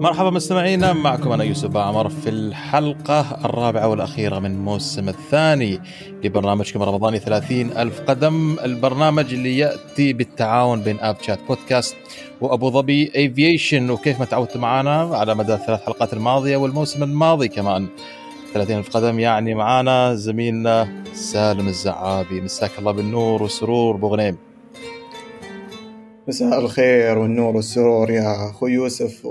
مرحبا مستمعينا معكم أنا يوسف عمر في الحلقة الرابعة والأخيرة من الموسم الثاني لبرنامجكم الرمضاني 30 ألف قدم البرنامج اللي يأتي بالتعاون بين اب شات بودكاست وأبو ظبي افيشن وكيف ما تعودتوا معنا على مدى الثلاث حلقات الماضية والموسم الماضي كمان. 30 الف قدم يعني معانا زميلنا سالم الزعابي. مساك الله بالنور والسرور بو غنيم مساء الخير والنور والسرور يا أخوي يوسف.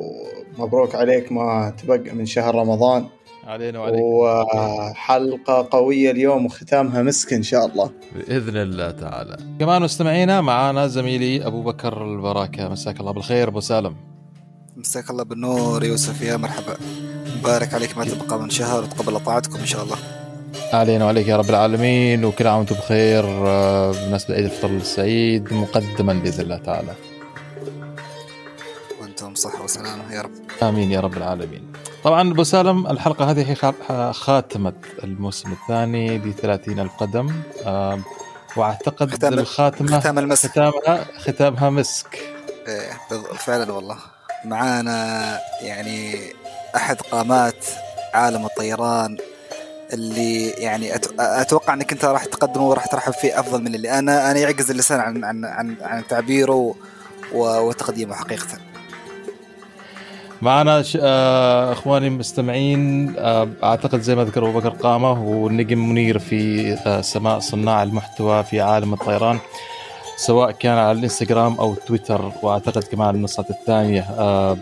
ومبروك عليك ما تبقى من شهر رمضان. علينا وعليك وحلقة قوية اليوم وختامها مسك إن شاء الله. بإذن الله تعالى. كمان مستمعينا معانا زميلي أبو بكر البركة. مساك الله بالخير أبو سالم. مساك الله بالنور يوسف يا مرحبا. مبارك عليك ما تبقى من شهر وتقبل طاعتكم إن شاء الله. علينا وعليك يا رب العالمين وكل عام وأنتم بخير آه، بمناسبه عيد الفطر السعيد مقدما بإذن الله تعالى. وأنتم صحة وسلامة يا رب. آمين يا رب العالمين. طبعا أبو سالم الحلقة هذه هي خا- خاتمة الموسم الثاني ل 30 ألف قدم آم، وأعتقد ختام- الخاتمة ختام المسك. ختامها ختامها مسك. بض- فعلا والله. معانا يعني أحد قامات عالم الطيران اللي يعني أتوقع إنك أنت راح تقدمه وراح ترحب فيه أفضل من اللي أنا أنا يعجز اللسان عن عن عن, عن تعبيره وتقديمه حقيقة معنا. آه إخواني المستمعين آه أعتقد زي ما ذكر أبو بكر قامه والنجم منير في آه سماء صناع المحتوى في عالم الطيران سواء كان على الإنستغرام أو تويتر وأعتقد كمان النسخه الثانية آه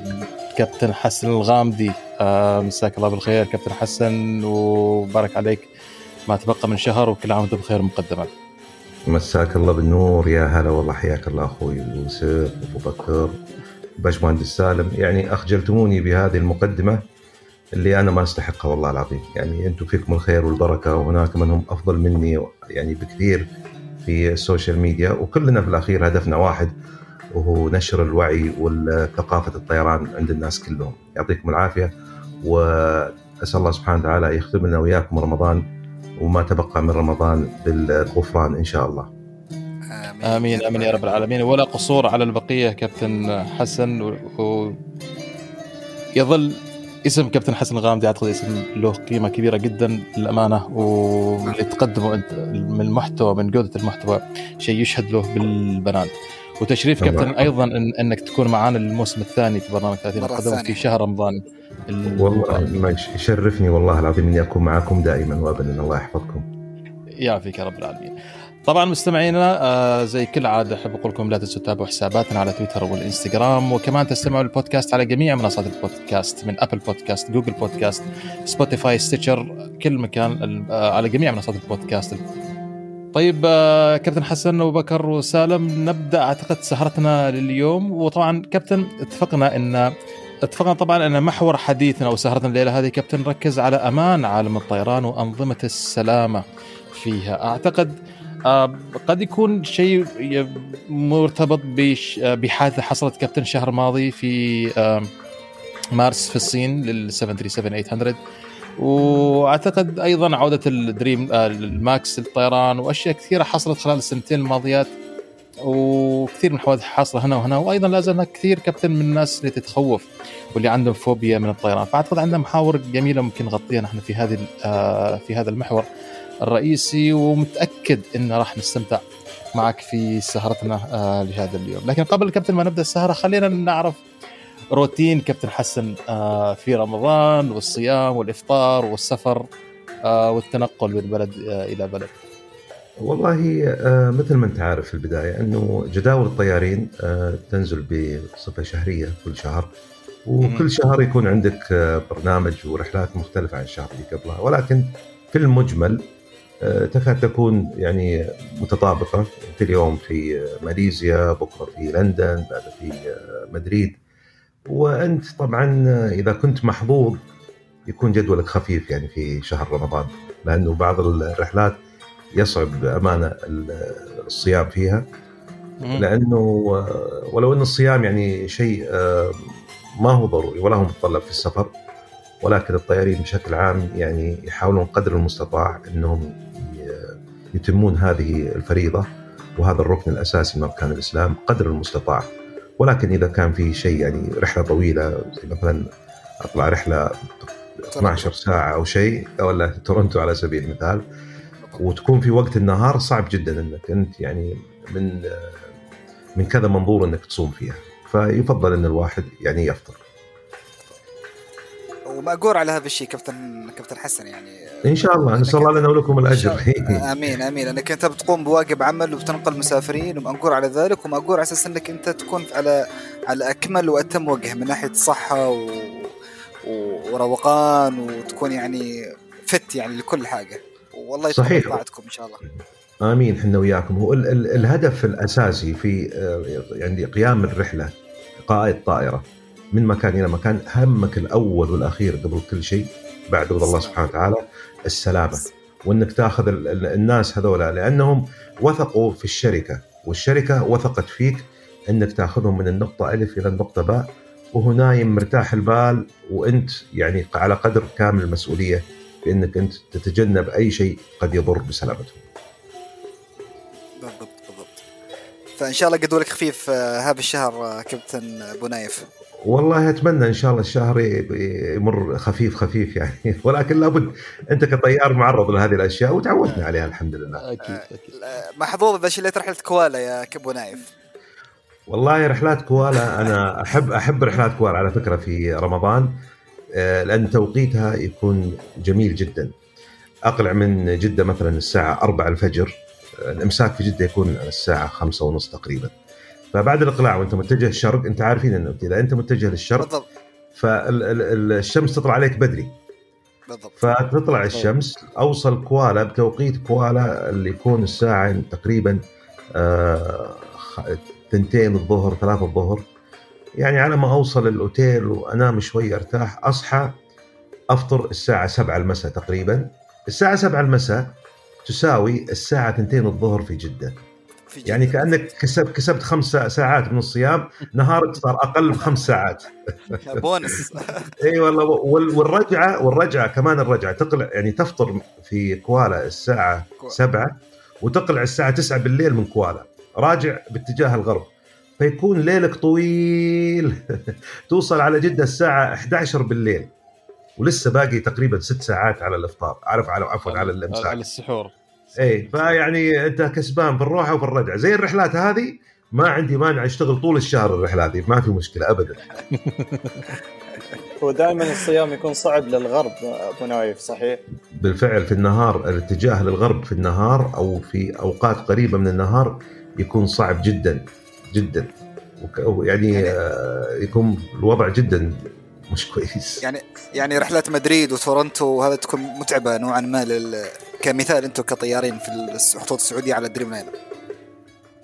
كابتن حسن الغامدي. آه مساك الله بالخير كابتن حسن وبارك عليك ما تبقى من شهر وكل عام وانت بخير مقدما. مساك الله بالنور. يا هلا والله حياك الله أخوي يوسف أبو بكر. باشمهندس سالم يعني أخجلتموني بهذه المقدمة اللي أنا ما أستحقها والله العظيم. يعني أنتم فيكم الخير والبركة وهناك من هم أفضل مني يعني بكثير في السوشيال ميديا وكلنا في الأخير هدفنا واحد وهو نشر الوعي وثقافه الطيران عند الناس كلهم. يعطيكم العافية وأسأل الله سبحانه وتعالى يختم لنا وياكم رمضان وما تبقى من رمضان بالغفران إن شاء الله. آمين. آمين آمين يا رب العالمين. ولا قصور على البقية كابتن حسن و... و... يظل اسم كابتن حسن الغامدي اعتقد اسم له قيمة كبيرة جدا للأمانة واللي تقدمه أنت من المحتوى من جودة المحتوى شيء يشهد له بالبنان. وتشريف كابتن. أيضا إن إنك تكون معنا الموسم الثاني في برنامج 30 مرة القدم ثانية. في شهر رمضان ال- والله يشرفني والله العظيم إني أكون معكم دائما وابدا الله يحفظكم يعافيك يا رب العالمين. طبعا مستمعينا آه زي كل عادة أحب أقول لكم لا تنسوا تتابعوا حساباتنا على تويتر والإنستغرام وكمان تستمعوا للبودكاست على جميع منصات البودكاست من أبل بودكاست، جوجل بودكاست، سبوتيفاي، ستيتشر، كل مكان آه على جميع منصات البودكاست. طيب آه كابتن حسن وابو بكر وسالم نبدأ أعتقد سهرتنا لليوم. وطبعا كابتن اتفقنا ان اتفقنا طبعا إن محور حديثنا وسهرتنا الليلة هذه كابتن نركز على أمان عالم الطيران وأنظمة السلامة فيها. أعتقد آه، قد يكون شيء مرتبط بحادثة حصلت كابتن الشهر الماضي في مارس في الصين لل 737 800 وأعتقد أيضا عودة الدريم آه، الماكس للطيران وأشياء كثيرة حصلت خلال السنتين الماضيات وكثير من الحوادث حاصلة هنا وهنا وأيضا لا زال كثير كابتن من الناس اللي تتخوف واللي عندهم فوبيا من الطيران. فأعتقد عندنا محاور جميلة ممكن نغطيها نحن في هذه آه، في هذا المحور الرئيسي ومتأكد إن راح نستمتع معك في سهرتنا آه، لهذا اليوم. لكن قبل كابتن ما نبدأ السهرة خلينا نعرف روتين كابتن حسن آه، في رمضان والصيام والإفطار والسفر آه، والتنقل من بلد آه، إلى بلد. والله مثل ما انت عارف في البداية أنه جداول الطيارين تنزل بصفة شهرية كل شهر. وكل شهر يكون عندك برنامج ورحلات مختلفة عن الشهر اللي قبلها. ولكن في المجمل تكاد تكون يعني متطابقة. في اليوم في ماليزيا بكرة في لندن بعد في مدريد. وأنت طبعا إذا كنت محظوظ يكون جدولك خفيف يعني في شهر رمضان لأنه بعض الرحلات يصعب بامانه الصيام فيها. لأنه ولو أن الصيام يعني شيء آه، ما هو ضروري ولا هو متطلب في السفر ولكن الطيارين بشكل عام يعني يحاولون قدر المستطاع إنهم يتمون هذه الفريضة وهذا الركن الأساسي من أركان الإسلام قدر المستطاع ولكن إذا كان في شيء يعني رحلة طويلة زي مثلا أطلع رحلة 12 ساعة أو شيء ولا تورنتو على سبيل المثال وتكون في وقت النهار صعب جدا إنك أنت يعني من من كذا منظور إنك تصوم فيها. فيفضل إن الواحد يعني يفطر. ومأجور على هذا الشيء كابتن كابتن حسن يعني. إن شاء الله نسال الله لنا ولكم الأجر. آمين آمين. انك انت بتقوم بواجب عمل وبتنقل مسافرين ومأجور على ذلك ومأجور على أساس إنك أنت تكون على على أكمل وأتم وجه من ناحية صحة و... وروقان وتكون يعني فت يعني لكل حاجة. والله صحيح. طاعتكم إن شاء الله. آمين إحنا وياكم. هو ال ال الهدف الأساسي في يعني قيام الرحلة قائد طائره من مكان إلى مكان همك الأول والأخير قبل كل شيء بعد رضا الله سبحانه وتعالى السلامة وإنك تأخذ الناس هذولا لأنهم وثقوا في الشركة والشركة وثقت فيك إنك تأخذهم من النقطة ألف إلى النقطة باء وهو نايم مرتاح البال وأنت يعني على قدر كامل المسؤولية بإنك أنت تتجنب أي شيء قد يضر بسلامتهم. بالضبط بالضبط. فإن شاء الله قدولك خفيف هذا الشهر كابتن ابو نايف. والله أتمنى إن شاء الله الشهر يمر خفيف خفيف يعني ولكن لابد أنت كطيار معرض لهذه الأشياء وتعودنا عليها الحمد لله. أكيد أكيد. محظوظ إذا شليت رحلة كوالا يا كابو نايف. والله رحلات كوالا أنا أحب أحب رحلات كوالا على فكرة في رمضان لأن توقيتها يكون جميل جدا. أقلع من جدة مثلا الساعة 4 الفجر الإمساك في جدة يكون الساعة 5 ونص تقريبا. فبعد الإقلاع وأنت متجه الشرق أنت عارفين إنه اذا أنت متجه للشرق بالضبط. فالشمس تطلع عليك بدري. بالضبط. فتطلع الشمس أوصل كوالا بتوقيت كوالا اللي يكون الساعة تقريبا آه تنتين الظهر ثلاثة الظهر. يعني على ما أوصل الأوتيل وأنام شوي أرتاح أصحى أفطر الساعة 7 المساء تقريبا. الساعة 7 المساء تساوي الساعة 2 الظهر في جدة. في جدة. يعني كأنك كسبت كسبت خمس ساعات من الصيام نهارك صار أقل بخمس ساعات. بونس. إي والله وال- والرجعه والرجعة كمان الرجعة تقلع يعني تفطر في كوالا الساعة كوالا. 7 وتقلع الساعة 9 بالليل من كوالا. راجع باتجاه الغرب. فيكون ليلك طويل. توصل على جدة الساعة 11 بالليل. ولسه باقي تقريبا ست ساعات على الإفطار. عارف على عفوا على الإمساك. على السحور. اي فيعني أنت كسبان في الروحة وفي الرجعه زي الرحلات هذه ما عندي مانع اشتغل طول الشهر الرحلات هذه ما في مشكلة ابدا. هو دائما الصيام يكون صعب للغرب أبو نايف صحيح؟ بالفعل في النهار الاتجاه للغرب في النهار أو في أوقات قريبة من النهار يكون صعب جدا جدا. وك- يعني يعني- آه، يكون الوضع جدا مش كويس. يعني يعني رحلة مدريد وتورنتو وهذا تكون متعبة نوعا ما لل... كمثال أنتم كطيارين في الخطوط السعودية على الدريم لاينر.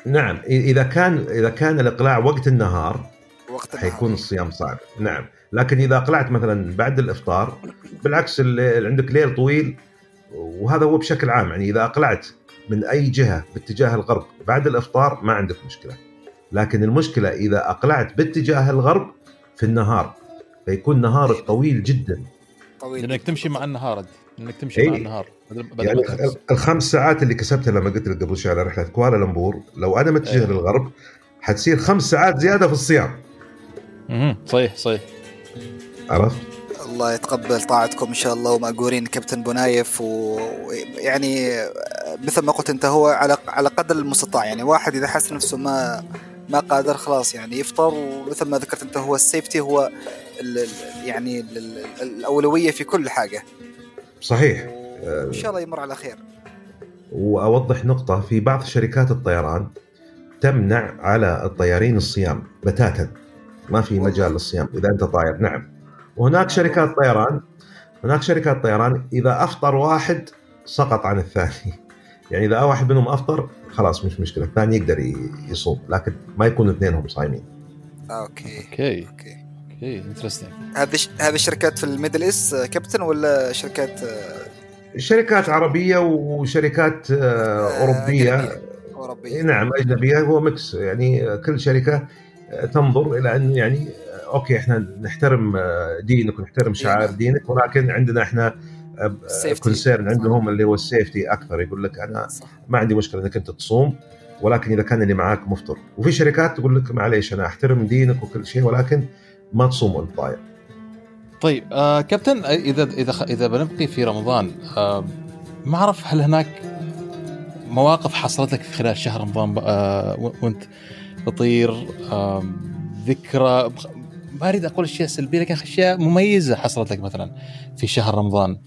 نعم إذا كان إذا كان الإقلاع وقت النهار وقت النهار. حيكون الصيام صعب. نعم لكن إذا اقلعت مثلا بعد الإفطار بالعكس اللي عندك ليل طويل وهذا هو بشكل عام يعني إذا أقلعت من أي جهة باتجاه الغرب بعد الإفطار ما عندك مشكلة. لكن المشكلة إذا أقلعت باتجاه الغرب في النهار فيكون نهارك طويل جدا. طويل لأنك تمشي مع النهار أنت إنك تمشي إيه. مع النهار بدل بدل يعني تخلص. الخمس ساعات اللي كسبتها لما قلت لك قبل شوي على رحلة كوالالمبور لو أنا متجه إيه. للغرب حتصير خمس ساعات زيادة في الصيام مهم. صحيح صحيح عرفت؟ الله يتقبل طاعتكم إن شاء الله ومأجورين كابتن بنايف ويعني مثل ما قلت أنت هو على على قدر المستطاع يعني واحد إذا حس نفسه ما ما قادر خلاص يعني يفطر ومثل ما ذكرت أنت هو السيفتي هو ال يعني ال ال الأولوية في كل حاجة. صحيح. وان شاء الله يمر على خير. وأوضح نقطة في بعض شركات الطيران تمنع على الطيارين الصيام بتاتا. ما في مجال للصيام إذا أنت طاير. نعم. وهناك شركات طيران هناك شركات طيران إذا أفطر واحد سقط عن الثاني. يعني إذا واحد منهم أفطر خلاص مش مشكلة الثاني يقدر يصوم لكن ما يكون اثنينهم صايمين. okay. okay. okay. interesting هذه ش- هذه الشركات في ال Middle East كابتن ولا شركات آه، شركات عربية وشركات آه، أوروبية. أجنبية؟ أوروبية. نعم أجنبية. هو mix. يعني كل شركة تنظر إلى انه يعني okay إحنا نحترم دينك ونحترم شعائر دينك ولكن عندنا إحنا. concern عندهم اللي هو ال safety أكثر. يقول لك أنا صح. ما عندي مشكلة إنك أنت تصوم ولكن إذا كان اللي معاك مفطر. وفي شركات تقول لك معليش أنا أحترم دينك وكل شيء ولكن ما تصوم وانت طاير. طيب آه كابتن إذا إذا إذا بنبقي في رمضان آه ما أعرف هل هناك مواقف حصلت لك خلال شهر رمضان آه وانت تطير آه ذكرى ما أريد أقول أشياء سلبية لكن أشياء مميزة حصلت لك مثلا في شهر رمضان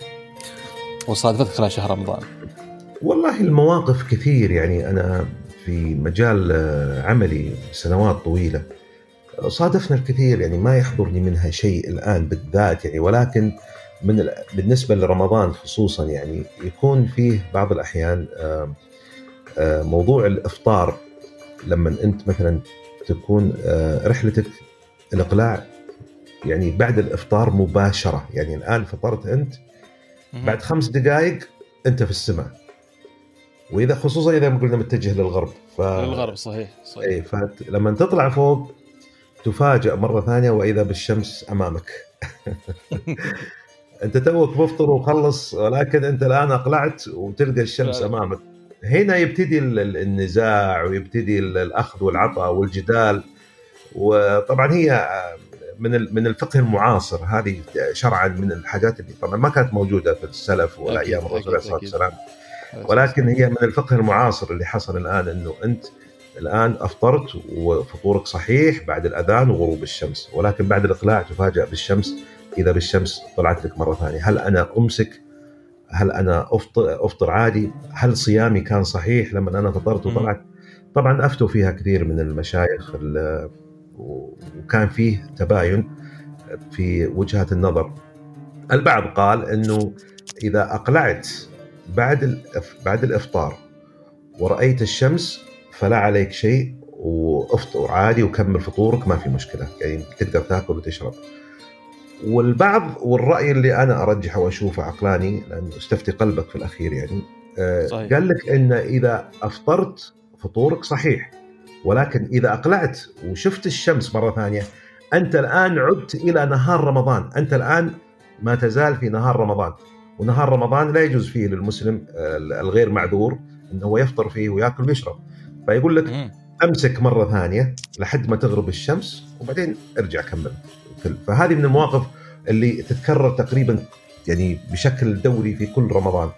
وصادفتك خلال شهر رمضان. والله المواقف كثير يعني أنا في مجال آه، عملي سنوات طويلة. صادفنا الكثير يعني ما يحضرني منها شيء الآن بالذات يعني ولكن من بالنسبة لرمضان خصوصا يعني يكون فيه بعض الأحيان آه، آه، موضوع الإفطار. لما أنت مثلا تكون رحلتك الإقلاع يعني بعد الإفطار مباشرة يعني الآن فطرت أنت بعد خمس دقائق أنت في السماء. وإذا خصوصا إذا قلنا متجه للغرب ف... للغرب صحيح صحيح. اي فلما تطلع فوق تفاجأ مرة ثانية وإذا بالشمس أمامك. أنت توك مفطر وخلص ولكن أنت الآن أقلعت وتلقى الشمس. أمامك. هنا يبتدي النزاع ويبتدي الأخذ والعطاء والجدال. وطبعا هي من من الفقه المعاصر. هذه شرعا من الحاجات اللي طبعا ما كانت موجودة في السلف ولا أيام الرسول عليه الصلاة والسلام. ولكن هي من الفقه المعاصر اللي حصل الآن إنه أنت الآن أفطرت وفطورك صحيح بعد الأذان وغروب الشمس ولكن بعد الإقلاع تفاجأ بالشمس. إذا بالشمس طلعت لك مرة ثانية هل أنا أمسك؟ هل أنا أفطر؟ أفطر عادي؟ هل صيامي كان صحيح لما أنا فطرت وطلعت؟ طبعا أفتوا فيها كثير من المشايخ وكان فيه تباين في وجهة النظر. البعض قال إنه إذا أقلعت بعد بعد الإفطار ورأيت الشمس فلا عليك شيء وافطر عادي وكمل فطورك ما في مشكلة. يعني تقدر تاكل وتشرب. والبعض والرأي اللي أنا أرجحه وأشوفه عقلاني لأنه استفتي قلبك في الأخير يعني آه، صحيح. قال لك إن إذا أفطرت فطورك صحيح. ولكن إذا أقلعت وشفت الشمس مرة ثانية أنت الآن عدت إلى نهار رمضان. أنت الآن ما تزال في نهار رمضان. ونهار رمضان لا يجوز فيه للمسلم آه، الغير معذور إنه هو يفطر فيه ويأكل ويشرب. فيقول لك امسك مرة ثانية لحد ما تغرب الشمس وبعدين ارجع كمل فهذه من المواقف اللي تتكرر تقريبا يعني بشكل دوري في كل رمضان.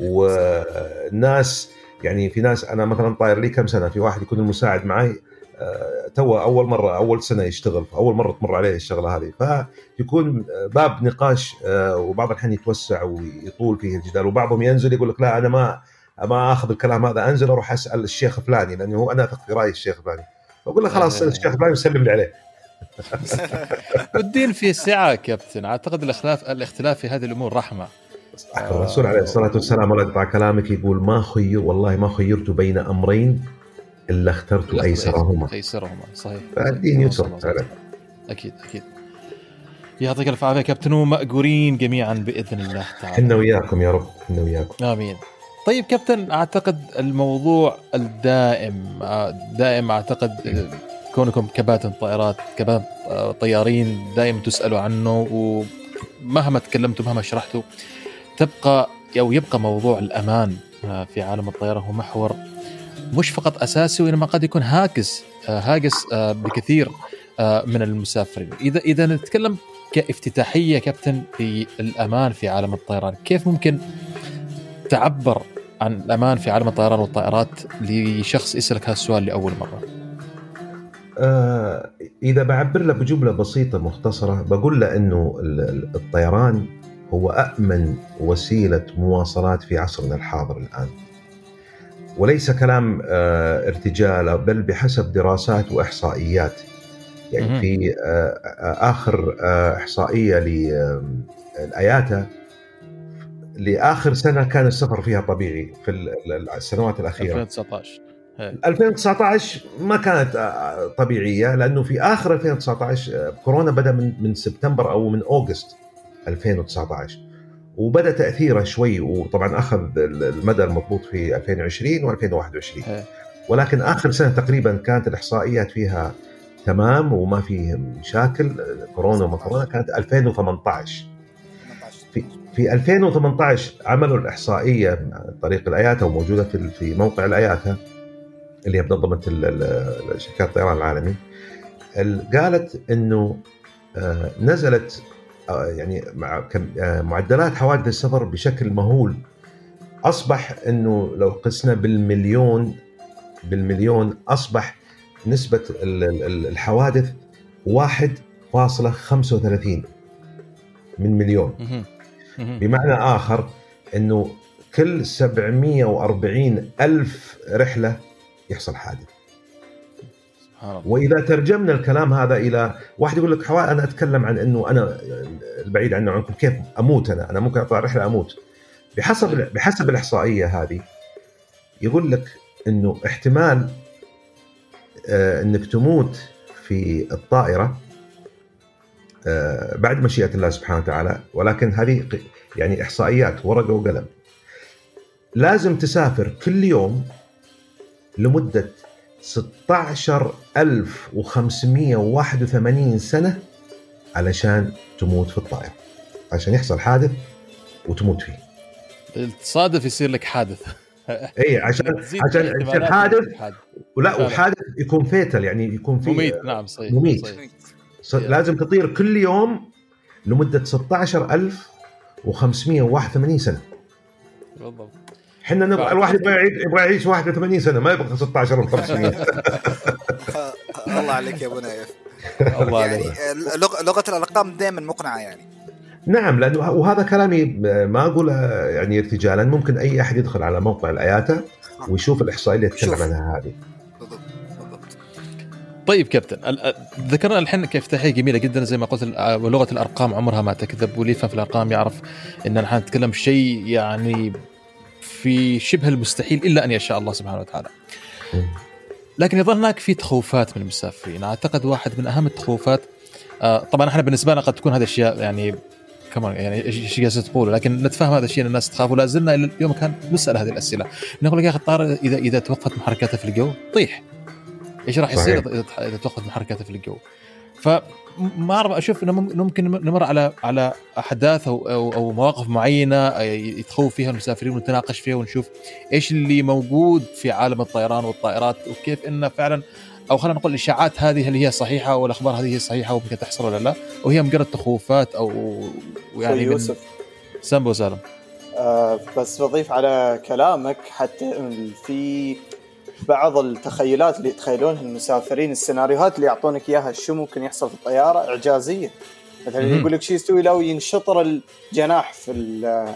والناس يعني في ناس أنا مثلا طاير لي كم سنة في واحد يكون المساعد معي آه، تو أول مرة أول سنة يشتغل اول مرة تمر عليه الشغلة هذه. فيكون باب نقاش آه، وبعض الحين يتوسع ويطول فيه الجدال وبعضهم ينزل يقول لك لا أنا ما ما آخذ الكلام هذا أنزل أروح أسأل الشيخ فلاني لأنه هو أنا أثق في رأي الشيخ فلاني. فأقول له خلاص الشيخ فلاني وسلم لي عليه. والدين فيه سعه كابتن. أعتقد الاختلاف الاختلاف في هذه الأمور رحمة. الرسول عليه الصلاة والسلام الله يقطع كلامك يقول ما خير والله ما خيرت بين أمرين إلا اخترت أيسرهما. أيسرهما صحيح. فالدين يسر أكيد أكيد. يعطيك الف عافية كابتن ومأجورين جميعا بإذن الله تعالى. إحنا وياكم يا رب إحنا وياكم. آمين. طيب كابتن أعتقد الموضوع الدائم دائم أعتقد كونكم كباتن طائرات كباتن طيارين دائما تسألوا عنه ومهما تكلمتوا مهما شرحتوا تبقى أو يبقى موضوع الأمان في عالم الطياره هو محور مش فقط أساسي وإنما قد يكون هاكس هاجس بكثير من المسافرين. إذا إذا نتكلم كافتتاحية كابتن في الأمان في عالم الطيران كيف ممكن تعبر عن الأمان في عالم الطيران والطائرات لشخص يسألك هذا السؤال لأول مرة. آه إذا بعبر له بجملة بسيطة مختصرة بقول له إنه الطيران هو امن وسيلة مواصلات في عصرنا الحاضر الآن. وليس كلام آه ارتجال بل بحسب دراسات وإحصائيات. يعني في آه آخر آه إحصائية لاياتا لآخر سنة كان السفر فيها طبيعي في السنوات الأخيرة. 2019 2019 ما كانت طبيعية لأنه في آخر 2019 آه، كورونا بدأ من من سبتمبر أو من أوغست 2019 وبدأ تأثيره شوي وطبعا أخذ المدى المضبوط في 2020 و2021 ولكن آخر سنة تقريبا كانت الإحصائيات فيها تمام وما فيه مشاكل كورونا وما كورونا كانت 2018 في في 2018 عملوا الإحصائية عن طريق الأياتا وموجودة في في موقع الأياتا اللي هي منظمة شركات الطيران العالمي. ال- قالت إنه آه، نزلت آه، يعني مع آه، معدلات حوادث السفر بشكل مهول. أصبح إنه لو قسنا بالمليون بالمليون أصبح نسبة ال- ال- الحوادث 1.35 من مليون. بمعنى آخر أنه كل 740 ألف رحلة يحصل حادث. وإذا ترجمنا الكلام هذا إلى واحد يقول لك حوا أنا أتكلم عن أنه أنا البعيد عنه عنكم كيف أموت أنا؟ أنا ممكن أطلع رحلة أموت. بحسب بحسب الإحصائية هذه يقول لك أنه احتمال آه، أنك تموت في الطائرة آه، بعد مشيئة الله سبحانه وتعالى ولكن هذه يعني إحصائيات ورقة وقلم لازم تسافر كل يوم لمدة 16581 سنة علشان تموت في الطائرة عشان يحصل حادث وتموت فيه تصادف يصير لك حادث اي عشان عشان يصير حادث. ولا. وحادث يكون فيتل يعني يكون فيه مميت نعم صحيح مميت. صحيح. لازم تطير كل يوم لمدة 16581 سنة. بالضبط. إحنا نبغى. الواحد يبغى يعيش يبغى يعيش 81 سنة ما يبغى 16 و500 الله عليك يا أبو نايف. الله يعني عليك لغ- لغة الأرقام دائما مقنعة يعني. نعم لأنه وهذا كلامي ما اقوله يعني ارتجالا. ممكن أي أحد يدخل على موقع الأياتا ويشوف الإحصائية اللي يتكلم شوف. عنها هذه. طيب كابتن ذكرنا الحين كيف تحية جميلة جدا زي ما قلت ال- ولغة الأرقام عمرها ما تكذب واللي يفهم في الأرقام يعرف إن نحن نتكلم شيء يعني في شبه المستحيل إلا أن يشاء الله سبحانه وتعالى. لكن يظل هناك في تخوفات من المسافرين، أعتقد واحد من أهم التخوفات آه، طبعا إحنا بالنسبة لنا قد تكون هذه الأشياء يعني كمان يعني إيش قاعد تقول لكن نتفهم هذا الشيء الناس تخاف ولا زلنا إلى اليوم كان نسأل هذه الأسئلة. نقول لك يا أخي الطائرة اذا إذا توقفت محركاتها في الجو تطيح إيش راح يصير. اذا إذا توقفت محركاتها في الجو. فما أعرف أشوف إنه مم- ممكن نمر على على أحداث أو أو, أو مواقف معينة يتخوف فيها المسافرين ونتناقش فيها ونشوف إيش اللي موجود في عالم الطيران والطائرات وكيف إنه فعلا أو خلينا نقول الإشاعات هذه هل هي صحيحة والاخبار هذه هي صحيحة وممكن تحصل ولا لا؟ وهي مجرد تخوفات أو يعني من يوسف. سامبو سالم. آه بس بضيف على كلامك حتى في بعض التخيلات اللي يتخيلونها المسافرين السيناريوهات اللي يعطونك إياها شو ممكن يحصل في الطيارة؟ إعجازية. مثلا. يقول لك شو يستوي لو ينشطر الجناح في ال-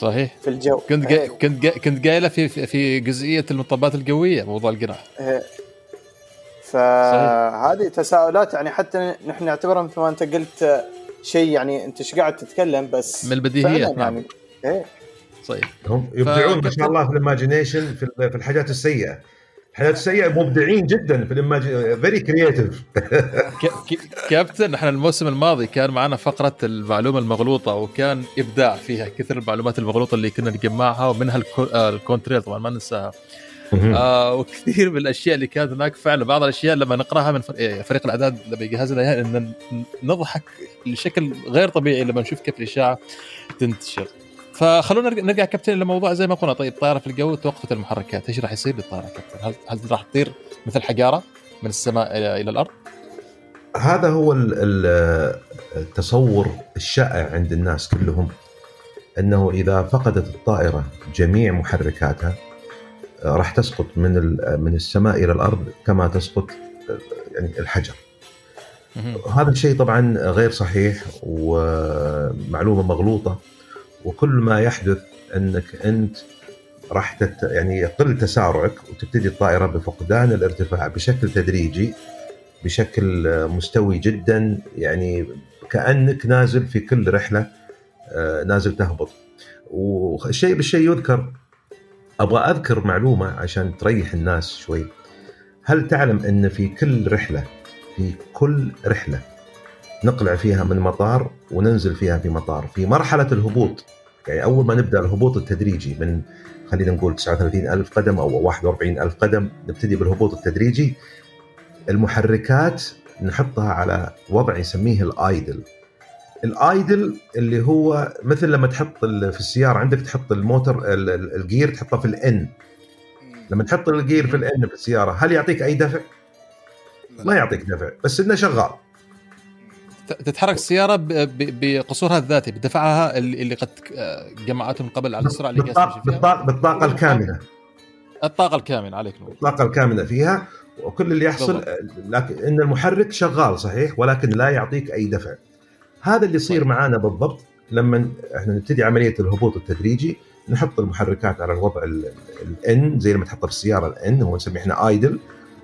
صحيح. في الجو. كنت جاي كنت جاي كنت قايله في في- في جزئية المطبات القوية موضوع الجناح إيه. فهذه تساؤلات يعني حتى نحن نعتبرها مثل ما أنت قلت آه، شيء يعني أنت إيش قاعد تتكلم؟ بس من البديهيات فعلاً نعم. يعني إيه. صحيح. هم يبدعون ما شاء الله في ال imagination في في الحاجات السيئة. الحاجات السيئه مبدعين جدا في ال imagine very creative كابتن إحنا الموسم الماضي كان معنا فقرة المعلومة المغلوطة وكان إبداع فيها كثر المعلومات المغلوطة اللي كنا نجمعها ومنها آه، الكونتريل طبعا ما ننساها. آه وكثير من الأشياء اللي كانت هناك فعلا. بعض الأشياء لما نقرأها من إيه، فريق الأعداد لما يجهز لنا اياها نضحك بشكل غير طبيعي لما نشوف كيف الإشاعة تنتشر. فخلونا نرجع, كابتن لموضوع زي ما قلنا. طيب طائرة في الجو توقفت المحركات. إيش راح يصير للطائرة كابتن؟ هل, هل راح تطير مثل حجارة من السماء إلى, الأرض؟ هذا هو ال- ال- التصور الشائع عند الناس كلهم إنه إذا فقدت الطائرة جميع محركاتها آه، راح تسقط من من السماء إلى الأرض كما تسقط آه، يعني الحجر. هذا الشيء طبعا غير صحيح ومعلومة مغلوطة. وكل ما يحدث أنك أنت راح تت يعني يقل تسارعك وتبتدي الطائرة بفقدان الارتفاع بشكل تدريجي بشكل مستوي جدا يعني كأنك نازل في كل رحلة آه، نازل تهبط. والشيء بالشيء يذكر. أبغى أذكر معلومة عشان تريح الناس شوي. هل تعلم أن في كل رحلة في كل رحلة نقلع فيها من مطار وننزل فيها في مطار؟ في مرحلة الهبوط. يعني أول ما نبدأ الهبوط التدريجي من خلينا نقول 39 ألف قدم أو 41 ألف قدم نبتدي بالهبوط التدريجي. المحركات نحطها على وضع يسميه الآيدل. الآيدل اللي هو مثل لما تحط في السيارة عندك تحط الموتر ال- ال- الجير تحطه في الان لما تحط الجير في الان في السيارة هل يعطيك أي دفع؟ ما يعطيك دفع بس إنه شغال. تتحرك السيارة بقصورها الذاتي بدفعها اللي قد آه، جمعته من قبل على السرعة اللي بالطاقه بالطاقه, بالطاقة الكاملة الطاقة الكاملة عليك نور الطاقة الكاملة فيها وكل اللي يحصل. لكن إن المحرك شغال صحيح ولكن لا يعطيك أي دفع هذا اللي يصير طيب. معانا بالضبط لما إحنا نبتدي عملية الهبوط التدريجي نحط المحركات على الوضع الان زي لما تحطها في السياره الان هو نسميه إحنا ايدل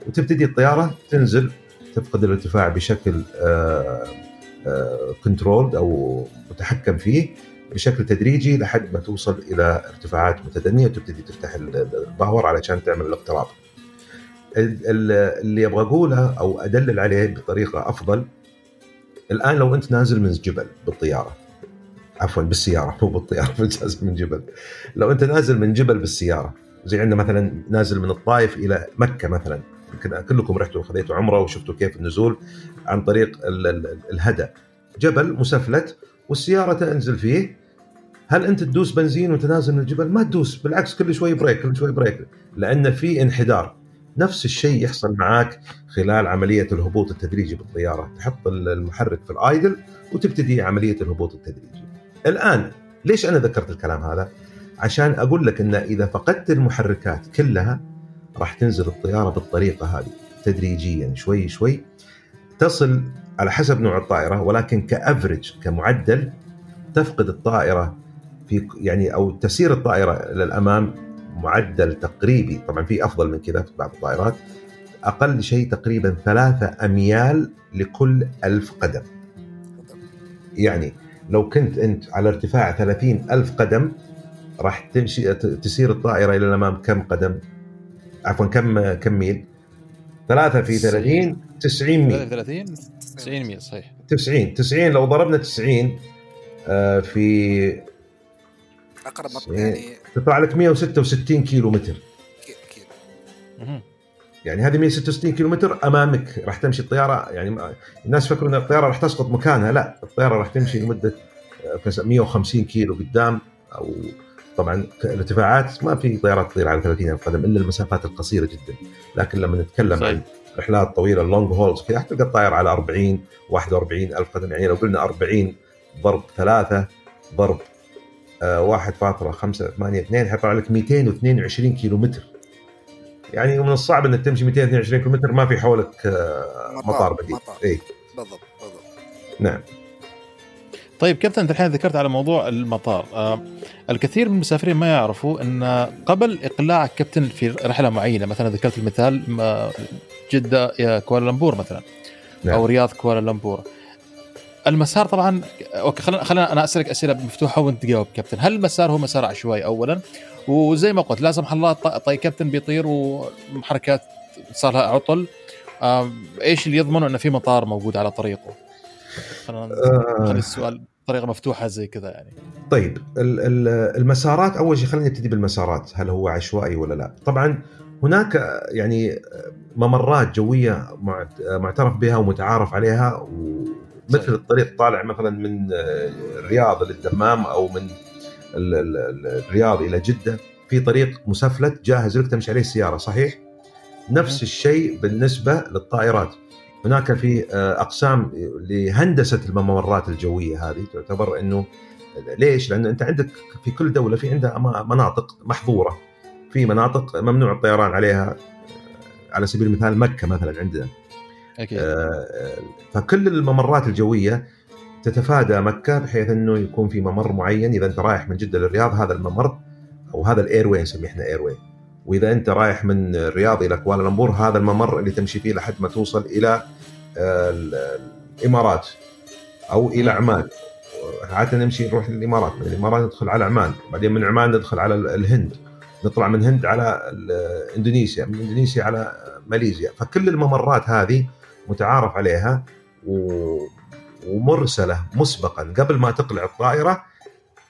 وتبتدي الطيارة تنزل تفقد الارتفاع بشكل control أو متحكم فيه بشكل تدريجي لحد ما توصل إلى ارتفاعات متدنية وتبتدي تفتح ال power علشان تعمل الاقتراب. ال- ال- اللي أبغى أقوله أو أدلل عليه بطريقة أفضل الآن لو أنت نازل من جبل بالطيارة عفوا بالسيارة مو بالطيارة نازل من جبل لو أنت نازل من جبل بالسيارة زي عندنا مثلا نازل من الطائف إلى مكة مثلا يمكن كلكم رحتوا خذيتوا عمرة وشفتوا كيف النزول عن طريق ال- ال- الهدى. جبل مسفلت والسيارة تنزل فيه. هل أنت تدوس بنزين وانت نازل من الجبل؟ ما تدوس بالعكس كل شوي brake كل شوي brake. لأن في انحدار. نفس الشيء يحصل معاك خلال عملية الهبوط التدريجي بالطيارة. تحط المحرك في ال idle وتبتدي عملية الهبوط التدريجي. الآن ليش أنا ذكرت الكلام هذا؟ عشان أقول لك إن إذا فقدت المحركات كلها راح تنزل الطيارة بالطريقة هذه تدريجيا شوي شوي. تصل على حسب نوع الطائرة ولكن كأفرج كمعدل تفقد الطائرة في يعني أو تسير الطائرة للامام معدل تقريبي طبعا في أفضل من كذا في بعض الطائرات أقل شيء تقريبا ثلاثة أميال لكل ألف قدم. يعني لو كنت أنت على ارتفاع 30 ألف قدم راح تمشي تسير الطائرة إلى الأمام كم قدم؟ عفوا كم كم ميل؟ ثلاثة في 30 90 ميل. 30 90 ميل صحيح. 90 90 لو ضربنا 90 آه، في أقرب. يعني تطلع لك 166 كيلو متر كي- كيلو. مهم. يعني هذه 166 كيلو متر أمامك راح تمشي الطيارة يعني الناس فكروا إن الطيارة راح تسقط مكانها لا الطيارة راح تمشي لمدة آه، كس- 150 كيلو قدام أو طبعا الارتفاعات ما في طيارات تطير على 30 ألف قدم إلا المسافات القصيرة جدا لكن لما نتكلم صحيح. عن رحلات طويلة ال long hauls كذا تلقى الطائره على 40 41 ألف قدم يعني لو قلنا 40 ضرب ثلاثة ضرب آه، 1.582 حيطلع لك 222 كيلو متر يعني من الصعب إنك تمشي 222 كيلو متر ما في حولك آه، مطار. مطار بديل مطار. اي بالضبط بالضبط نعم طيب كابتن أنت الحين ذكرت على موضوع المطار. آه الكثير من المسافرين ما يعرفوا إن قبل اقلاعك كابتن في رحلة معينة مثلا ذكرت المثال ما- جدة يا كوالالمبور مثلا نعم. أو رياض كوالالمبور. المسار طبعا okay خلينا خلينا أنا أسألك أسئلة مفتوحة وأنت تجاوب كابتن. هل المسار هو مسار عشوائي اولا؟ وزي ما قلت لا سمح الله ط- طي كابتن بيطير ومحركات صار لها عطل. آه إيش اللي يضمن إنه في مطار موجود على طريقه؟ خلينا خلي آه السؤال بطريقة مفتوحة زي كذا يعني طيب ال- ال- المسارات أول شيء خلينا نبتدي بالمسارات هل هو عشوائي ولا لا طبعا هناك يعني ممرات جوية معت- معترف بها ومتعارف عليها صحيح. الطريق طالع مثلا من الرياض للدمام أو من ال- ال- ال- الرياض إلى جدة في طريق مسفلت جاهز لك تمشي عليه السيارة صحيح نفس. الشيء بالنسبة للطائرات هناك في آه، أقسام لهندسة الممرات الجوية هذه تعتبر إنه ليش؟ لأن أنت عندك في كل دولة في عندها مناطق محظورة. في مناطق ممنوع الطيران عليها آه، على سبيل المثال مكة مثلا عندنا. أكيد. آه، فكل الممرات الجوية تتفادى مكة بحيث إنه يكون في ممر معين. إذا أنت رايح من جدة للرياض هذا الممر أو هذا ال airway نسميه إحنا airway وإذا أنت رايح من الرياض إلى كوالالمبور هذا الممر اللي تمشي فيه لحد ما توصل إلى آه، ال- الإمارات أو إلى عمان. عادة نمشي نروح للإمارات من الإمارات ندخل على عمان بعدين من عمان ندخل على ال- الهند. نطلع من الهند على إندونيسيا من إندونيسيا على ماليزيا. فكل الممرات هذه متعارف عليها. ومرسلة مسبقا. قبل ما تقلع الطائرة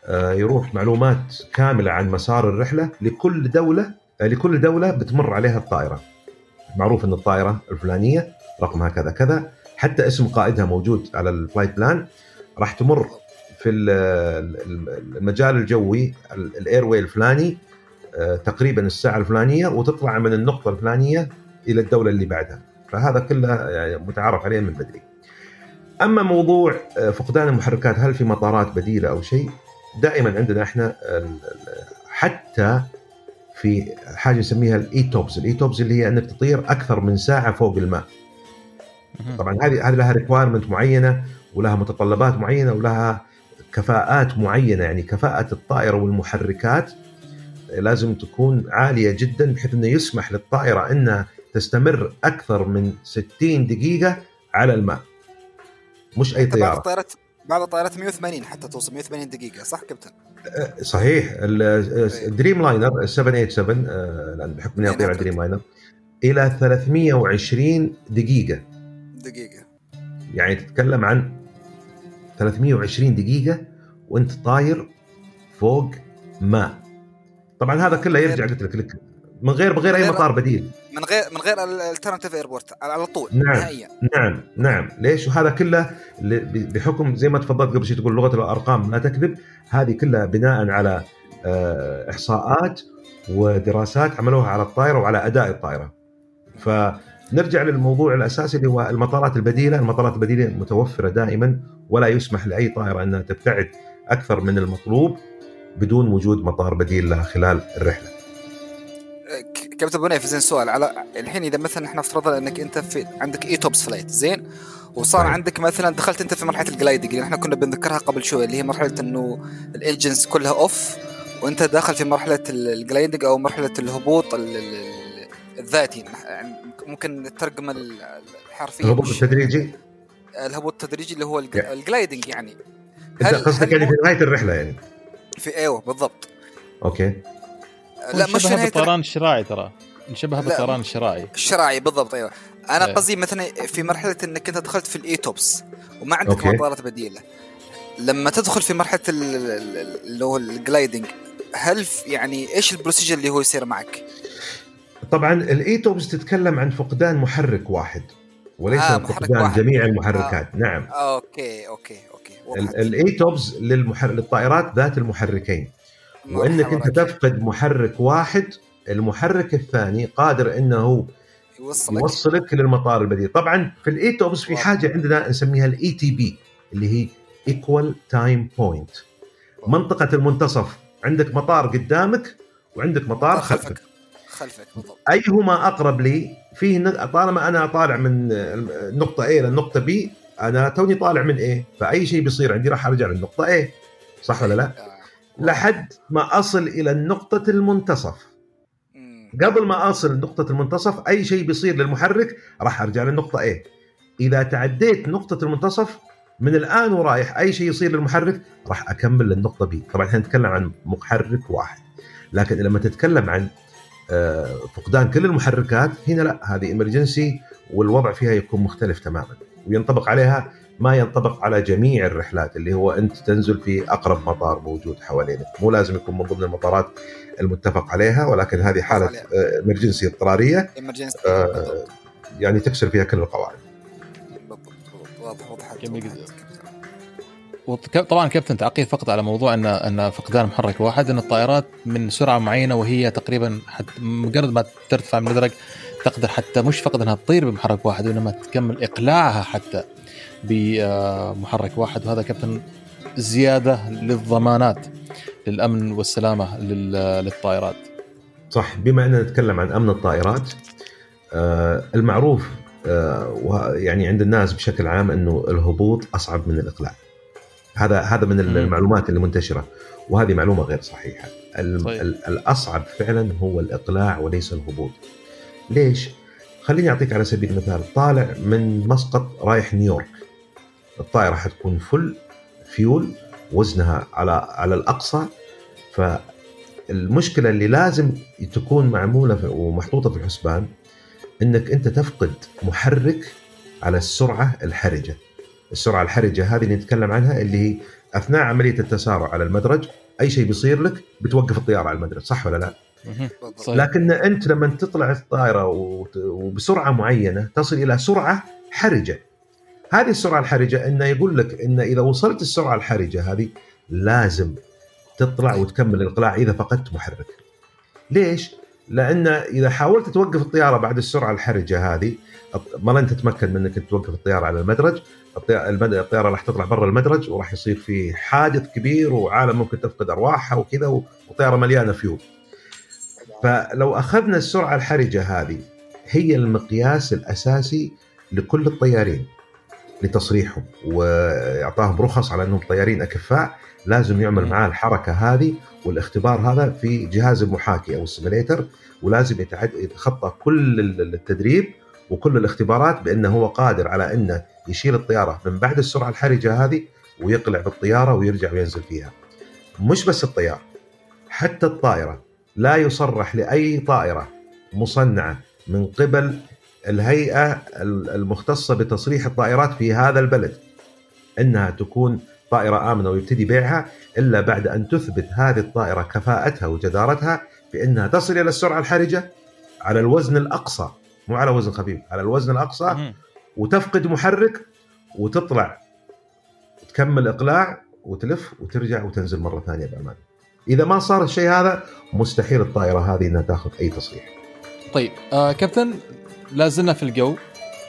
آه، يروح معلومات كاملة عن مسار الرحلة لكل دولة لكل دولة بتمر عليها الطائرة. معروف إن الطائرة الفلانية رقمها كذا كذا حتى اسم قائدها موجود على ال flight plan راح تمر في ال- ال- المجال الجوي ال airway الفلاني آه، تقريبا الساعة الفلانية وتطلع من النقطة الفلانية إلى الدولة اللي بعدها. فهذا كله يعني متعارف عليه من بدري. أما موضوع آه، فقدان المحركات هل في مطارات بديلة أو شيء؟ دائما عندنا إحنا حتى في حاجة نسميها ال ETOPS ال ETOPS اللي هي أنك تطير أكثر من ساعة فوق الماء. طبعا هذه هذه لها requirement معينة ولها متطلبات معينة ولها كفاءات معينة. يعني كفاءة الطائرة والمحركات لازم تكون عالية جدا بحيث إنه يسمح للطائرة إنها تستمر أكثر من 60 دقيقة على الماء. مش أي طياره بعض الطائرات 180 حتى توصل 180 دقيقة؟ صح كابتن؟ صحيح. ال- ال Dreamliner ال 787 آه، لأن بحكم إني اطير على ال Dreamliner إلى 320 دقيقة. دقيقة. يعني تتكلم عن 320 دقيقة وأنت طاير فوق ماء طبعا هذا كله يرجع قلت لك من غير بغير أي غير- مطار بديل. من غير من غير ال alternative airport على طول. نعم. نهائيا. نعم. نعم. ليش؟ وهذا كله بحكم زي ما تفضلت قبل شوي تقول لغة الأرقام لا تكذب هذه كلها بناء على آه، إحصاءات ودراسات عملوها على الطائرة وعلى أداء الطائرة. فنرجع للموضوع الأساسي اللي هو المطارات البديلة. المطارات البديلة متوفرة دائما ولا يسمح لأي طائرة أنها تبتعد أكثر من المطلوب بدون وجود مطار بديل لها خلال الرحلة. كابتن ابو نايف زين سؤال. على الحين إذا مثلا إحنا افترضنا إنك أنت في عندك ETOPS flight زين؟ وصار طيب. عندك مثلا دخلت أنت في مرحلة ال gliding اللي إحنا كنا بنذكرها قبل شوي اللي هي مرحلة إنه ال engines كلها off وأنت داخل في مرحلة ال- gliding أو مرحلة الهبوط ال- ال- ال- الذاتي. يعني ممكن نترجم ال- الحرفية. الهبوط التدريجي؟ الهبوط التدريجي اللي هو. ال gliding يعني. إنت هل- قصدك يعني في نهاية الرحلة يعني؟ في أيوه بالضبط. okay. لا مش نهايه بالطيران الشراعي ترى نشبهها. بالطيران الشراعي الشراعي بالضبط أيوه أنا إيه. قصدي مثلا في مرحلة إنك أنت دخلت في ال ETOPS وما عندك okay. مطارات بديلة لما تدخل في مرحلة ال- ال- ال- اللي هو ال gliding هل يعني إيش ال procedure اللي هو يصير معك؟ طبعا ال ETOPS تتكلم عن فقدان محرك واحد وليس آه، آه محرك فقدان واحد. جميع المحركات آه. نعم أوكي أوكي أوكي. الإيتوبس للمحر... للطائرات ذات المحركين وإنك أنت. تفقد محرك واحد المحرك الثاني قادر إنه يوصلك. يوصلك للمطار البديل. طبعا في ال ETOPS في واضح. حاجة عندنا نسميها ال ETP اللي هي equal time point منطقة المنتصف عندك مطار قدامك وعندك مطار خلفك. خلفك. خلفك بالضبط. أيهما أقرب لي؟ فيه طالما أنا طالع من النقطه A للنقطه B أنا توني طالع من A فأي شيء بيصير عندي راح أرجع للنقطه A. صح ولا لا؟ لحد ما أصل إلى نقطه المنتصف. قبل ما أصل نقطه المنتصف أي شيء بيصير للمحرك راح أرجع للنقطة A. إذا تعديت نقطة المنتصف من الآن ورايح أي شيء يصير للمحرك راح أكمل للنقطة B. طبعا إحنا نتكلم عن محرك واحد. لكن لما تتكلم عن آه، فقدان كل المحركات هنا لا هذه ايمرجنسي والوضع فيها يكون مختلف تماما. وينطبق عليها ما ينطبق على جميع الرحلات اللي هو أنت تنزل في أقرب مطار موجود حوالينك مو لازم يكون من ضمن المطارات المتفق عليها ولكن هذه حالة عليها. ايمرجنسي اضطرارية. آه، يعني تكسر فيها كل القواعد بالضبط بالضبط. واضح وضحت جميل طبعا كابتن تعقيب فقط على موضوع ان إن فقدان محرك واحد إن الطائرات من سرعة معينة وهي تقريبا حتى مجرد ما ترتفع من الدرج تقدر حتى مش فقط إنها تطير بمحرك واحد وإنما تكمل إقلاعها حتى بمحرك واحد وهذا كابتن زيادة للضمانات للأمن والسلامة لل- للطائرات. صح بما أننا نتكلم عن أمن الطائرات آه، المعروف آه، يعني عند الناس بشكل عام إنه الهبوط أصعب من الإقلاع هذا هذا من. المعلومات اللي منتشرة وهذه معلومة غير صحيحة طيب. ال- الأصعب فعلا هو الإقلاع وليس الهبوط ليش؟ خليني أعطيك على سبيل المثال طالع من مسقط رايح نيويورك. الطائرة حتكون فل فيول وزنها على على الأقصى. فالمشكلة اللي لازم تكون معمولة ومحطوطة في الحسبان إنك أنت تفقد محرك على السرعة الحرجة. السرعة الحرجة هذه اللي نتكلم عنها اللي هي أثناء عملية التسارع على المدرج أي شيء بيصير لك بتوقف الطيارة على المدرج صح ولا لا. لكن أنت لما تطلع الطائرة وبسرعه معينة تصل إلى سرعة حرجة. هذه السرعة الحرجة إنه يقول لك إن إذا وصلت السرعة الحرجة هذه لازم تطلع وتكمل الاقلاع إذا فقدت محرك. ليش؟ لأن إذا حاولت توقف الطيارة بعد السرعة الحرجة هذه ما لن تتمكن من إنك توقف الطيارة على المدرج. الطي- المد- الطيارة راح تطلع برا المدرج وراح يصير في حادث كبير وعالم ممكن تفقد أرواحها وكذا و- وطيارة مليانة فيول. فلو أخذنا السرعة الحرجة هذه هي المقياس الأساسي لكل الطيارين لتصريحهم واعطاهم رخص على أنهم طيارين أكفاء لازم يعمل معاه الحركة هذه والاختبار هذا في جهاز المحاكي أو ال simulator ولازم يتخطى كل ال- التدريب وكل الاختبارات بأنه هو قادر على أنه يشيل الطيارة من بعد السرعة الحرجة هذه ويقلع بالطيارة ويرجع وينزل فيها. مش بس الطيار حتى الطائرة لا يصرح لأي طائرة مصنعة من قبل الهيئة ال- المختصة بتصريح الطائرات في هذا البلد إنها تكون طائرة آمنة ويبتدي بيعها إلا بعد أن تثبت هذه الطائرة كفاءتها وجدارتها بأنها تصل إلى السرعة الحرجة على الوزن الأقصى مو على وزن خفيف على الوزن الأقصى مهم. وتفقد محرك وتطلع تكمل إقلاع وتلف وترجع وتنزل مرة ثانية بأمان. إذا ما صار الشيء هذا مستحيل الطائرة هذه إنها تأخذ أي تصريح. طيب آه كابتن لا زلنا في الجو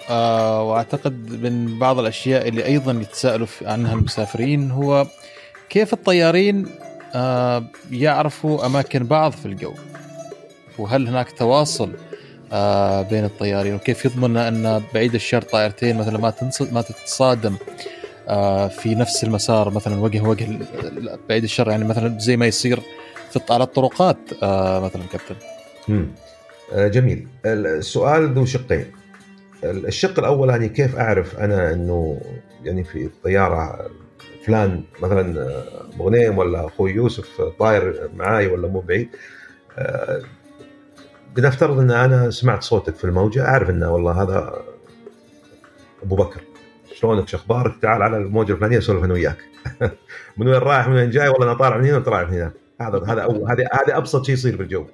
آه وأعتقد من بعض الأشياء اللي أيضا يتساءلوا عنها المسافرين هو كيف الطيارين آه يعرفوا أماكن بعض في الجو؟ وهل هناك تواصل آه بين الطيارين؟ وكيف يضمن أن بعيد الشر طائرتين مثلا ما ما تتصادم؟ في نفس المسار مثلا وجه وجه بعيد الشر يعني مثلا زي ما يصير في على الطرقات آه مثلا كابتن. آه، جميل. السؤال ذو شقين. الشق الاولاني كيف أعرف أنا إنه يعني في الطياره فلان مثلا آه، بغنيم ولا أخوي يوسف طاير معاي ولا مو بعيد؟ آه، بنفترض إن أنا سمعت صوتك في الموجة أعرف إنه والله هذا أبو بكر. شلونك شو أخبارك تعال على الموجة الفلانية أسولف أنا وياك. من وين رايح؟ من وين جاي؟ والله أنا طالع من هنا وطالع من هنا هذا هذا هذا هذا أبسط شيء يصير في الجو.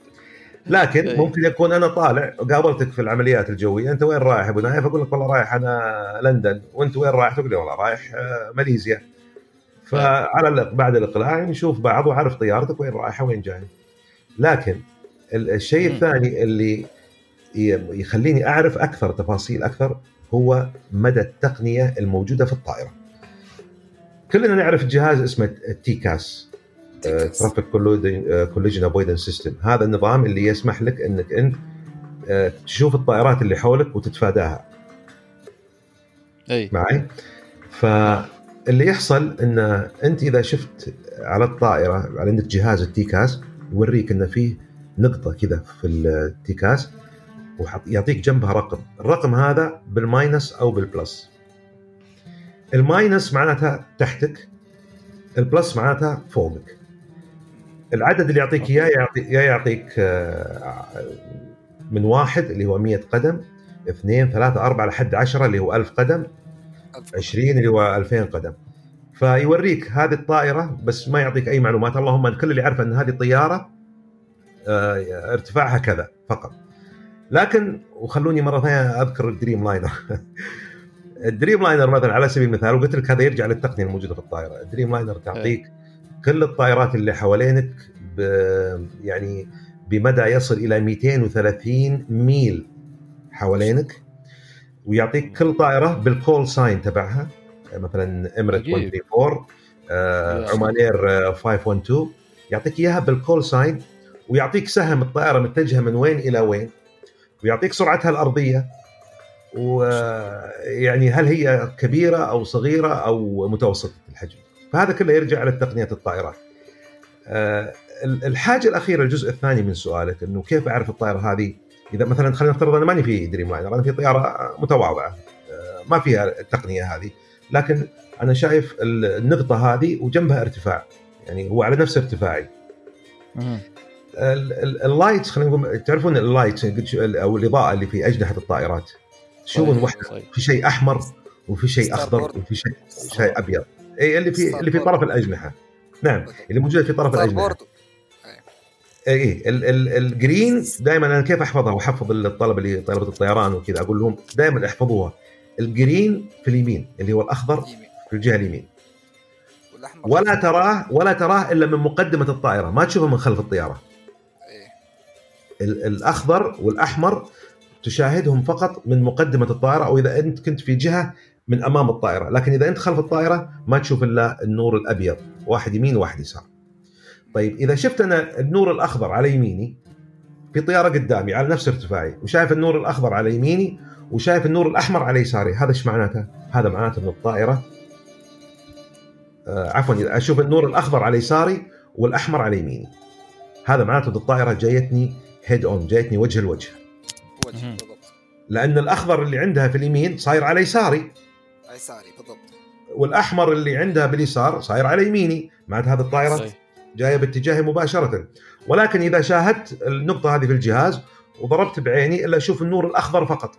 لكن إيه. ممكن يكون أنا طالع وقابلتك في العمليات الجوية. أنت وين رايح أبو نايف؟ أقول لك والله رايح أنا لندن. وأنت وين رايح؟ تقول لي والله رايح آه، ماليزيا. فعلى بعد الإقلاع نشوف بعض وأعرف طيارتك وين رايحة وين جاية. لكن ال- الشيء. الثاني اللي يخليني أعرف أكثر تفاصيل أكثر هو مدى التقنية الموجودة في الطائرة. كلنا نعرف جهاز اسمه ال TCAS traffic collision avoidance system هذا النظام اللي يسمح لك إنك أنت آه، تشوف الطائرات اللي حولك وتتفاداها. أي. معي؟ فاللي يحصل إن أنت إذا شفت على الطائرة على عندك جهاز ال TCAS يوريك إن فيه نقطة كذا في ال TCAS. ويعطيك جنبها رقم. الرقم هذا بالماينس أو بالبلس. الماينس معناتها تحتك البلس معناتها فوقك. العدد اللي يعطيك إياه يعطي يا يعطيك آه، من واحد اللي هو 100 قدم اثنين ثلاثة أربعة لحد عشرة اللي هو ألف قدم 20 اللي هو 2000 قدم. فيوريك هذه الطائرة بس ما يعطيك أي معلومات. اللهم كل اللي يعرفه أن هذه الطياره آه، ارتفاعها كذا فقط. لكن وخلوني مرة ثانية أذكر الدريم لاينر. الدريم لاينر مثلا على سبيل المثال وقلت لك هذا يرجع للتقنية الموجودة في الطائرة. الدريم لاينر تعطيك كل الطائرات اللي حوالينك ب يعني بمدى يصل إلى 230 ميل حوالينك ويعطيك كل طائرة بال call sign تبعها. مثلا عجيب. 134 آه، يا. عمانير آه، 512 يعطيك إياها بال call sign ويعطيك سهم الطائرة متجهة من وين إلى وين. ويعطيك سرعتها الأرضية. ويعني هل هي كبيرة أو صغيرة أو متوسطة الحجم. فهذا كله يرجع على تقنية الطائرات. آه، الحاجة الأخيرة الجزء الثاني من سؤالك إنه كيف أعرف الطائرة هذه؟ إذا مثلا خلينا نفترض أنا ماني في دريم لاينر أنا في طيارة متواضعة. آه، ما فيها التقنية هذه. لكن أنا شايف النقطة هذه وجنبها ارتفاع. يعني هو على نفس ارتفاعي. ال lights خلينا نقول تعرفون ال lights أو الإضاءة اللي في اجنحه الطائرات. تشوفون صحيح، واحدة صحيح. في شيء أحمر وفي شيء أخضر. وفي شيء شيء أبيض. اي اللي في اللي في طرف الأجنحة. نعم اللي موجودة في طرف الأجنحة. اي ال- ال green دائما أنا كيف أحفظها؟ وأحفظ الطلبة اللي طلبة الطيران وكذا أقول لهم دائما احفظوها. ال green في اليمين اللي هو الأخضر في الجهة اليمين. ولا تراه ولا تراه إلا من مقدمة الطائرة. ما تشوفه من خلف الطيارة. إيه. ال- الأخضر والأحمر تشاهدهم فقط من مقدمة الطائرة أو إذا أنت كنت في جهة من أمام الطائرة، لكن إذا أنت خلف الطائرة ما تشوف إلا النور الأبيض، واحد يمين وواحد يسار. طيب إذا شفت أنا النور الأخضر على يميني في طيارة قدامي على نفس ارتفاعي وشايف النور الأخضر على يميني وشايف النور الأحمر على يساري، هذا إيش معناته؟ هذا معناته إن الطائرة آه عفوا إذا أشوف النور الأخضر على يساري والأحمر على يميني. هذا معناته إن الطائرة جايتني head on، جايتني وجه لوجه. وجه. بالضبط لأن الأخضر اللي عندها في اليمين صاير على يساري يساري بالضبط والأحمر اللي عندها باليسار صاير على يميني معناته هذه الطائرة صحيح. جاية باتجاهي مباشرة ولكن إذا شاهدت النقطة هذه في الجهاز وضربت بعيني إلا أشوف النور الأخضر فقط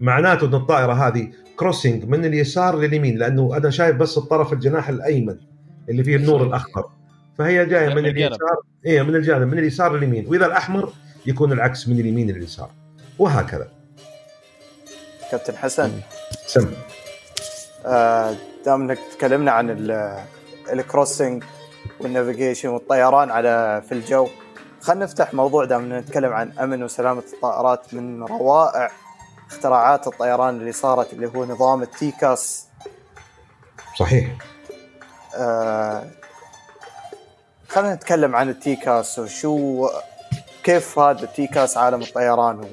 معناته إن الطائرة هذه crossing من اليسار لليمين لأنه أنا شايف بس الطرف الجناح الأيمن اللي فيه النور. الأخضر فهي جاية من من الجانب. اليسار إيه من الجانب من اليسار لليمين. وإذا الأحمر يكون العكس من اليمين لليسار. وهكذا. كابتن حسن. سم. آه، دام انك تكلمنا عن ال- ال crossing وال navigation والطيران على في الجو. خلينا نفتح موضوع دام نتكلم عن أمن وسلامة الطائرات من روائع اختراعات الطيران اللي صارت اللي هو نظام ال TCAS. صحيح. آه، خلينا نتكلم عن ال TCAS وشو كيف هذا ال TCAS عالم الطيران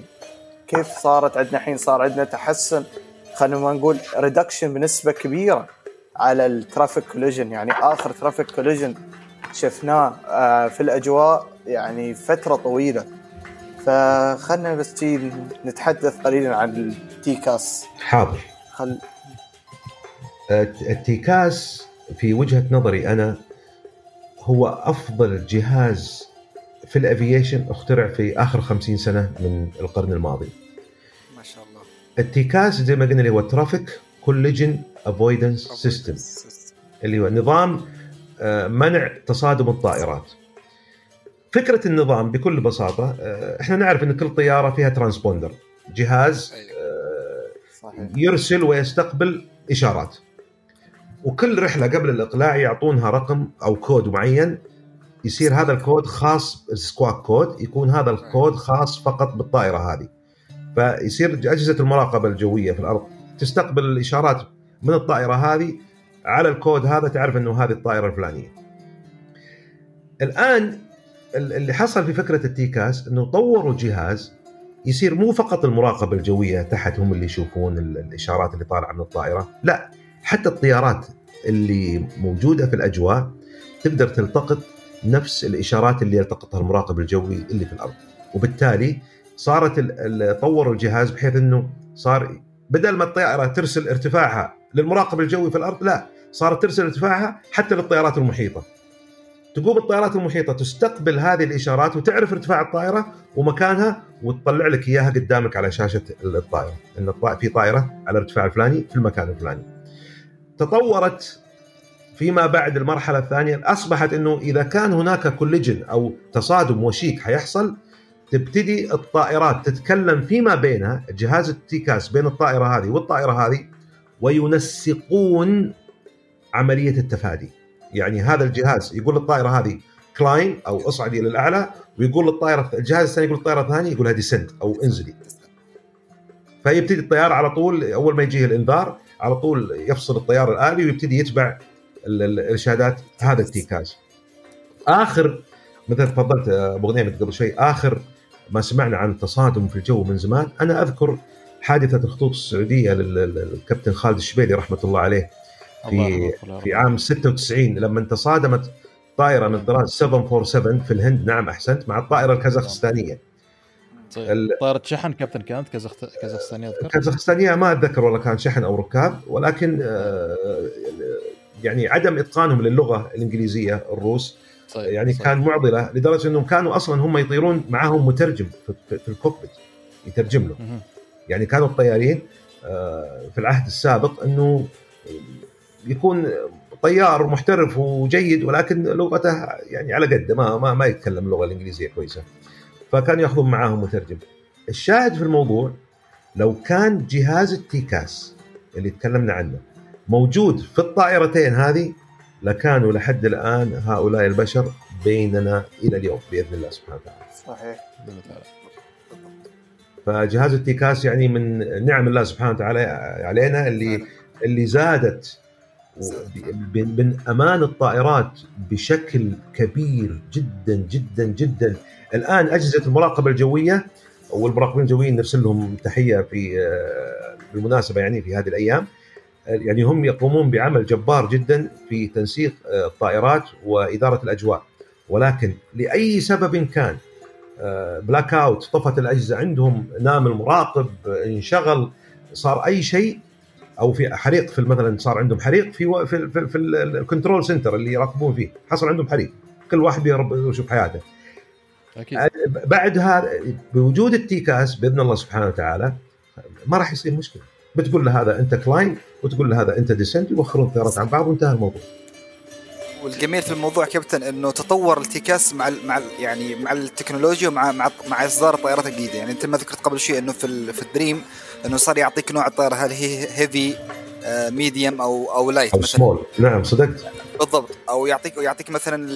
كيف صارت عندنا الحين؟ صار عندنا تحسن خلينا ما نقول reduction بنسبة كبيرة على ال traffic collision يعني آخر traffic collision شفناه آه، في الأجواء يعني فترة طويلة. فخلنا بس نتحدث قليلا عن ال TCAS. حاضر. خل ال TCAS في وجهة نظري أنا هو أفضل جهاز في ال aviation اخترع في آخر 50 سنة من القرن الماضي. ما شاء الله ال TCAS زي ما قلنا اللي هو traffic collision avoidance system اللي هو نظام آه، منع تصادم الطائرات. فكرة النظام بكل بساطة آه، إحنا نعرف إن كل طيارة فيها transponder جهاز أيوة. آه، يرسل ويستقبل إشارات وكل رحلة قبل الإقلاع يعطونها رقم أو كود معين يصير هذا الكود خاص squawk code يكون هذا الكود خاص فقط بالطائرة هذه. فيصير أجهزة المراقبة الجوية في الأرض تستقبل الإشارات من الطائرة هذه على الكود هذا تعرف إنه هذه الطائرة الفلانية. الآن ال- اللي حصل في فكرة التيكاس إنه طوروا جهاز يصير مو فقط المراقبة الجوية تحت هم اللي يشوفون ال- الإشارات اللي طالعة من الطائرة، لا. حتى الطيارات اللي موجودة في الأجواء تقدر تلتقط نفس الإشارات اللي يلتقطها المراقب الجوي اللي في الأرض، وبالتالي صارت طوروا الجهاز بحيث إنه صار بدل ما الطائره ترسل ارتفاعها للمراقب الجوي في الأرض لا صارت ترسل ارتفاعها حتى للطائرات المحيطة. تقوم الطائرات المحيطة تستقبل هذه الإشارات وتعرف ارتفاع الطائرة ومكانها وتطلع لك إياها قدامك على شاشة الطائرة إن في طائرة على الارتفاع الفلاني في المكان الفلاني. تطورت فيما بعد المرحلة الثانية أصبحت إنه إذا كان هناك كوليجن أو تصادم وشيك حيحصل تبتدي الطائرات تتكلم فيما بينها جهاز التيكاس بين الطائرة هذه والطائرة هذه وينسقون عملية التفادي. يعني هذا الجهاز يقول للطائرة هذه climb أو اصعدي إلى الاعلى ويقول للطائرة الجهاز الثاني يقول للطائرة الثانية يقول لها descend أو انزلي فيبتدي الطيار على طول أول ما يجيه الإنذار على طول يفصل الطيار الآلي ويبتدي يتبع ال- ال- الإرشادات هذا ال TCAS آخر مثل تفضلت أبو غنيمة قبل شوي آخر ما سمعنا عن تصادم في الجو من زمان أنا أذكر حادثة الخطوط السعودية لل- لل- للكابتن خالد الشبيلي رحمة الله عليه في في عام 96 لما تصادمت طائرة من طراز 747 في الهند نعم أحسنت مع الطائرة الكازاخستانية. طيب. طائرة شحن كابتن كانت كازاخ- كازاخستانية أذكر الكازاخستانيه ما أتذكر والله كان شحن أو ركاب ولكن آه، يعني عدم إتقانهم للغة الإنجليزية الروس طيب. يعني صح. كان معضلة لدرجة إنهم كانوا أصلا هم يطيرون معاهم مترجم في- الكوكبيت يترجم له. يعني كانوا الطيارين آه، في العهد السابق إنه يكون طيار محترف وجيد ولكن لغته يعني على قده ما ما ما يتكلم اللغة الإنجليزية كويسة فكانوا ياخذون معاهم مترجم الشاهد في الموضوع لو كان جهاز التيكاس اللي تكلمنا عنه موجود في الطائرتين هذه لكانوا لحد الآن هؤلاء البشر بيننا إلى اليوم بإذن الله سبحانه وتعالى. صحيح. فجهاز التيكاس يعني من نعم الله سبحانه وتعالى علينا اللي اللي زادت من أمان الطائرات بشكل كبير جدا جدا جدا الآن أجهزة المراقبة الجوية والمراقبين الجويين نرسل لهم تحية في آه، بالمناسبة يعني في هذه الأيام. يعني هم يقومون بعمل جبار جدا في تنسيق آه، الطائرات وإدارة الأجواء. ولكن لأي سبب كان blackout طفت الأجهزة عندهم نام المراقب انشغل صار أي شيء أو في حريق في مثلا صار عندهم حريق في في, في, في ال control center اللي يراقبون فيه حصل عندهم حريق. كل واحد يشوف حياته. أكيد. بعد هذا بوجود ال TCAS بإذن الله سبحانه وتعالى ما راح يصير مشكلة. بتقول له هذا أنت climb وتقول له هذا أنت descend يوخرون الطيارات عن بعض وانتهى الموضوع. والجميل في الموضوع كابتن إنه تطور ال TCAS مع ال مع ال يعني مع التكنولوجيا ومع مع مع إصدار الطائرات الجديده يعني أنت ما ذكرت قبل شوي إنه في في ال Dream إنه صار يعطيك نوع الطائرة هل هي heavy medium أو أو light أو مثلا. سمول نعم صدقت. بالضبط. أو يعطيك يعطيك مثلا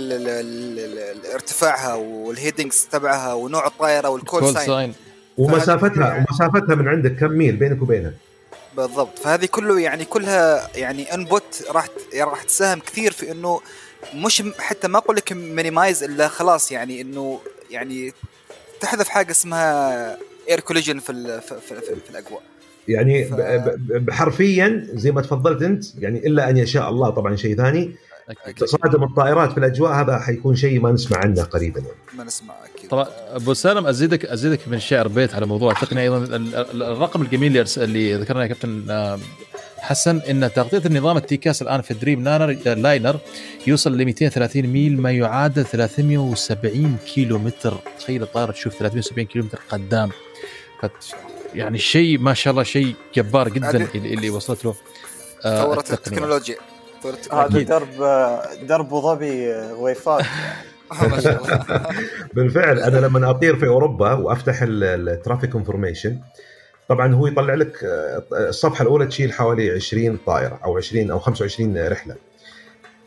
ارتفاعها وال headings تبعها ونوع الطائرة وال call sign ومسافتها ومسافتها من عندك كم ميل بينك وبينها؟ بالضبط. فهذه كله يعني كلها يعني input راح راح تساهم كثير في إنه مش حتى ما أقول لك minimize إلا خلاص يعني إنه يعني تحذف حاجة اسمها air collision في في, في, في, في الأجواء. يعني ف... حرفيا زي ما تفضلت أنت يعني إلا أن يشاء الله طبعا شيء ثاني. تصادم الطائرات في الأجواء هذا حيكون شيء ما نسمع عنه قريبا. يعني. ما نسمع أكيد. طبعا أبو سالم أزيدك أزيدك من شعر بيت على موضوع التقنية أيضا. الرقم الجميل اللي ذكرنا يا كابتن آه، حسن إن تغطية النظام ال TCAS الآن في Dreamliner يوصل ل 230 ميل ما يعادل 370 كيلو متر تخيل الطائرة تشوف 370 كيلو متر قدام. يعني شيء ما شاء الله شيء جبار جدا اللي وصلت له. آه تطورت التكنولوجيا. هذا درب درب أبو ظبي ويفات بالفعل أنا لما أطير في أوروبا وأفتح ال traffic information طبعا هو يطلع لك آه، الصفحة الأولى تشيل حوالي 20 طائرة أو 20 أو 25 رحلة.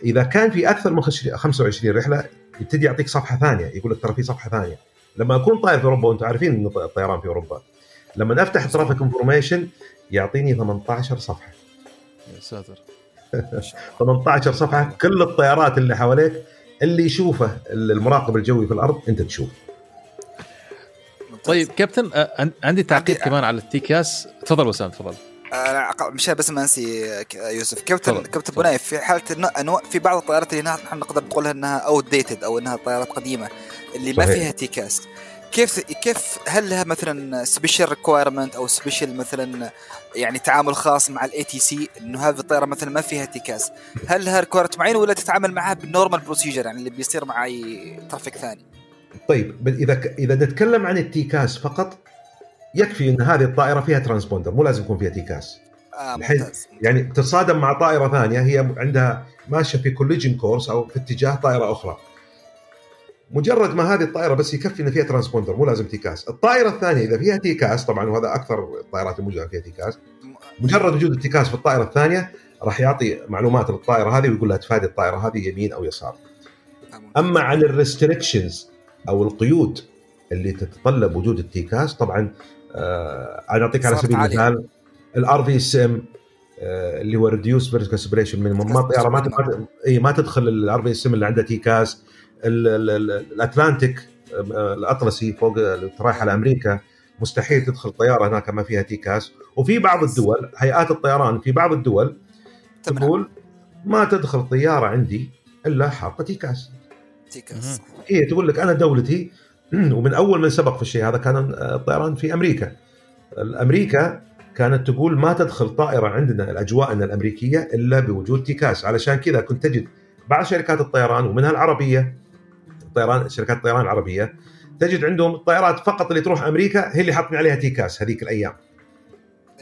إذا كان في أكثر من 25 رحلة يبتدي يعطيك صفحة ثانية يقول لك ترى في صفحة ثانية. لما أكون طاير في أوروبا وأنتم عارفين الطيران في أوروبا. لما أفتح traffic information يعطيني 18 صفحة. يا ساتر. 18 صفحة كل الطيارات اللي حواليك اللي يشوفه المراقب الجوي في الأرض أنت تشوف. طيب كابتن عندي تعقيب كمان على ال TCAS. تفضل وسام تفضل. أنا مش بس ما أنسي يوسف. كابتن كابتن بنايف في حالة انواع في بعض الطائرات اللي نحن نقدر نقولها إنها outdated أو إنها طائرات قديمة اللي صحيح. ما فيها TCAS. كيف كيف هل لها مثلا special requirement أو special مثلا يعني تعامل خاص مع ال ATC إنه هذه الطائره مثلا ما فيها TCAS هل لها requirement معين ولا تتعامل معها بال normal procedure يعني اللي بيصير مع اي traffic ثاني؟ طيب إذا إذا نتكلم عن ال TCAS فقط يكفي إن هذه الطائرة فيها transponder مو لازم يكون فيها TCAS آه. يعني تتصادم مع طائرة ثانية هي عندها ماشية في collision course أو في اتجاه طائرة أخرى. مجرد ما هذه الطائرة بس يكفي إن فيها transponder مو لازم TCAS. الطائرة الثانية إذا فيها TCAS طبعا وهذا أكثر الطائرات الموجودة فيها TCAS. مجرد وجود ال TCAS في الطائرة الثانية راح يعطي معلومات للطائرة هذه ويقول لها تفادي الطائرة هذه يمين أو يسار. أما عن ال restrictions أو القيود اللي تتطلب وجود ال TCAS طبعا آه أنا أعطيك على سبيل المثال ال RVSM اللي هو reduced vertical separation minima الطياره ما إي ما تدخل ال RVSM اللي عندها TCAS. الأتلانتيك الأطلسي فوق رايح على أمريكا مستحيل تدخل طيارة هناك ما فيها TCAS وفي بعض الدول هيئات الطيران في بعض الدول تقول ما تدخل طيارة عندي إلا حاطه تيكاس تيكاس هي تقول لك أنا دولتي ومن أول من سبق في الشيء هذا كان الطيران في أمريكا. أمريكا كانت تقول ما تدخل طائرة عندنا الاجواءنا الأمريكية إلا بوجود تيكاس علشان كذا كنت تجد بعض شركات الطيران ومنها العربية الطيران شركات الطيران العربيه تجد عندهم الطائرات فقط اللي تروح أمريكا هي اللي حاطين عليها تيكاس هذيك الأيام.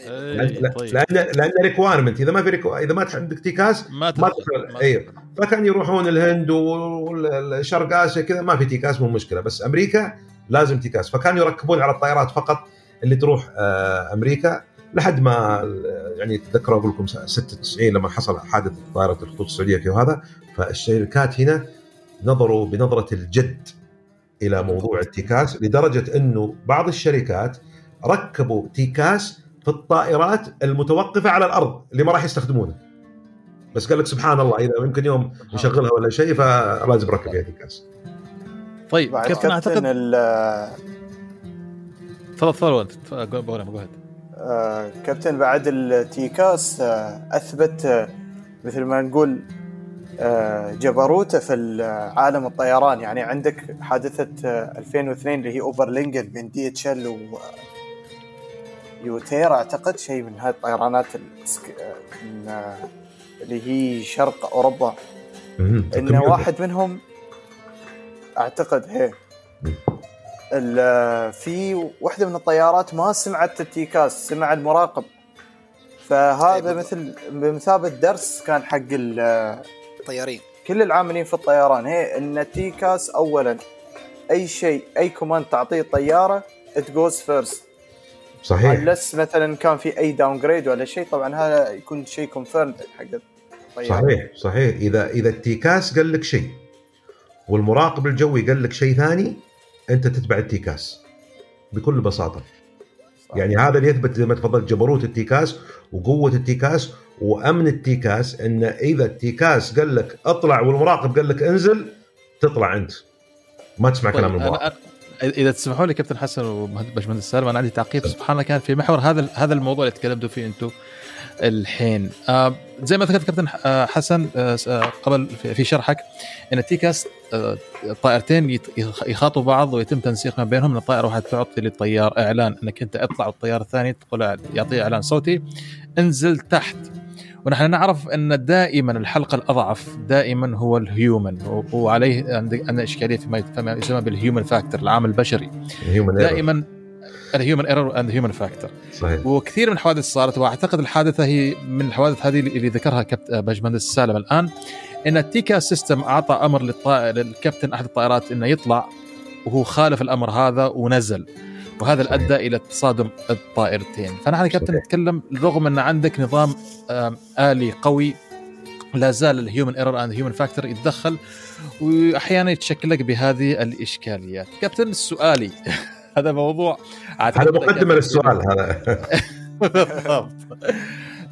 لأن طيب. لأن لأن requirement إذا ما في require... إذا ما عندك TCAS ما تدخل أيوه فكان يروحون الهند والشرق آسيا كذا ما في TCAS مو مشكلة. بس أمريكا لازم TCAS. فكانوا يركبون على الطائرات فقط اللي تروح آه، أمريكا لحد ما يعني تذكروا أقول لكم 96 لما حصل حادث طائرة الخطوط السعودية في وهذا فالشركات هنا نظروا بنظرة الجد إلى موضوع ال TCAS لدرجة أنه بعض الشركات ركبوا TCAS في الطائرات المتوقفة على الأرض اللي ما راح يستخدمونه. بس قال لك سبحان الله إذا يمكن يوم نشغلها ولا شيء فلازم نركب فيها TCAS. طيب كابتن كابتن أعتقد؟ تفضل تفضل بقول بقول آه، كابتن بعد ال TCAS آه، أثبت آه، مثل ما نقول جبروته في عالم الطيران. يعني عندك حادثة آه، 2002 اللي هي اوبرلينجن بين DHL و يوتير أعتقد شيء من هاي الطيرانات آه، آه، اللي هي شرق أوروبا. مهم. ان واحد منهم أعتقد هي. في واحدة من الطيارات ما سمعت التيكاس سمع المراقب. فهذا طيب. مثل بمثابة درس كان حق ال- طيارين كل العاملين في الطيران هي إن التيكاس اولا. أي شيء أي command تعطيه الطياره it goes first صحيح. unless مثلا كان في أي downgrade ولا شيء طبعا هذا يكون شيء confirm حق الطيارة. صحيح صحيح. إذا إذا ال TCAS قال لك شيء والمراقب الجوي قال لك شيء ثاني أنت تتبع ال TCAS بكل بساطة. يعني هذا اللي يثبت زي ما تفضلت جبروت ال TCAS وقوة ال TCAS وأمن ال TCAS إن إذا ال TCAS قال لك اطلع والمراقب قال لك انزل تطلع أنت. ما تسمع كلام طيب المراقب أنا أنا إذا تسمحوا لي كابتن حسن وباشمهندس سالم أنا عندي تعقيب. سبحان الله كان في محور هذا هذا الموضوع اللي تكلمتوا فيه أنتم الحين. آه زي ما ذكرت كابتن آه حسن آه قبل في شرحك إن التيكاس آه طائرتين يت- يخ- يخاطبوا بعض ويتم تنسيق ما بينهم. إن الطائرة واحد تعطي للطيار إعلان. إنك أنت اطلع والطياره الثانية تقول يعطيه إعلان صوتي انزل تحت. ونحن نعرف أن دائما الحلقة الأضعف دائما هو ال human وعليه عندنا إشكالية فيما يسمى بال human factor العامل البشري. دائما ال human error and human factor صحيح. وكثير من الحوادث صارت وأعتقد الحادثة هي من الحوادث هذه اللي ذكرها كابت باشمهندس سالم الآن إن ال TCAS system أعطى أمر للكابتن أحد الطائرات إنه يطلع وهو خالف الأمر هذا ونزل. وهذا صحيح. ادى إلى تصادم الطائرتين. فنحن كابتن. نتكلم رغم أن عندك نظام آلي قوي لا زال ال human error and human factor يتدخل وأحيانا يتشكل لك بهذه الإشكاليات. كابتن سؤالي. هذا موضوع هذا مقدمة للسؤال هذا. بالضبط.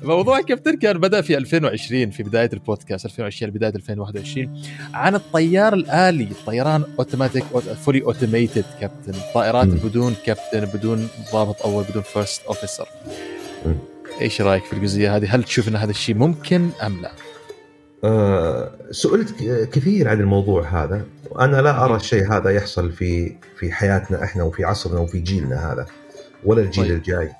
موضوع كابتن كان بدأ في 2020 في بداية البودكاست 2020 بداية 2021 عن الطيار الآلي الطيران automatic fully automated كابتن طائرات مم. بدون كابتن بدون ضابط أول بدون first اوفيسر. إيش رأيك في الجزئية هذه هل تشوف ان هذا الشيء ممكن أم لا آه، سئلت كثير عن الموضوع هذا وأنا لا أرى الشيء هذا يحصل في في حياتنا إحنا وفي عصرنا وفي جيلنا هذا ولا الجيل. طيب. الجاي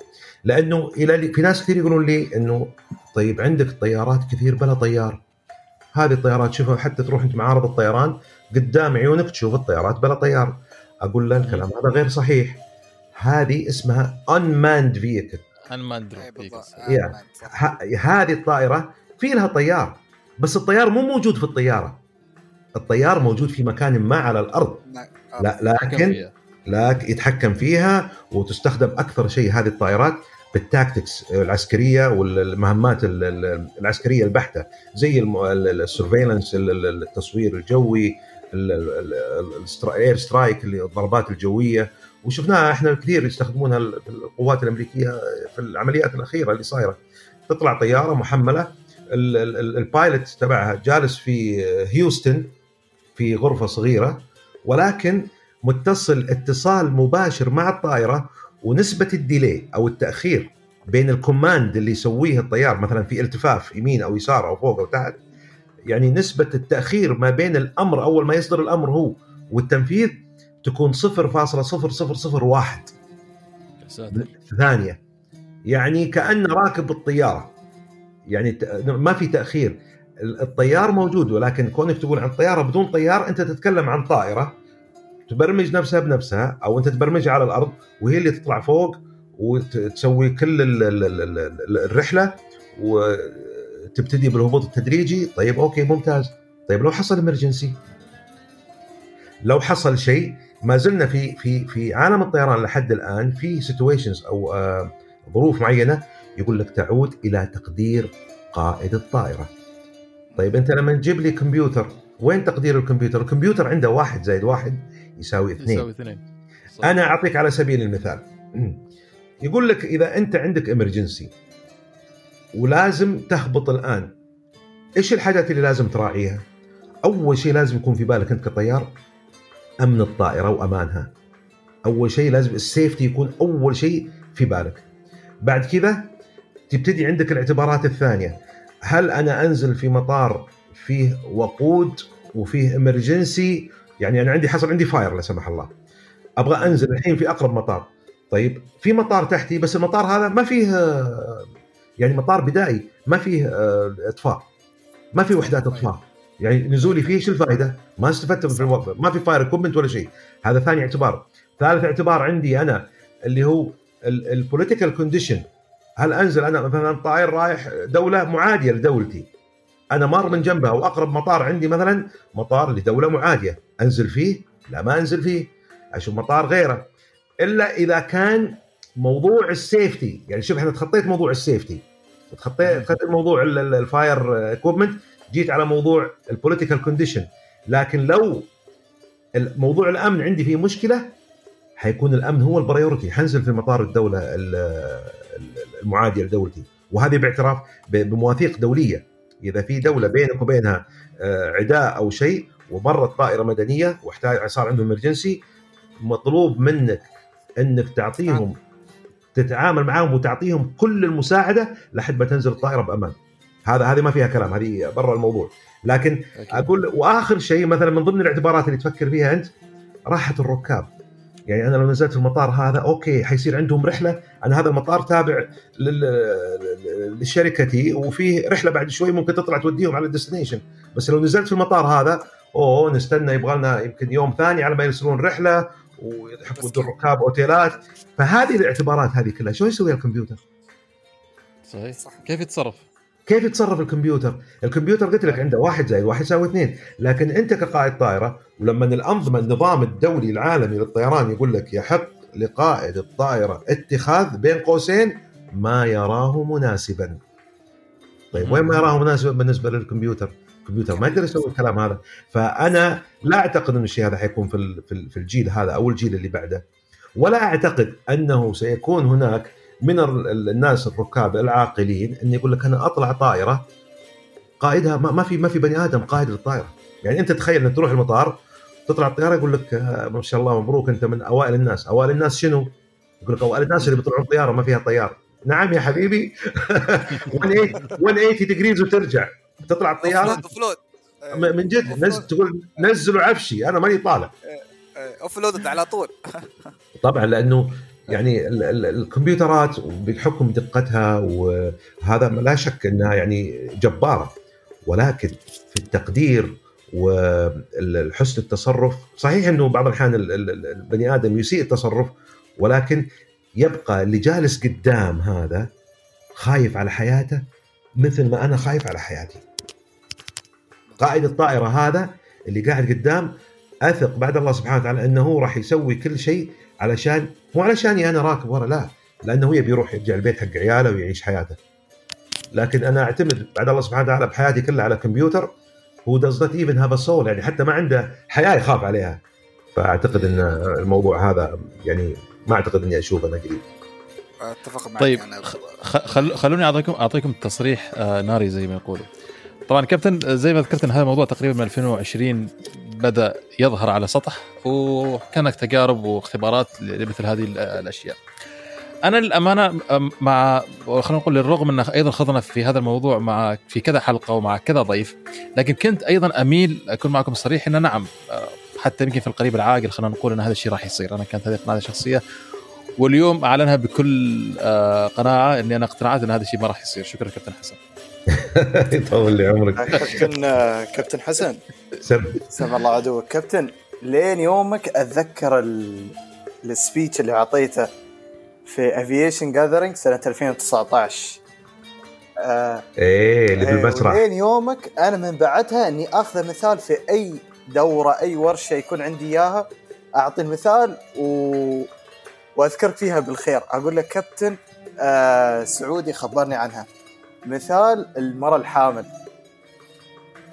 لأنه إلى في ناس كثير يقولون لي إنه طيب عندك طيارات كثير بلا طيار هذه الطيارات شوفها حتى تروح أنت معارض الطيران قدام عيونك تشوف الطيارات بلا طيار أقول له الكلام هذا غير صحيح هذه اسمها unmanned vehicle صح. ه- هذه الطائرة في لها طيار بس الطيار مو موجود في الطيارة الطيار موجود في مكان ما على الأرض لا. آه. لكن فيها. لك يتحكم فيها وتستخدم أكثر شيء هذه الطائرات بال tactics العسكرية والمهمات ال- ال- العسكرية البحتة زي ال surveillance التصوير الجوي ال air strike الضربات الجوية. وشفناها إحنا كثير يستخدمونها ال- القوات الأمريكية في العمليات الأخيرة اللي صايرة. تطلع طيارة محملة. ال- ال- ال- ال pilot تبعها جالس في هيوستن في غرفة صغيرة ولكن متصل اتصال مباشر مع الطائرة ونسبة ال delay أو التأخير بين ال command اللي يسويه الطيار مثلا في التفاف يمين أو يسار أو فوق أو تحت يعني نسبة التأخير ما بين الأمر أول ما يصدر الأمر هو والتنفيذ تكون 0.0001 يا ساتر. ثانية يعني كانه راكب الطيارة يعني ما في تأخير الطيار موجود ولكن كونك تقول عن طيارة بدون طيار أنت تتكلم عن طائرة تبرمج نفسها بنفسها أو أنت تبرمجها على الأرض وهي اللي تطلع فوق وتسوي كل ال- ال- ال- ال- الرحلة وتبتدي بالهبوط التدريجي طيب okay ممتاز طيب لو حصل emergency لو حصل شيء ما زلنا في في في عالم الطيران لحد الآن في situations أو آه، ظروف معينة يقول لك تعود إلى تقدير قائد الطائرة. طيب أنت لما تجيب لي كمبيوتر وين تقدير الكمبيوتر؟ الكمبيوتر عنده واحد زائد واحد يساوي اثنين يساوي اثنين صح. أنا أعطيك على سبيل المثال يقول لك إذا أنت عندك امرجنسي ولازم تهبط الآن إيش الحاجات اللي لازم تراعيها؟ أول شيء لازم يكون في بالك أنت كطيار أمن الطائرة وأمانها. أول شيء لازم السيفتي يكون أول شيء في بالك. بعد كذا تبتدي عندك الاعتبارات الثانية، هل أنا أنزل في مطار فيه وقود وفيه امرجنسي يعني أنا عندي حصل عندي fire لا سمح الله. أبغى أنزل الحين في أقرب مطار. طيب في مطار تحتي بس المطار هذا ما فيه يعني مطار بدائي ما فيه آه، إطفاء. ما في وحدات إطفاء. يعني نزولي فيه شو الفائده؟ ما استفدت في الوقت ما في fire equipment ولا شيء. هذا ثاني اعتبار. ثالث اعتبار عندي أنا اللي هو ال political condition هل أنزل أنا مثلا طائر رايح دولة معادية لدولتي؟ أنا مار من جنبها وأقرب مطار عندي مثلا مطار لدولة معادية. أنزل فيه؟ لا ما أنزل فيه. أشوف مطار غيره. إلا إذا كان موضوع ال safety. يعني شوف إحنا تخطيت موضوع ال safety. تخطيت تخطيت موضوع ال- ال- ال fire equipment جيت على موضوع ال political condition لكن لو موضوع الأمن عندي فيه مشكلة حيكون الأمن هو ال priority حنزل في مطار الدولة ال- ال- المعاديه لدولتي وهذه باعتراف بمواثيق دولية. إذا في دولة بينك وبينها آه، عداء أو شيء ومرت طائرة مدنية واحتاج صار عندهم امرجنسي مطلوب منك إنك تعطيهم تتعامل معاهم وتعطيهم كل المساعدة لحد ما تنزل الطائرة بأمان. هذا هذه ما فيها كلام هذه برا الموضوع. لكن أكيد. أقول وآخر شيء مثلا من ضمن الاعتبارات اللي تفكر فيها أنت راحة الركاب. يعني أنا لو نزلت في المطار هذا okay حيصير عندهم رحلة. أنا هذا المطار تابع لشركتي وفيه رحلة بعد شوي ممكن تطلع توديهم على ال destination بس لو نزلت في المطار هذا أوه نستنى يبغى لنا يمكن يوم ثاني على ما يرسلون رحلة ويجيبوا يدوا الركاب أوتيلات فهذه الاعتبارات هذه كلها شو يسوي الكمبيوتر؟ صحيح صح. كيف يتصرف؟ كيف يتصرف الكمبيوتر؟ الكمبيوتر قلت لك عنده واحد زائد واحد يساوي اثنين، لكن أنت كقائد طائرة ولما الأنظمة النظام الدولي العالمي للطيران يقول لك يحق لقائد الطائرة اتخاذ بين قوسين ما يراه مناسبا. طيب وين ما يراه مناسبا بالنسبة للكمبيوتر؟ الكمبيوتر. ما يقدر يسوي الكلام هذا، فأنا لا أعتقد إن الشيء هذا حيكون في في ال- في الجيل هذا أو الجيل اللي بعده. ولا أعتقد أنه سيكون هناك من ال- ال- الناس الركاب العاقلين إن يقول لك أنا أطلع طائرة قائدها ما ما في ما في بني آدم قائد للطائرة. يعني أنت تخيل إنك تروح المطار تطلع الطيارة يقول لك آه، ما شاء الله مبروك أنت من أوائل الناس. أوائل الناس شنو؟ يقول لك أوائل الناس اللي بيطلعون طيارة ما فيها طيار. نعم يا حبيبي. 180 180 degrees وترجع. تطلع الطيارة؟ offload م- من جد نزل تقول نزلوا عفشي أنا ماني طالع. offload على طول. طبعا لأنه يعني ال- ال- الكمبيوترات بحكم دقتها وهذا لا شك إنها يعني جبارة. ولكن في التقدير وحسن التصرف صحيح إنه بعض الأحيان ال- ال- ال- البني آدم يسيء التصرف ولكن يبقى اللي جالس قدام هذا خايف على حياته مثل ما أنا خايف على حياتي. قائد الطائرة هذا اللي قاعد قدام أثق بعد الله سبحانه وتعالى إنه راح يسوي كل شيء علشان مو علشاني أنا راكب ورا لا لأنه يبي يروح يرجع البيت حق عياله ويعيش حياته. لكن أنا أعتمد بعد الله سبحانه وتعالى بحياتي كلها على كمبيوتر هو does not even have a soul يعني حتى ما عنده حياة يخاف عليها. فأعتقد إن الموضوع هذا يعني ما أعتقد إني أشوفه أنا قريب. أتفق معك طيب أنا. خل... خلوني اعطيكم أعطيكم تصريح آه، ناري زي ما يقولوا. طبعا كابتن زي ما ذكرت إن هذا الموضوع تقريبا من 2020 بدأ يظهر على سطح وكانت تجارب واختبارات لمثل هذه ال- الأشياء. أنا للأمانة مع خلينا نقول للرغم إن أيضا خضنا في هذا الموضوع مع في كذا حلقة ومع كذا ضيف لكن كنت أيضا أميل أكون معكم صريح إن نعم آه، حتى يمكن في القريب العاجل خلينا نقول إن هذا الشيء راح يصير. أنا كانت هذه قناعه شخصيه واليوم أعلنها بكل آه، قناعة إني أنا اقتنعت إن هذا الشيء ما راح يصير. شكرا كابتن حسن. يطول لي عمرك. كابتن كابتن حسن. سب. سمع الله عدوك. كابتن لين يومك أتذكر ال- ال speech اللي أعطيته في aviation gathering سنة 2019 آه إيه اللي بالمسرح لين يومك أنا من بعدها إني أخذ مثال في أي دورة أي ورشة يكون عندي إياها. أعطي المثال و... وأذكرك فيها بالخير أقول لك كابتن آه سعودي خبرني عنها مثال المرأة الحامل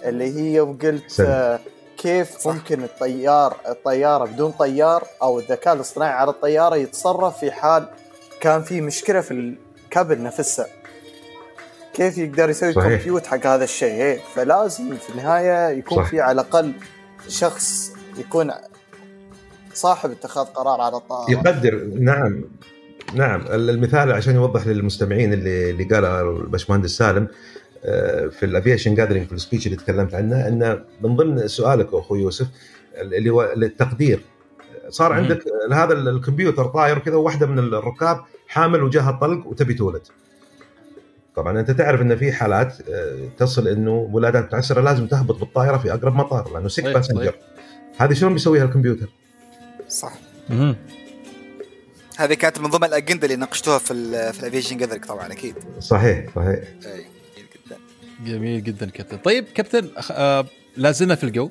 اللي هي وقلت سلم. آه، كيف صح. ممكن الطيار الطيارة بدون طيار أو الذكاء الاصطناعي على الطيارة يتصرف في حال كان في مشكلة في الكابل نفسه كيف يقدر يسوي صحيح. كمبيوت حق هذا الشيء إيه، فلازم في النهاية يكون صح. في على الأقل شخص يكون صاحب اتخاذ قرار على الطائره يقدر نعم نعم. المثال عشان يوضح للمستمعين اللي اللي قاله الباشمهندس سالم آه، في ال aviation gathering في ال speech اللي تكلمت عنه انه من ضمن سؤالك أخوي يوسف اللي هو التقدير صار مم. عندك هذا الكمبيوتر طاير وكذا وواحدة من الركاب حامل وجاها الطلق وتبي تولد. طبعا أنت تعرف إن في حالات آه، تصل إنه ولادات متعسرة لازم تهبط بالطائرة في أقرب مطار لأنه sick passenger هذه شلون بيسويها الكمبيوتر؟ صح. مهم. هذه كانت من ضمن الأجندة اللي ناقشتوها في ال في ال aviation gathering طبعا أكيد. صحيح صحيح. اي جميل جدا. جميل جدا كابتن. طيب كابتن أخ- آه لا زلنا في الجو.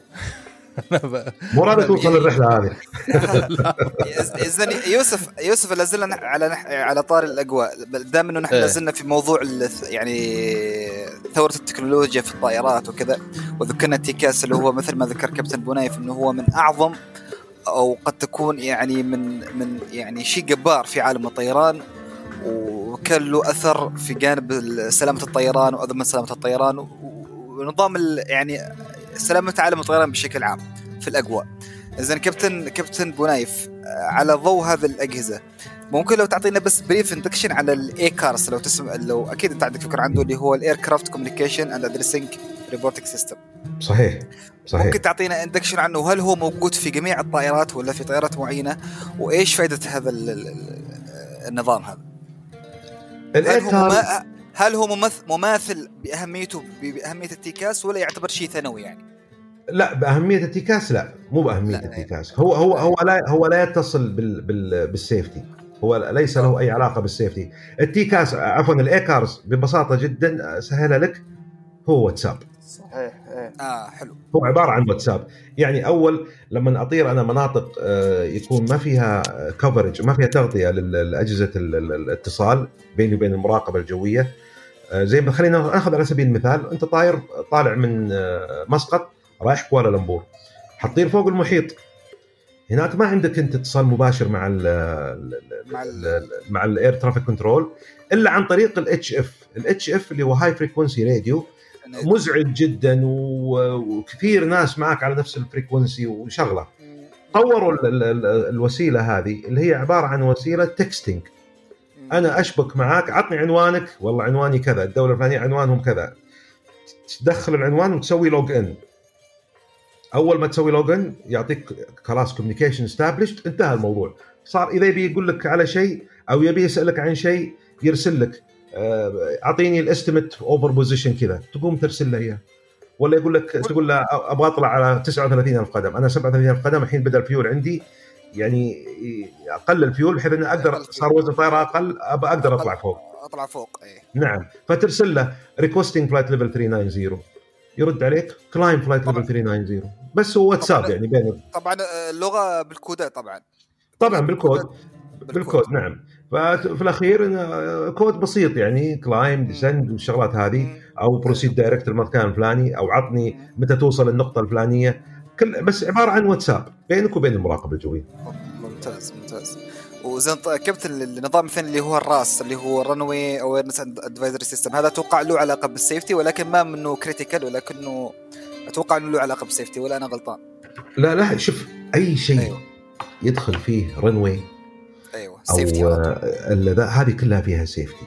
مو راضي توصل الرحله هذه. اذن يوسف يوسف لا زلنا على نح- على طار الأجواء. دام انه نحن إيه. لا زلنا في موضوع ال- يعني ثورة التكنولوجيا في الطائرات وكذا. وذكرنا تيكاس اللي هو مثل ما ذكر كابتن بنايف إنه هو من أعظم أو قد تكون يعني من من يعني شيء جبار في عالم الطيران وكان له أثر في جانب سلامة الطيران وضمن سلامة الطيران ونظام يعني سلامة عالم الطيران بشكل عام في الأجواء. اذا كابتن كابتن بنايف آه، على ضوء هذه الأجهزة ممكن لو تعطينا بس brief induction على ال ACARS لو تسمع لو أكيد أنت عندك فكرة عنده اللي هو ال aircraft communication and addressing reporting system صحيح صحيح. ممكن تعطينا induction عنه هل هو موجود في جميع الطائرات ولا في طائرات معينة؟ وإيش فائده هذا ال- ال- ال- النظام هذا؟ هل هو مما هل هو مماثل بأهميته بأهمية ال TCAS ولا يعتبر شيء ثانوي يعني؟ لا بأهمية ال TCAS لا مو بأهمية لا،. ال TCAS. هو هو هو لا هو لا يتصل بال بال بال safety هو ليس له أي علاقة بال safety ال TCAS عفوا ال ACARS ببساطة جدا اسهلها لك هو واتساب صحيح إيه. آه حلو. هو عبارة عن واتساب. يعني أول لما أطير أنا مناطق آه، يكون ما فيها coverage ما فيها تغطية لاجهزه ال- ال- الاتصال بيني وبين المراقبة الجوية. آه، زي ما خلينا ناخذ على سبيل المثال أنت طاير طالع من آه، مسقط رايح كوالالمبور. حتطير فوق المحيط. هناك ما عندك أنت اتصال مباشر مع ال مع ال مع ال air traffic control إلا عن طريق الاتش اف الاتش اف اللي هو high frequency radio مزعج جدا وكثير ناس معك على نفس ال frequency وشغلة. طوروا ال- ال- ال- الوسيلة هذه اللي هي عبارة عن وسيلة texting أنا أشبك معاك عطني عنوانك. والله عنواني كذا الدولة الفلانية عنوانهم كذا. تدخل العنوان وتسوي log in أول ما تسوي log in يعطيك خلاص communication established انتهى الموضوع. صار إذا يبي يقول لك على شيء أو يبي يسألك عن شيء يرسل لك. أعطيني ال estimate over position كذا. تقوم ترسل له إياه. ولا يقول لك تقول له أبغى أطلع على 39000 قدم. أنا 37000 قدم الحين بدأ الفيول عندي. يعني أقل الفيول بحيث إني أقدر صار وزن الطائره أقل أبى أقدر أطلع فوق. أطلع فوق إيه. نعم. فترسل له requesting flight level 390 يرد عليك climb flight level 390 بس هو واتساب. يعني بين طبعا آه، اللغة بال codeات طبعا. طبعا بال code. بال code نعم. ففي الأخير إنه كود بسيط يعني climb descend والشغلات هذه. أو proceed direct المكان الفلاني أو عطني متى توصل النقطه الفلانية. كل بس عبارة عن واتساب بينك وبين المراقبه الجوية. ممتاز ممتاز. وزين كابتن النظام الثاني اللي هو ال RAAS اللي هو runway awareness advisory system هذا أتوقع له علاقة بال safety ولكن ما منه critical ولكنه أتوقع إنه له علاقة بال safety ولا أنا غلطان؟ لا لا شوف أي شيء أيوه. يدخل فيه runway أيوه. safety. آه، هذه كلها فيها safety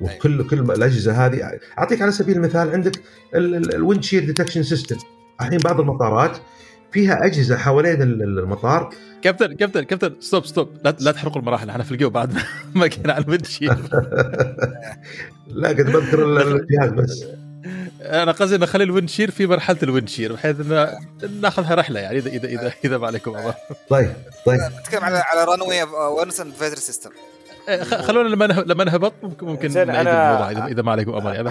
وكل كل الأجهزة هذه أعطيك على سبيل المثال عندك ال wind shear detection system الحين بعض المطارات فيها أجهزة حوالين ال- ال- المطار. كابتن كابتن كابتن stop stop لا لا تحرقوا المراحل إحنا في الجو بعد ما كنا على ال wind shear لا قد بذكر ال- الجهاز بس. أنا قصدي نخلي ال wind shear في مرحلة ال wind shear بحيث ان ناخذها رحلة يعني اذا اذا اذا, إذا ما عليكم أمر. طيب طيب. نتكلم على على runway awareness advisory system إيه، خ- خلونا لما نه- لما نهبط ممكن ممكن نعيد أنا- اذا إذا ما عليكم أمر. يعني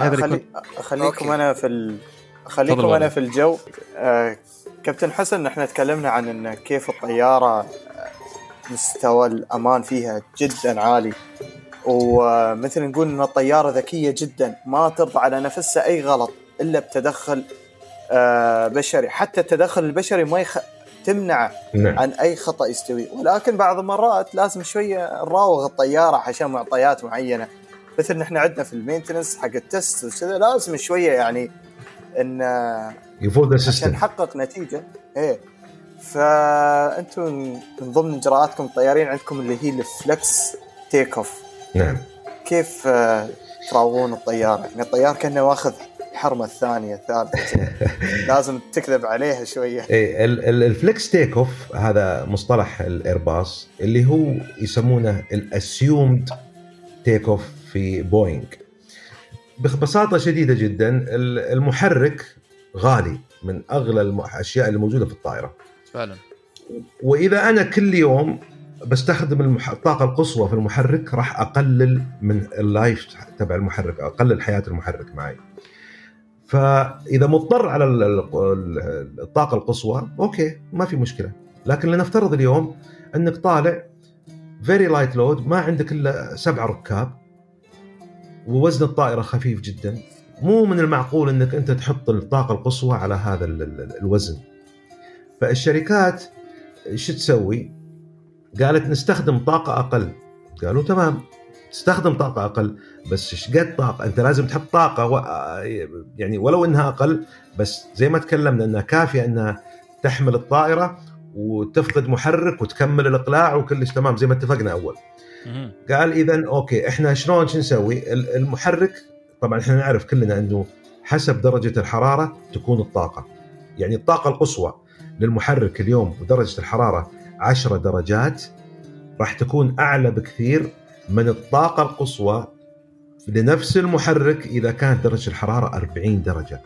okay. أنا في ال... أخليكم تفضل. أنا. في الجو. آه كابتن حسن إحنا تكلمنا عن إن كيف الطيارة آه، مستوى الأمان فيها جدا عالي. ومثل نقول إن الطيارة ذكية جدا ما ترضى على نفسها أي غلط. إلا بتدخل آه، بشري. حتى التدخل البشري ما يخ... تمنع نعم. عن أي خطأ يستوي. ولكن بعض المرات لازم شوية نراوغ الطيارة عشان معطيات معينة. مثل نحن عندنا في ال maintenance حق ال test وكذا لازم شوية يعني إن يفوز عشان نحقق نتيجة. إيه. فأنتم من ضمن إجراءاتكم الطيارين عندكم اللي هي ال flex takeoff نعم. كيف آه، تراوغون الطيارة؟ يعني الطيار كأنه واخذ الحرمة الثانية الثالثة. لازم تكذب عليها شوية. إيه، ال- ال- ال flex takeoff هذا مصطلح الايرباص اللي هو يسمونه ال assumed takeoff في بوينغ ببساطة شديدة جدا ال- المحرك غالي من أغلى المح- الأشياء اللي موجودة في الطائرة. فعلا. وإذا أنا كل يوم بستخدم المح... الطاقة القصوى في المحرك راح أقلل من ال life تبع المحرك أقلل حياة المحرك معي. فإذا مضطر على ال- ال- الطاقة القصوى okay ما في مشكلة. لكن لنفترض اليوم إنك طالع very light load ما عندك إلا سبع ركاب ووزن الطائرة خفيف جدا مو من المعقول إنك أنت تحط الطاقة القصوى على هذا ال- ال- الوزن. فالشركات إيش تسوي؟ قالت نستخدم طاقة أقل. قالوا تمام. تستخدم طاقة أقل بس إيش قد طاقة أنت لازم تحط طاقة و... يعني ولو إنها أقل بس زي ما تكلمنا إنها كافية إنها تحمل الطائرة وتفقد محرك وتكمل الإقلاع وكلش تمام زي ما اتفقنا أول. قال اذا أوكي إحنا شلون شو نسوي؟ ال- المحرك طبعا إحنا نعرف كلنا إنه حسب درجة الحرارة تكون الطاقة. يعني الطاقة القصوى للمحرك اليوم ودرجه الحرارة 10 درجات راح تكون أعلى بكثير من الطاقة القصوى لنفس المحرك إذا كانت درجة الحرارة 40 درجة.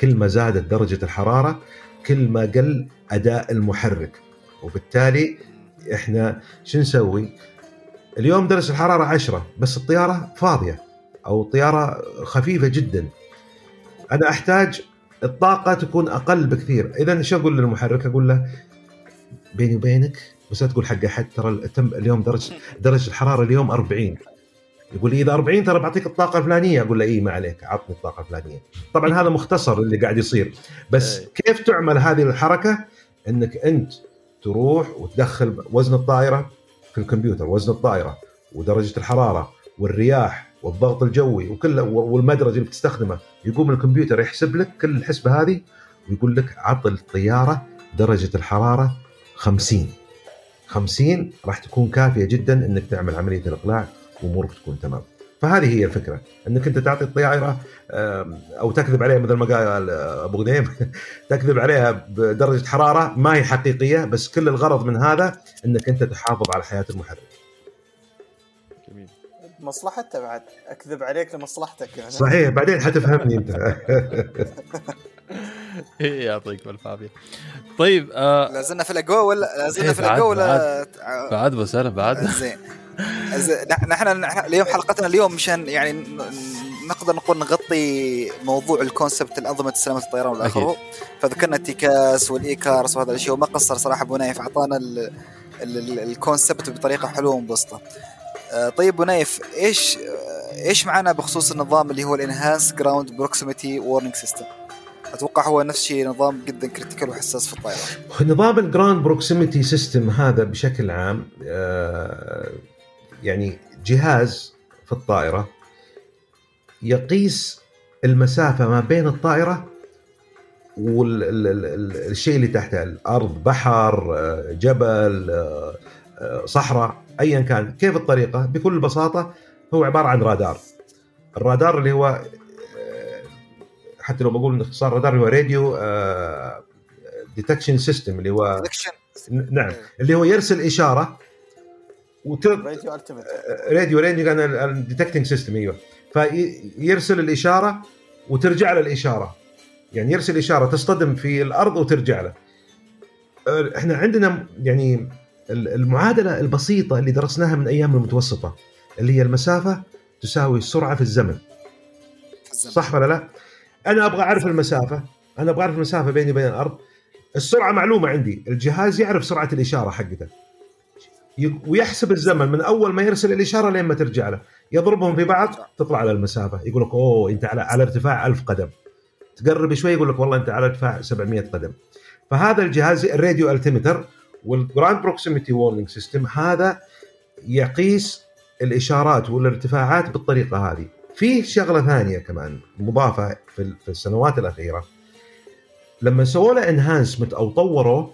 كل ما زادت درجة الحرارة كل ما قل أداء المحرك وبالتالي إحنا شو نسوي؟ اليوم درجة الحرارة 10 بس الطيارة فاضية أو الطياره خفيفة جدا أنا أحتاج الطاقة تكون أقل بكثير اذا شو أقول للمحرك أقول له بيني وبينك بس لا تقول حق أحد ترى تم اليوم درجه درجة الحرارة اليوم 40 يقول لي إذا 40 ترى بعطيك الطاقة الفلانية. أقول له إي ما عليك عطني الطاقة الفلانية. طبعا هذا مختصر اللي قاعد يصير. بس إيه. كيف تعمل هذه الحركة؟ إنك أنت تروح وتدخل وزن الطائرة في الكمبيوتر وزن الطائرة ودرجة الحرارة والرياح والضغط الجوي وكل والمدرج اللي بتستخدمه. يقوم الكمبيوتر يحسب لك كل الحسبة هذه ويقول لك عط الطيارة درجة الحرارة 50 50 راح تكون كافية جدا إنك تعمل عملية الإقلاع وأمورك تكون تمام. فهذه هي الفكرة إنك أنت تعطي الطائره آم، أو تكذب عليها مثل ما قال أبو غنيم تكذب عليها بدرجة حرارة ما هي حقيقية بس كل الغرض من هذا إنك أنت تحافظ على حياة المحرك. جميل. مصلحته بعد أكذب عليك لمصلحتك يعني. صحيح بعدين حتفهمني أنت. إيه، يعطيك ألف عافية. طيب آه لا زلنا في الأجواء ولا لا زلنا إيه، في بعد- الأجواء ولا بعد سلم بعد زين. نحن اليوم حلقتنا اليوم مشان يعني نقدر نقول نغطي موضوع الكونسبت الأنظمة السلامة الطيران والى اخره فذكرنا ال TCAS وال ACARS وهذا الأشياء وما قصر صراحة أبو نايف أعطانا ال- ال- ال- concept بطريقة حلوة ومبسطة. آه، طيب أبو نايف إيش إيش معنا بخصوص النظام اللي هو ال enhanced ground proximity warning system؟ أتوقع هو نفس الشيء نظام جدا critical وحساس في الطائرات. نظام ال ground proximity system هذا بشكل عام آه، يعني جهاز في الطائرة يقيس المسافة ما بين الطائرة والشيء اللي تحتها الأرض بحر آه، جبل آه، صحراء ايا كان. كيف الطريقة؟ بكل بساطة هو عبارة عن رادار. الرادار اللي هو حتى لو بقول اختصار رادار اللي هو radio detection system اللي هو Prediction. نعم. اللي هو يرسل إشارة وتر... radio radio radio كان ال detecting system أيوه. فيرسل الإشارة وترجع له الإشارة. يعني يرسل إشارة تصطدم في الأرض وترجع له. أه، إحنا عندنا يعني ال- المعادلة البسيطة اللي درسناها من أيام المتوسطة اللي هي المسافة تساوي السرعه في الزمن. في الزمن. صح ولا لا؟ أنا أبغى أعرف المسافة. أنا أبغى أعرف المسافة بيني وبين الأرض. السرعة معلومة عندي. الجهاز يعرف سرعة الإشارة حقته. ويحسب الزمن من أول ما يرسل الإشارة لين ما ترجع له. يضربهم في بعض تطلع على المسافة. يقول لك أوه أنت على على ارتفاع ألف قدم. تقرب شوي يقول لك والله أنت على ارتفاع 700 قدم. فهذا الجهاز ال radio altimeter وال ground proximity warning system هذا يقيس الإشارات والارتفاعات بالطريقة هذه. في شغلة ثانية كمان مضافة في في السنوات الأخيرة. لما سووا له انهانسمنت أو طوروا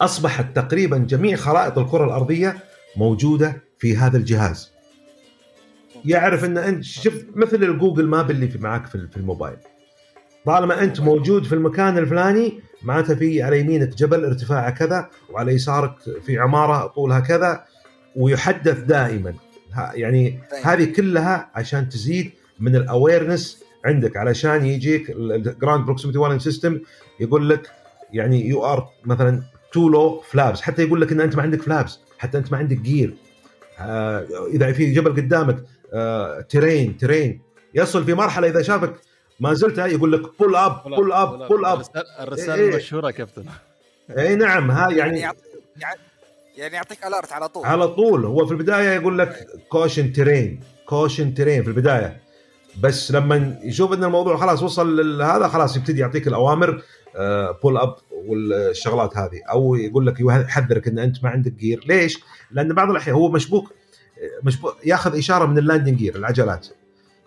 أصبحت تقريبا جميع خرائط الكرة الأرضية موجودة في هذا الجهاز. يعرف إن انت شفت مثل الجوجل ماب اللي في معك في الموبايل. طالما أنت موجود في المكان الفلاني معناته في على يمينك جبل ارتفاعه كذا وعلى يسارك في عمارة طولها كذا ويحدث دائما. يعني هذه كلها عشان تزيد من ال awareness عندك علشان يجيك ال ground proximity warning system يقول لك يعني you are مثلا too low flaps حتى يقول لك إن أنت ما عندك flaps حتى أنت ما عندك gear آه إذا في جبل قدامك آه terrain terrain يصل في مرحلة إذا شافك ما زلت يقول لك pull up pull up pull up الرسالة إيه. المشهورة كابتن. اي نعم ها يعني يعني يعطيك يعني- يعطيك alert على طول. على طول. هو في البداية يقول لك caution terrain caution terrain في البداية. بس لما يشوف إن الموضوع خلاص وصل لهذا خلاص يبتدي يعطيك الأوامر pull up والشغلات هذه. أو يقول لك يحذرك إن أنت ما عندك gear ليش؟ لأن بعض الأحيان هو مشبوك آه، مشبوك ياخذ إشارة من ال landing gear العجلات.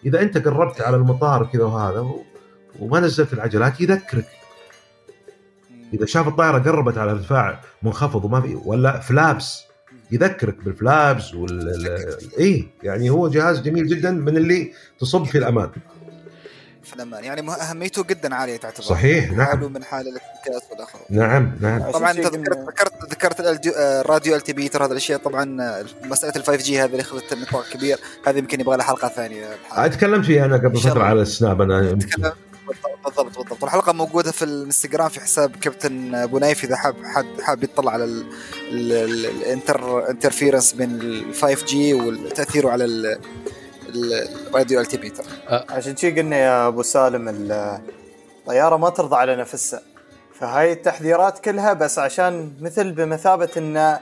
إذا أنت قربت على المطار كذا وهذا وما نزلت العجلات يذكرك. إذا شاف الطائرة قربت على ارتفاع منخفض وما في ولا flaps يذكرك بال flaps وال ال- اي يعني هو جهاز جميل جدا من اللي تصب في الأمان. في الأمان. يعني أهميته جدا عالية تعتبر. صحيح، نعم. حاله من حال الانعكاس والاخر نعم نعم. طبعا انت ذكرت ذكرت ذكرت آه، الراديو altimeter ترى هذه الأشياء طبعا آه، مسألة ال 5 G هذه اللي اخذت نطاق كبير. هذه يمكن يبغى لها حلقة ثانية. تكلمت فيها أنا قبل فترة. على السناب أنا بالضبط بالضبط والحلقة موجودة في الانستغرام في حساب كابتن ابو نايف إذا حاب حد حاب يطلع على ال- ال- ال- ال inter interference بين ال 5 G وتاثيره على ال- ال- الراديو altimeter ترى عشان شي قلنا يا أبو سالم ال- الطياره ما ترضى على نفسها. فهاي التحذيرات كلها بس عشان مثل بمثابة انه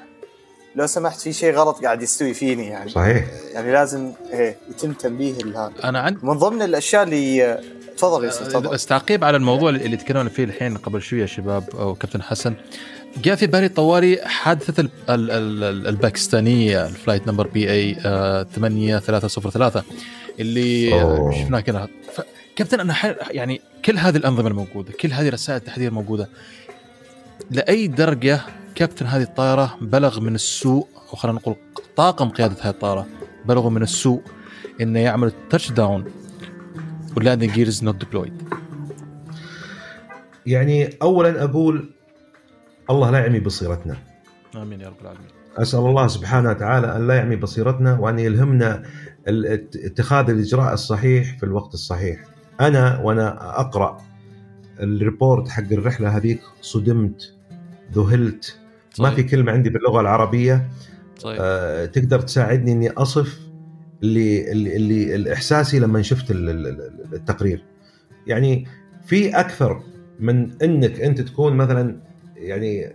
لو سمحت في شيء غلط قاعد يستوي فيني يعني. صحيح. يعني لازم إيه يتم تنبيه لهذا أنا عندي من ضمن الأشياء اللي تفضل يوسف تفضل. بس تعقيب على الموضوع اللي تكلمنا فيه الحين قبل شوية يا شباب أو كابتن حسن. جاء في بالي طوالي حادثة ال- ال- ال- الباكستانية ال flight number PK 8303 اللي أوه. شفناه كذا كابتن أنا يعني كل هذه الأنظمة الموجودة كل هذه رسائل التحذير موجودة لأي درجة كابتن هذه الطائرة بلغ من السوء أو خلينا نقول طاقم قيادة هذه الطائرة بلغوا من السوء إنه يعمل touch down وال landing gears not deployed يعني اولا أقول الله لا يعمي بصيرتنا. آمين يا رب العالمين. أسأل الله سبحانه وتعالى أن لا يعمي بصيرتنا وأن يلهمنا ال- ات- اتخاذ الإجراء الصحيح في الوقت الصحيح. أنا وأنا أقرأ الريبورت حق الرحلة هذيك صدمت ذهلت. ما في كلمة عندي باللغة العربية. طيب. آه، تقدر تساعدني إني أصف؟ اللي اللي, اللي لما شفت ال- ال- ال- التقرير. يعني في أكثر من إنك أنت تكون مثلا يعني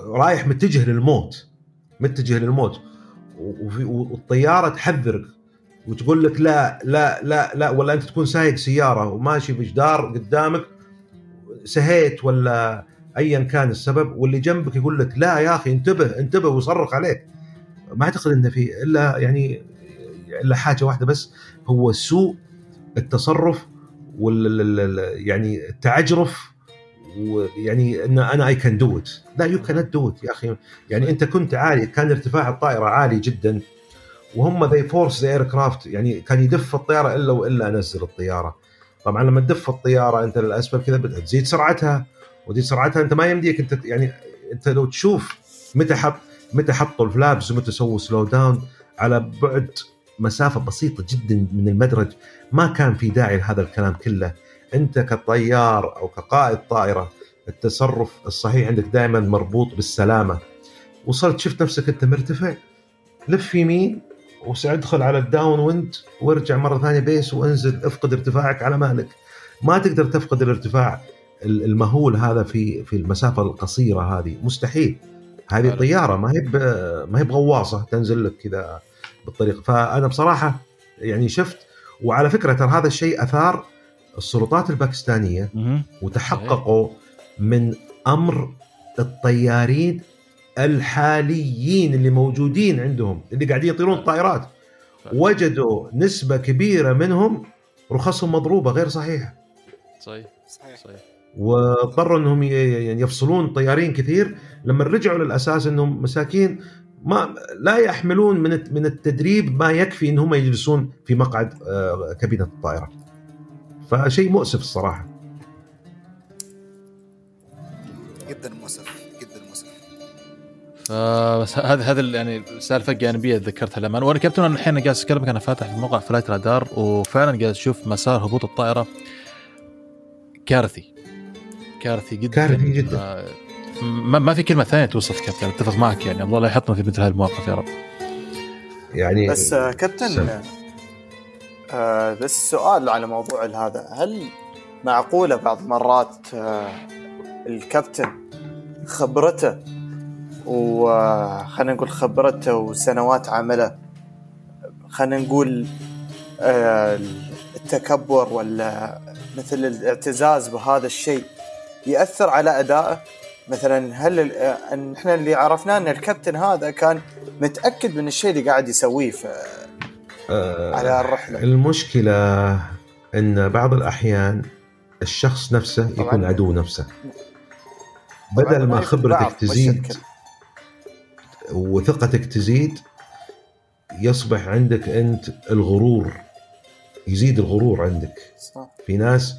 رايح متجه للموت متجه للموت والطيارة تحذرك وتقول لك لا لا لا لا ولا أنت تكون سايق سيارة وماشي في جدار قدامك سهيت ولا ايا كان السبب واللي جنبك يقول لك لا يا أخي انتبه انتبه ويصرخ عليك ما أعتقد انه في إلا يعني إلا حاجة واحدة بس هو سوء التصرف وال يعني التعجرف ويعني إن أنا I can do it لا يو كانت دو ات يا أخي. يعني أنت كنت عالي كان ارتفاع الطائرة عالي جدا وهم they force the aircraft يعني كان يدف الطيارة إلا وإلا أنزل الطيارة. طبعا لما تدف الطيارة أنت للأسفل كذا بتزيد سرعتها وتزيد سرعتها. أنت ما يمديك أنت يعني أنت لو تشوف متى حط متى حطوا ال flaps ومتى سووا slow down على بعد مسافة بسيطة جدا من المدرج ما كان في داعي لهذا الكلام كله. أنت كطيار أو كقائد طائرة التصرف الصحيح عندك دائما مربوط بالسلامة. وصلت شفت نفسك أنت مرتفع لف يمين وادخل على ال downwind وارجع مرة ثانية base وأنزل افقد ارتفاعك على مهلك. ما تقدر تفقد الارتفاع المهول هذا في في المسافة القصيرة هذه. مستحيل. هذه. طيارة ما هي ما هي بغواصة تنزل لك كذا. بالطريقة. فأنا بصراحة يعني شفت وعلى فكرة ترى هذا الشيء أثار السلطات الباكستانية. وتحققوا من أمر الطيارين الحاليين اللي موجودين عندهم اللي قاعدين يطيرون الطائرات وجدوا نسبة كبيرة منهم رخصهم مضروبة غير صحيحة. صحيح. صحيح. صحيح. واضطروا إنهم يعني يفصلون طيارين كثير. لما رجعوا للأساس إنهم مساكين ما لا يحملون من الت- من التدريب ما يكفي إن هم يجلسون في مقعد آه، كابينة الطائرة. فشيء مؤسف الصراحة. جدا مؤسف جدا مؤسف فبس هذا هذا يعني سالفه جانبية ذكرتها لما وأنا كابتن أنا الحين قاعد اكلمك أنا فاتح في موقع Flightradar وفعلا قاعد أشوف مسار هبوط الطائرة كارثي كارثي جدا كارثي جدا. آه، ما, ما في كلمة ثانية توصف كابتن أتفق معك يعني. الله لا يحطنا في مثل هذه المواقف يا رب. يعني بس آه، كابتن. آه، بس سؤال على موضوع هذا. هل معقولة بعض مرات آه، الكابتن خبرته وخلينا نقول خبرته وسنوات عمله خلينا نقول آه، التكبر ولا مثل الاعتزاز بهذا الشيء يأثر على أدائه؟ مثلا هل آه، إحنا اللي عرفناه إن الكابتن هذا كان متأكد من الشيء اللي قاعد يسويه في آه، على الرحلة المشكلة إن بعض الأحيان الشخص نفسه طبعاً. يكون عدو نفسه. بدل ما خبرتك تزيد. وثقتك تزيد يصبح عندك أنت الغرور يزيد الغرور عندك صح في ناس.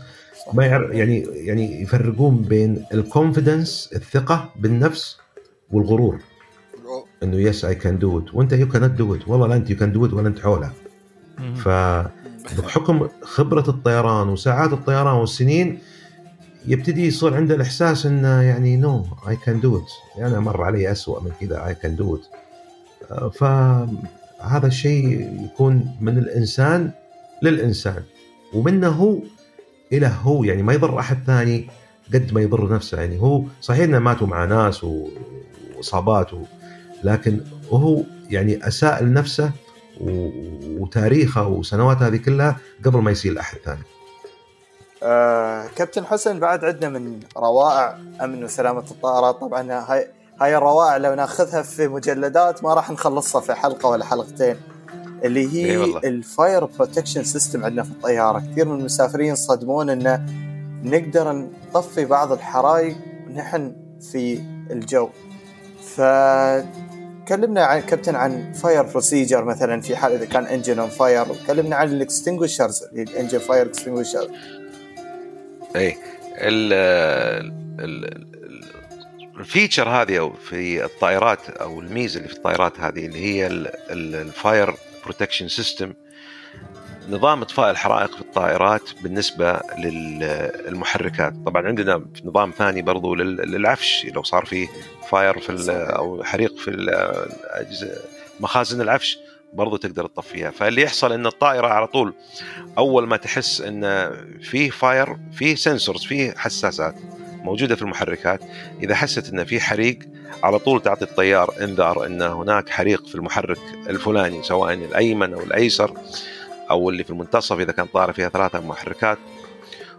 ما يعرف يعني يعني يفرقون بين ال confidence الثقة بالنفس والغرور. إنه yes I can do it وأنت يو كانت دو ات والله لا أنت you can do it ولا أنت حولها. فبحكم خبرة الطيران وساعات الطيران والسنين يبتدي يصير عنده الإحساس إنه يعني no I can do it أنا مر علي اسوء من كذا I can do it فهذا الشيء يكون من الإنسان للإنسان. ومنه هو إلى هو يعني ما يضر أحد ثاني قد ما يضر نفسه يعني هو صحيح إنه ماتوا مع ناس وإصابات. لكن هو يعني اساء لنفسه. وتاريخه وسنوات هذه كلها قبل ما يصير لأحد ثاني. آه كابتن حسن بعد عندنا من روائع أمن وسلامة الطائرات طبعا هاي هاي الروائع لو ناخذها في مجلدات ما راح نخلصها في حلقة ولا حلقتين اللي هي. ال fire protection system عندنا في الطيارة. كثير من المسافرين ينصدمون انه نقدر نطفي بعض الحرائق ونحن في الجو. فكلمنا عن كابتن عن fire procedure مثلا في حال إذا كان engine on fire وكلمنا عن ال extinguishers ال engine fire extinguisher اي ال- ال feature هذه أو في الطائرات أو الميزه اللي في الطائرات هذه اللي هي ال fire protection system نظام إطفاء الحرائق في الطائرات بالنسبة للمحركات. طبعا عندنا نظام ثاني برضو لل- للعفش لو صار في fire في أو حريق في مخازن العفش برضو تقدر تطفيها فاللي يحصل إن الطائرة على طول أول ما تحس إن فيه fire فيه sensors فيه حساسات. موجودة في المحركات. إذا حست إن في حريق على طول تعطي الطيار إنذار إن هناك حريق في المحرك الفلاني سواء الأيمن أو الأيسر أو اللي في المنتصف إذا كان طائره فيها ثلاثة محركات.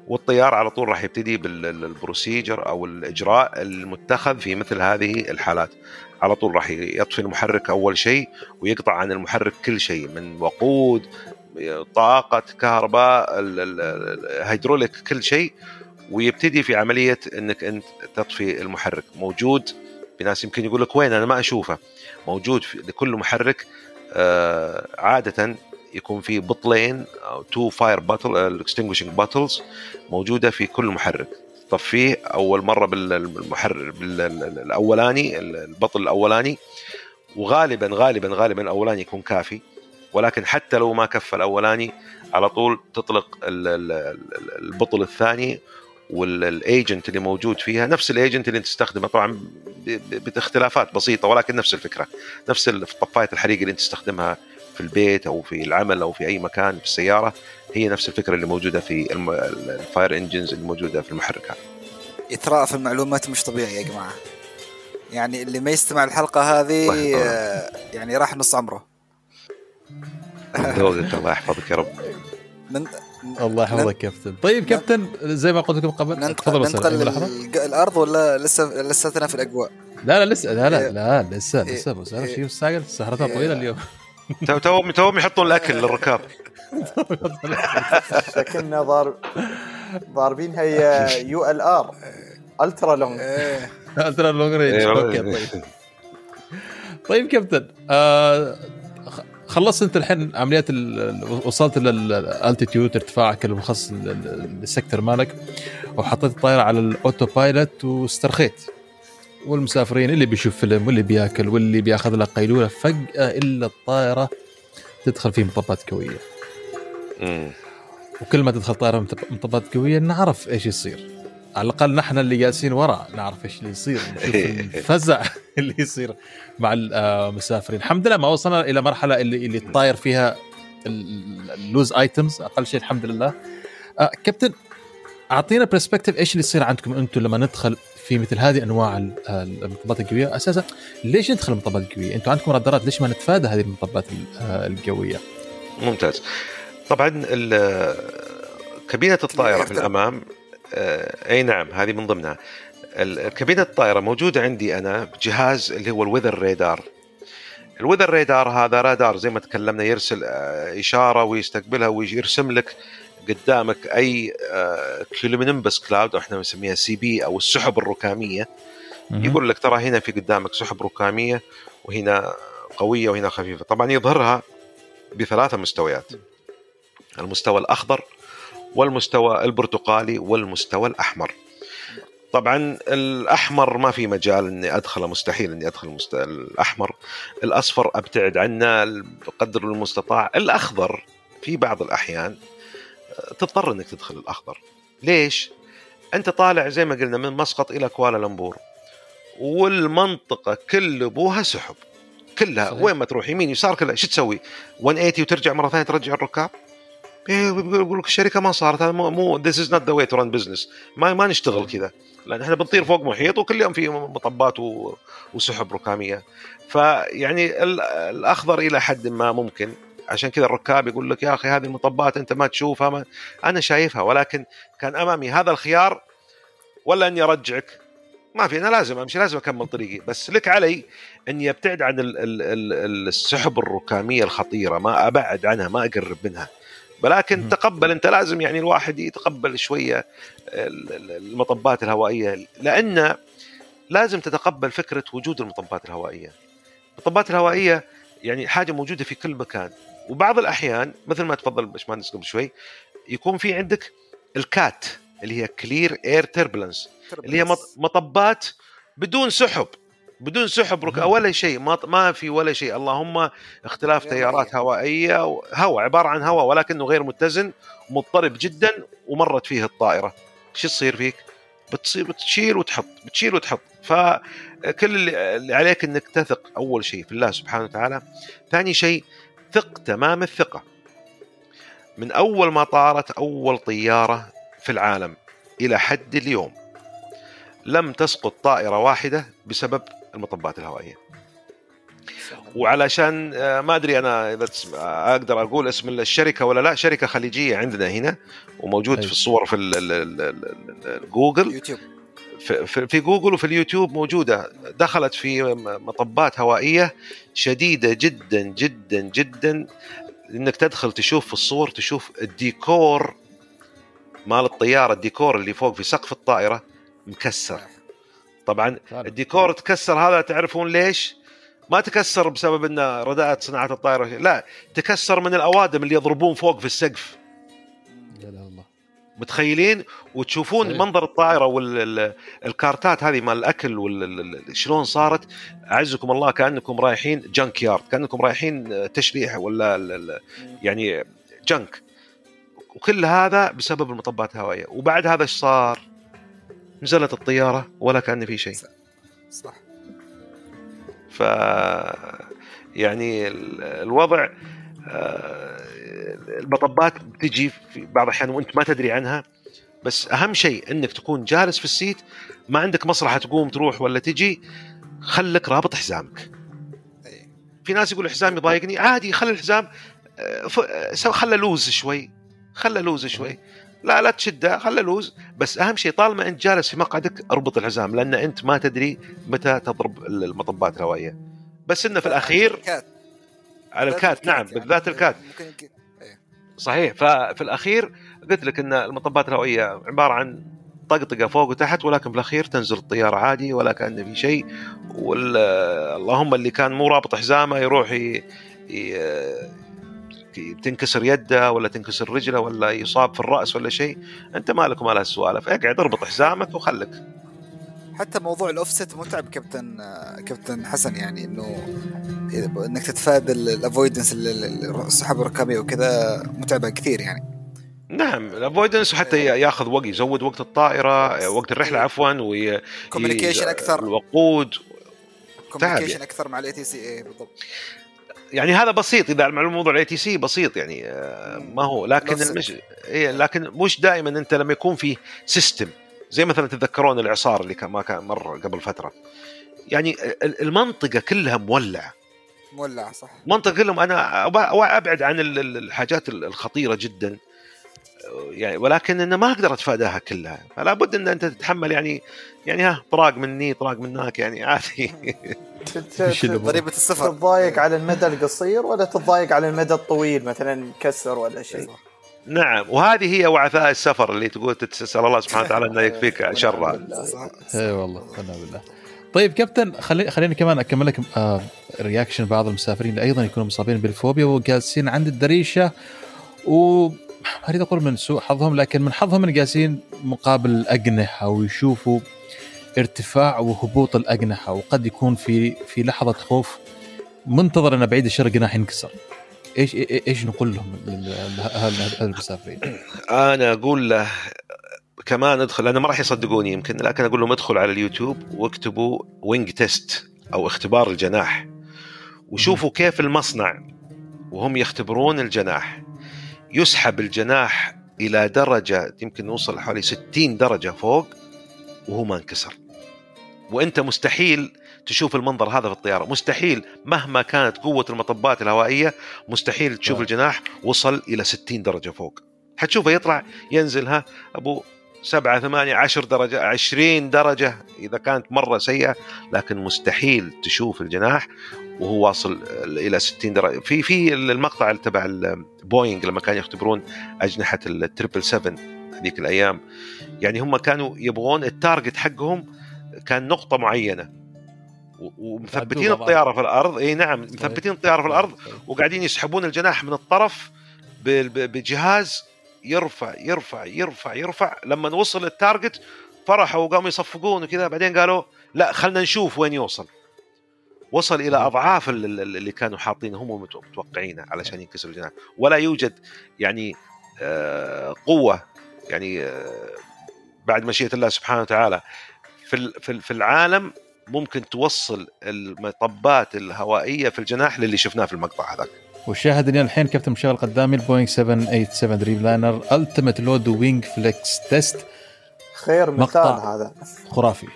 والطيار على طول راح يبتدي بال procedure أو الإجراء المتخذ في مثل هذه الحالات. على طول راح يطفي المحرك أول شيء ويقطع عن المحرك كل شيء من وقود طاقة كهرباء الهيدروليك كل شيء. ويبتدي في عملية إنك أنت تطفي المحرك. موجود في ناس يمكن يقول لك وين؟ أنا ما أشوفه. موجود في لكل محرك آه، عادة يكون في بطلين أو two fire bottle ال extinguishing bottles موجودة في كل محرك. تطفيه أول مرة بالمحرك الأولاني البطل الأولاني. وغالبا غالبا غالبا الأولاني يكون كافي. ولكن حتى لو ما كفى الأولاني على طول تطلق ال- ال- ال- البطل الثاني وال agent اللي موجود فيها نفس ال agent اللي انت تستخدمه. طبعا باختلافات بسيطة ولكن نفس الفكرة. نفس طفايه الحريق اللي انت تستخدمها في البيت أو في العمل أو في أي مكان في السيارة هي نفس الفكرة اللي موجودة في ال fire engines اللي موجودة في المحركات اثراء في المعلومات مش طبيعي يا جماعة. يعني اللي ما يستمع الحلقة هذه. آه، يعني راح نص عمره. ذوقك الله يحفظك يا رب. نن- الله يحفظك كابتن. طيب كابتن زي ما قلت لكم قبل ننتقل تفضل الأرض ولا لسه لساتنا في الأجواء؟ لا لا لسه لا لا إيه. لا لسه إيه. لسه أنا إيه. شيء مستعجل سهرتنا إيه. طويله اليوم. تو- توهم توهم يحطون الأكل للركاب. شكلنا ضارب ضاربين هي ULR. Ultra long. Ultra long range. إيه، okay طيب. طيب كابتن آه خلصت انت الحين عمليات وصلت لل altitude ارتفاعك المخصص لل- لل sector مالك وحطيت الطائره على ال autopilot واسترخيت. والمسافرين اللي بيشوف فيلم واللي بياكل واللي بياخذ له قيلولة فجأة إلا الطائرة تدخل في مطبات قويه. وكل ما تدخل طائرة مطب- مطبات قويه نعرف إيش يصير. على الأقل نحن اللي جالسين ورا نعرف إيش اللي يصير نشوف الفزع اللي يصير مع المسافرين الحمد لله ما وصلنا إلى مرحلة اللي اللي الطاير فيها ال- ال loose items أقل شيء الحمد لله. آه كابتن أعطينا perspective إيش اللي يصير عندكم أنتم لما ندخل في مثل هذه أنواع ال- المطبات القوية؟ أساسا ليش ندخل المطبات القوية؟ أنتم عندكم رادارات ليش ما نتفادى هذه المطبات ال- آه، القوية؟ ممتاز. طبعا كابينة الطائرة في الأمام آه، أي نعم هذه من ضمنها. ال- كابينة الطائرة موجودة عندي أنا بجهاز اللي هو الويذر ريدار الويذر ريدار هذا رادار زي ما تكلمنا يرسل آه، إشارة ويستقبلها ويرسم لك قدامك أي cumulonimbus cloud أو إحنا نسميها CB أو السحب الركامية. يقول لك ترى هنا في قدامك سحب ركامية وهنا قوية وهنا خفيفة. طبعا يظهرها بثلاثة مستويات. المستوى الأخضر والمستوى البرتقالي والمستوى الأحمر. طبعا الأحمر ما في مجال إني ادخله مستحيل إني أدخل المست... الأحمر. الأصفر أبتعد عنه بقدر المستطاع. الأخضر في بعض الأحيان آه، تضطر إنك تدخل الأخضر. ليش؟ أنت طالع زي ما قلنا من مسقط إلى كوالالمبور والمنطقة كل أبوها سحب. كلها. صحيح. وين ما تروح يمين يسار كلها. شو تسوي؟ 180 وترجع مرة ثانية ترجع الركاب؟ بيقول يقول لك الشركة ما صارت هذا مو this is not the way to run business ما ما نشتغل كذا. لأن إحنا بنطير فوق محيط وكل يوم في مطبات وسحب ركامية. فيعني ال- الأخضر إلى حد ما ممكن. عشان كذا الركاب يقول لك يا أخي هذه المطبات أنت ما تشوفها ما أنا شايفها. ولكن كان أمامي هذا الخيار ولا أني أرجعك. ما في أنا لازم أمشي لازم أكمل طريقي. بس لك علي اني ابتعد عن ال- ال- ال- السحب الركامية الخطيرة ما أبعد عنها ما أقرب منها. ولكن مم. تقبل انت لازم يعني الواحد يتقبل شوية ال- ال- المطبات الهوائية لأن لازم تتقبل فكرة وجود المطبات الهوائية. المطبات الهوائية يعني حاجة موجودة في كل مكان وبعض الأحيان مثل ما تفضل باشمهندس قبل شوي يكون في عندك ال CAT اللي هي clear air turbulence اللي هي مط- مطبات بدون سحب بدون سحب رك... مم. ولا شيء ما ما في ولا شيء اللهم اختلاف تيارات. هوائية هواء عبارة عن هواء ولكنه غير متزن مضطرب جدا ومرت فيه الطائرة شو تصير فيك؟ بتصير بتشيل وتحط بتشيل وتحط فكل اللي عليك إنك تثق أول شيء في الله سبحانه وتعالى ثاني شيء ثق تمام الثقة من أول ما طارت أول طيارة في العالم إلى حد اليوم لم تسقط طائرة واحدة بسبب المطبات الهوائية. وعلشان آه، ما أدري أنا إذا آه، أقدر أقول اسم الشركة ولا لا شركة خليجية عندنا هنا وموجود أي. في الصور في جوجل. يوتيوب. في في جوجل وفي اليوتيوب موجودة. دخلت في مطبات هوائية شديدة جدا جدا جدا. إنك تدخل تشوف في الصور تشوف الديكور مال الطيارة الديكور اللي فوق في سقف الطائرة مكسر. طبعا. الديكور تكسر هذا تعرفون ليش؟ ما تكسر بسبب إن رداءة صناعة الطائرة لا تكسر من الأوادم اللي يضربون فوق في السقف لا لا الله متخيلين وتشوفون صحيح. منظر الطائرة والكارتات هذه مال الأكل شلون صارت أعزكم الله كأنكم رايحين جنك يارد كأنكم رايحين تشريح ولا يعني جنك وكل هذا بسبب المطبات الهوائية وبعد هذا إيش صار؟ نزلت الطيارة ولا كان في شيء. صح. ف يعني ال- الوضع آه، المطبات بتجي في بعض الأحيان وأنت ما تدري عنها بس أهم شيء إنك تكون جالس في السيت ما عندك مصلحة تقوم تروح ولا تجي خلك رابط حزامك. أي. في ناس يقول الحزام يضايقني عادي خلي الحزام آه، آه، خله لوز شوي خله لوز شوي. لا لا تشده خله لوز بس أهم شيء طالما أنت جالس في مقعدك اربط الحزام لأن أنت ما تدري متى تضرب المطبات الهوائية. بس إنه في الأخير الكات. على الكات نعم يعني بالذات الكات. ممكن يمكن- صحيح. ففي الأخير قلت لك إن المطبات الهوائية عبارة عن طقطقة فوق وتحت ولكن بالاخير تنزل الطيارة عادي ولا كان في شيء. اللهم اللي كان مو رابط حزامه يروح ي... ي... تنكسر يده ولا تنكسر رجله ولا يصاب في الرأس ولا شيء أنت مالك ومال هالسوالف. اقعد اربط حزامك وخلك. حتى موضوع الاوفست متعب كابتن آه، كابتن حسن يعني إنه إنك تتفادى ال avoidance السحب الركامية وكذا متعبة كثير يعني. نعم ال avoidance وحتى ياخذ وقت يزود وقت الطائرة وقت الرحلة عفوا وي... communication أكثر. الوقود. communication. أكثر مع ال ATC إيه بالضبط. يعني هذا بسيط إذا على الموضوع ال ATC بسيط يعني آه، ما هو لكن. المش... إيه لكن مش دائما أنت لما يكون في system زي مثلا تتذكرون الاعصار اللي كان ما كان مر قبل فترة. يعني ال- المنطقة كلها مولعة. مولع صح. منطقة كلهم أنا أبعد عن ال- ال- الحاجات ال- الخطيرة جدا. يعني ولكن أنا ما أقدر أتفاداها كلها. فلا بد إن أنت تتحمل يعني يعني ها طراق مني طراق منك يعني عادي. ضريبه السفر. تتضايق على المدى القصير ولا تتضايق على المدى الطويل مثلا كسر ولا شيء؟ نعم وهذه هي وعثاء السفر اللي تقول تسأل الله سبحانه وتعالى إنه يكفيك شرها صح. اي والله بالله طيب كابتن خلي خليني كمان أكمل لك آه رياكشن بعض المسافرين اللي أيضا يكونوا مصابين بالفوبيا وجالسين عند الدريشة. و ما أريد أقول من سوء حظهم لكن من حظهم إن جالسين مقابل الأجنحة ويشوفوا ارتفاع وهبوط الأجنحة وقد يكون في في لحظة خوف منتظر أن بعيد الشر جناح ينكسر إيش إيش نقول لهم المسافرين؟ أنا أقول له كمان ادخل لأنه ما راح يصدقوني يمكن لكن أقول لهم ادخلوا على اليوتيوب واكتبوا wing test أو اختبار الجناح وشوفوا كيف المصنع وهم يختبرون الجناح يسحب الجناح إلى درجة يمكن نوصل حوالي 60 درجة فوق وهو ما انكسر. وأنت مستحيل تشوف المنظر هذا في الطيارة. مستحيل مهما كانت قوة المطبات الهوائية مستحيل تشوف آه. الجناح وصل إلى 60 درجة فوق. حتشوفه يطلع ينزل ها أبو سبعة ثمانية عشر درجة عشرين درجة إذا كانت مرة سيئة لكن مستحيل تشوف الجناح وهو واصل إلى 60 درجة. في في المقطع تبع البوينغ لما كانوا يختبرون أجنحة ال triple 7 هذيك الأيام يعني هم كانوا يبغون ال target حقهم كان نقطة معينة. ومثبتين الطيارة في الأرض. إي نعم مثبتين الطيارة في الأرض وقاعدين يسحبون الجناح من الطرف بجهاز يرفع يرفع يرفع يرفع. لما وصل ال target فرحوا وقاموا يصفقون وكذا بعدين قالوا لا خلنا نشوف وين يوصل. وصل إلى أضعاف ال- ال- اللي كانوا حاطينه هم متو- متوقعينه علشان ينكسر الجناح. ولا يوجد يعني آه، قوة يعني آه، بعد مشيئة الله سبحانه وتعالى. في في العالم ممكن توصل المطبات الهوائية في الجناح اللي شفناه في المقطع هذاك. والشاهد اني الحين كابتن مشغل قدامي البوينغ 787 دريم لاينر ultimate load wing flex test خير مثال مقطع. هذا. خرافي.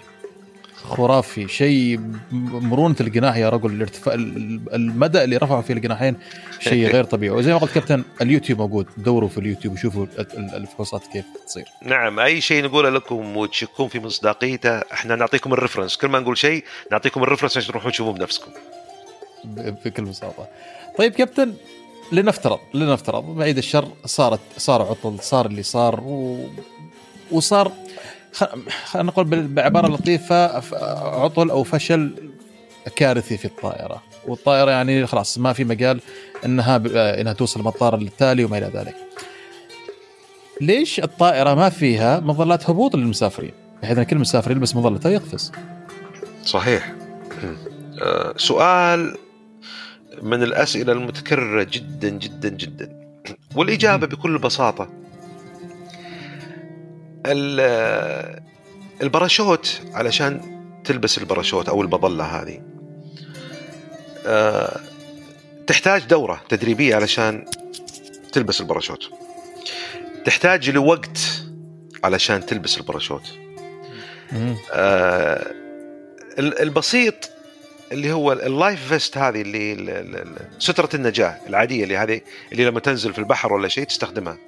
خرافي. شيء مرونة الجناح يا رجل. الارتفاع المدى اللي رفعوا فيه الجناحين شيء غير طبيعي. وزي ما قلت كابتن اليوتيوب موجود. دوروا في اليوتيوب وشوفوا ال- ال- الفحوصات كيف تصير. نعم أي شيء نقوله لكم وتشكون في مصداقيته إحنا نعطيكم ال reference كل ما نقول شيء نعطيكم ال reference عشان تروحون تشوفوه بنفسكم. بكل بساطة. طيب كابتن لنفترض لنفترض بعيد الشر صارت صار عطل صار اللي صار و... وصار خلينا نقول لطيفة ف- عطل أو فشل كارثي في الطائرة والطائرة يعني خلاص ما في مجال إنها ب... إنها توصل المطار التالي وما إلى ذلك. ليش الطائرة ما فيها مظلات هبوط للمسافرين؟ بحيث إن كل مسافر يلبس مظلته يقفز. صحيح آه، سؤال من الأسئلة المتكررة جدا جدا جدا. والإجابة بكل بساطة. ال- الباراشوت علشان تلبس الباراشوت أو المظله هذه. آه، تحتاج دورة تدريبية علشان تلبس الباراشوت. تحتاج لوقت علشان تلبس الباراشوت. ال- البسيط اللي هو ال life vest هذه اللي ال- ال- ال- سترة النجاة العادية اللي هذه اللي لما تنزل في البحر ولا شيء تستخدمها.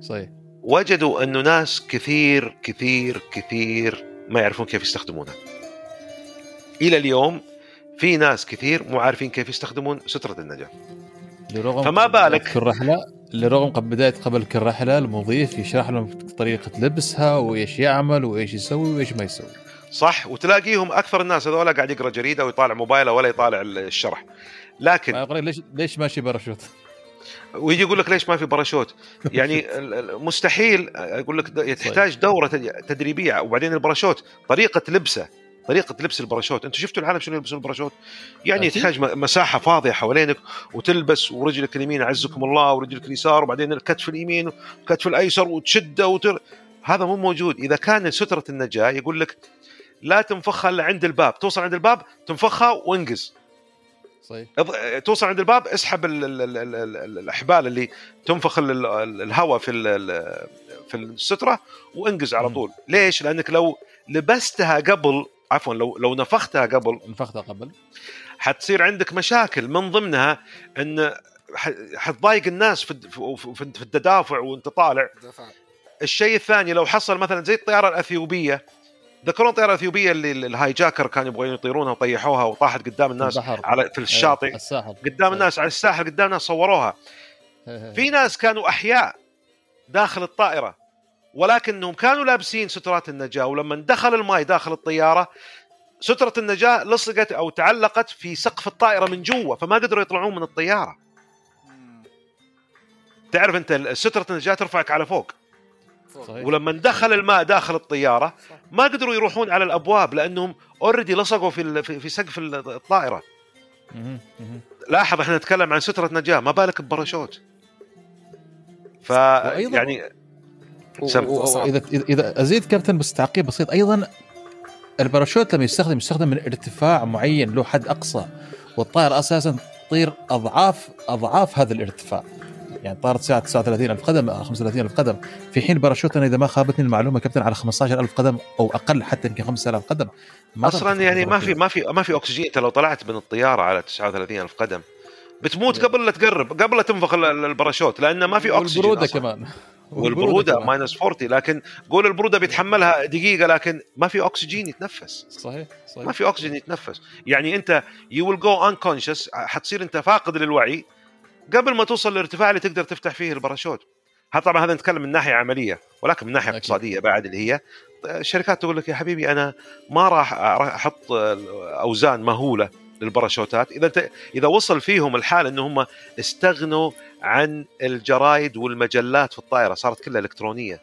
صحيح. وجدوا أنه ناس كثير كثير كثير ما يعرفون كيف يستخدمونها. إلى اليوم في ناس كثير مو عارفين كيف يستخدمون سترة النجاة. لرغم فما بالك- كل رحلة لرغم قبل بداية قبل كل رحلة المضيف يشرح لهم طريقة لبسها وإيش يعمل وإيش يسوي وإيش ما يسوي. صح؟ وتلاقيهم أكثر الناس هذول قاعد يقرأ جريدة ويطالع موبايله ولا يطالع الشرح. لكن ليش ليش ماشي باراشوت؟ ويجي يقول لك ليش ما في باراشوت؟ يعني مستحيل. أقول لك تحتاج دورة تد- تدريبية. وبعدين الباراشوت طريقة لبسه طريقة لبس الباراشوت. أنتم شفتوا العالم شنو يلبسون الباراشوت؟ يعني. تحتاج مساحة فاضية حوالينك وتلبس ورجلك اليمين اعزكم الله ورجلك اليسار وبعدين الكتف اليمين والكتف الأيسر وتشده وتر... هذا مو موجود. إذا كان سترة النجاة يقول لك لا تنفخها إلا عند الباب. توصل عند الباب تنفخها وانقز. صحيح. توصل عند الباب اسحب ال ال ال ال ال الأحبال اللي تنفخ ال- ال- ال- الهواء في في السترة وانقز على. طول. ليش؟ لأنك لو لبستها قبل عفوا لو لو نفختها قبل نفختها قبل. حتصير عندك مشاكل. من ضمنها إن ح- حتضايق الناس في- في التدافع وأنت طالع. الشيء الثاني لو حصل مثلا زي الطيارة الأثيوبية ذكرون الطياره الاثيوبيه اللي الهاي جاكر كانوا يبغون يطيرونها وطيحوها وطاحت قدام الناس البحر. على في الشاطئ. أيوة، الساحل. قدام الناس على الساحل قدام الناس صوروها. في ناس كانوا أحياء داخل الطائرة ولكنهم كانوا لابسين سترات النجاة ولما دخل الماء داخل الطيارة سترة النجاة لصقت أو تعلقت في سقف الطائرة من جوا فما قدروا يطلعون من الطيارة. تعرف أنت سترة النجاة ترفعك على فوق. صحيح. ولما دخل الماء داخل الطيارة ما قدروا يروحون على الأبواب لأنهم already لصقوا في ال- في في سقف الطائرة. لاحظ إحنا نتكلم عن سترة نجاة ما بالك بباراشوت. ف يعني اذا اذا أزيد كابتن بس تعقيب بسيط. أيضا الباراشوت لما يستخدم يستخدم من ارتفاع معين له حد أقصى والطائرة أساسا تطير اضعاف أضعاف هذا الارتفاع. يعني طارت ساعه 39 ألف قدم 35 ألف قدم في حين الباراشوت أنا إذا ما خابتني المعلومة كابتن على 15 ألف قدم أو أقل حتى يمكن 5000 قدم ما أصلا ترتفع يعني ما في. ما في ما في أكسجين أنت لو طلعت من الطيارة على 39 ألف قدم بتموت نعم. قبل لا تقرب قبل لا تنفخ ال- ال- الباراشوت لأنه ما في أكسجين والبرودة أصلاً. كمان والبرودة. minus 40 لكن قول البرودة بيتحملها دقيقة لكن ما في أكسجين يتنفس صحيح صحيح ما في أكسجين يتنفس يعني أنت you will go unconscious حتصير أنت فاقد للوعي قبل ما توصل للارتفاع اللي تقدر تفتح فيه الباراشوت. هذا طبعا هذا نتكلم من ناحية عملية ولكن من ناحية أكيد. اقتصادية بعد اللي هي الشركات تقول لك يا حبيبي أنا ما راح أحط اوزان مهولة للباراشوتات. إذا إذا وصل فيهم الحال إن هم استغنوا عن الجرايد والمجلات في الطائرة صارت كلها إلكترونية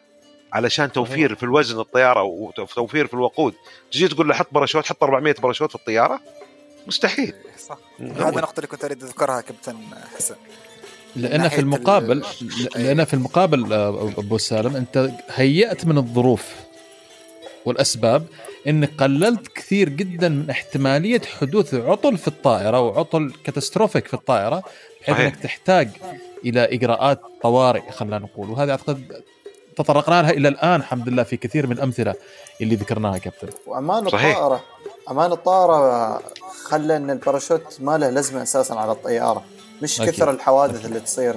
علشان توفير في الوزن الطيارة وتوفير في الوقود. تجي تقول له حط باراشوت حط 400 باراشوت في الطيارة مستحيل. صح. هذه النقطة اللي كنت أريد أذكرها كابتن حسن. لأن في المقابل ال- لأن في المقابل آه، أبو سالم أنت هيأت من الظروف والأسباب إنك قللت كثير جدا من احتمالية حدوث عطل في الطائرة وعطل catastrophic في الطائرة بحيث. إنك تحتاج إلى إجراءات طوارئ خلينا نقول. وهذه أعتقد تطرقنا لها إلى الآن الحمد لله في كثير من الأمثلة اللي ذكرناها كابتن. وأمان. الطائرة. أمان الطائرة خلى إن الباراشوت ما له لازمة أساسا على الطيارة مش أكيد. كثر الحوادث اللي تصير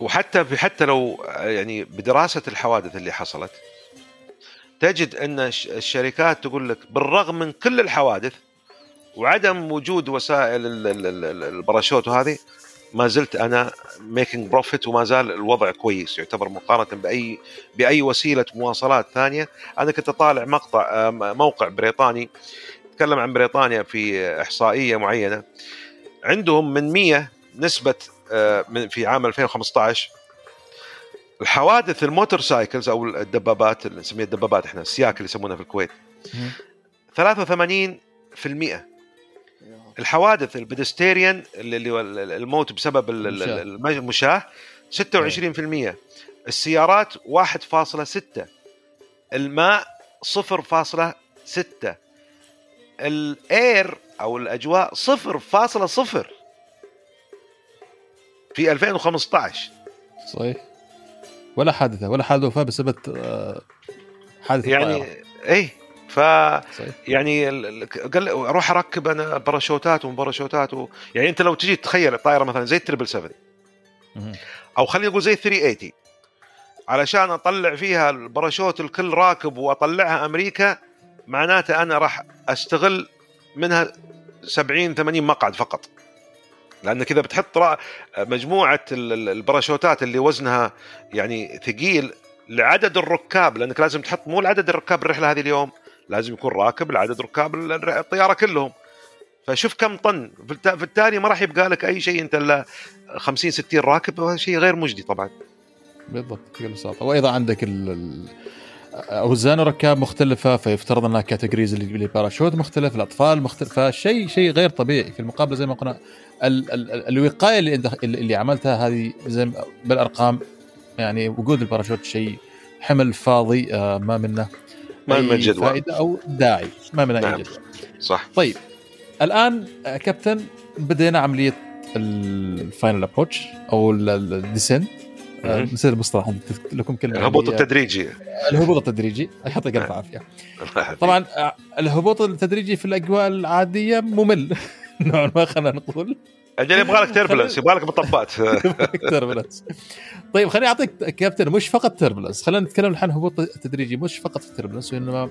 وحتى في حتى لو يعني بدراسة الحوادث اللي حصلت تجد إن الش- الشركات تقول لك بالرغم من كل الحوادث وعدم وجود وسائل ال- ال- ال- ال- الباراشوت وهذه ما زلت أنا making profit وما زال الوضع كويس يعتبر مقارنة بأي بأي وسيلة مواصلات ثانية. أنا كنت طالع مقطع آه، موقع بريطاني تكلم عن بريطانيا في إحصائية معينة. عندهم من 100 نسبة آه، من- في عام 2015 الحوادث ال motorcycles أو الدبابات اللي نسميها الدبابات إحنا السياكل اللي يسمونها في الكويت. 83% الحوادث البدستيريان اللي هو الموت بسبب ال- ال- المشاة. الم- المشاة 26% السيارات 1.6 الماء 0.6 الأير أو الأجواء 0.0 في 2015 صحيح. ولا حادثة ولا حادثة وفاة بسبب آه، حادث يعني الطائرة. ف يعني ال- ال- قال أروح أركب أنا parachute ات و parachute ات و... يعني أنت لو تجي تخيل الطائرة مثلا زي ال triple 7 مهم. أو خلينا نقول زي 380 علشان أطلع فيها الباراشوت الكل راكب وأطلعها أمريكا معناته أنا راح أستغل منها 70 80 مقعد فقط. لأن كذا بتحط مجموعة ال- ال- الباراشوتات اللي وزنها يعني ثقيل لعدد الركاب لأنك لازم تحط مو لعدد الركاب الرحلة هذه اليوم. لازم يكون راكب لعدد ركاب الطيارة كلهم. فشوف كم طن. بالت- بالتالي ما راح يبقى لك أي شيء أنت إلا 50 60 راكب وهذا شيء غير مجدي طبعا. بالضبط بكل بساطة. وأيضا عندك ال- أوزان وركاب مختلفة فيفترض أنها categories ال parachute مختلف الأطفال مختلف فشيء شيء غير طبيعي. في المقابله زي ما قلنا ال ال ال الوقاية اللي انت اللي عملتها هذه زي بالأرقام يعني وجود الباراشوت شيء حمل فاضي آه ما منه. ما من جدوى فائدة أو داعي. ما نعم. أي جدوى صح. طيب. الآن آه، كابتن بدينا عملية ال final approach أو ال descent مهم. نسيت المصطلح لكم كلمة الهبوط التدريجي. الهبوط التدريجي. يعطيك الف نعم. عافيه الله يحفظك. طبعا آه، الهبوط التدريجي في الأجواء العادية ممل. نوعا ما خلينا نقول. أجل يبغى لك turbulence يبغى لك مطبات turbulence. طيب خليني أعطيك كابتن مش فقط turbulence خلينا نتكلم عن هبوط تدريجي مش فقط في turbulence وإنما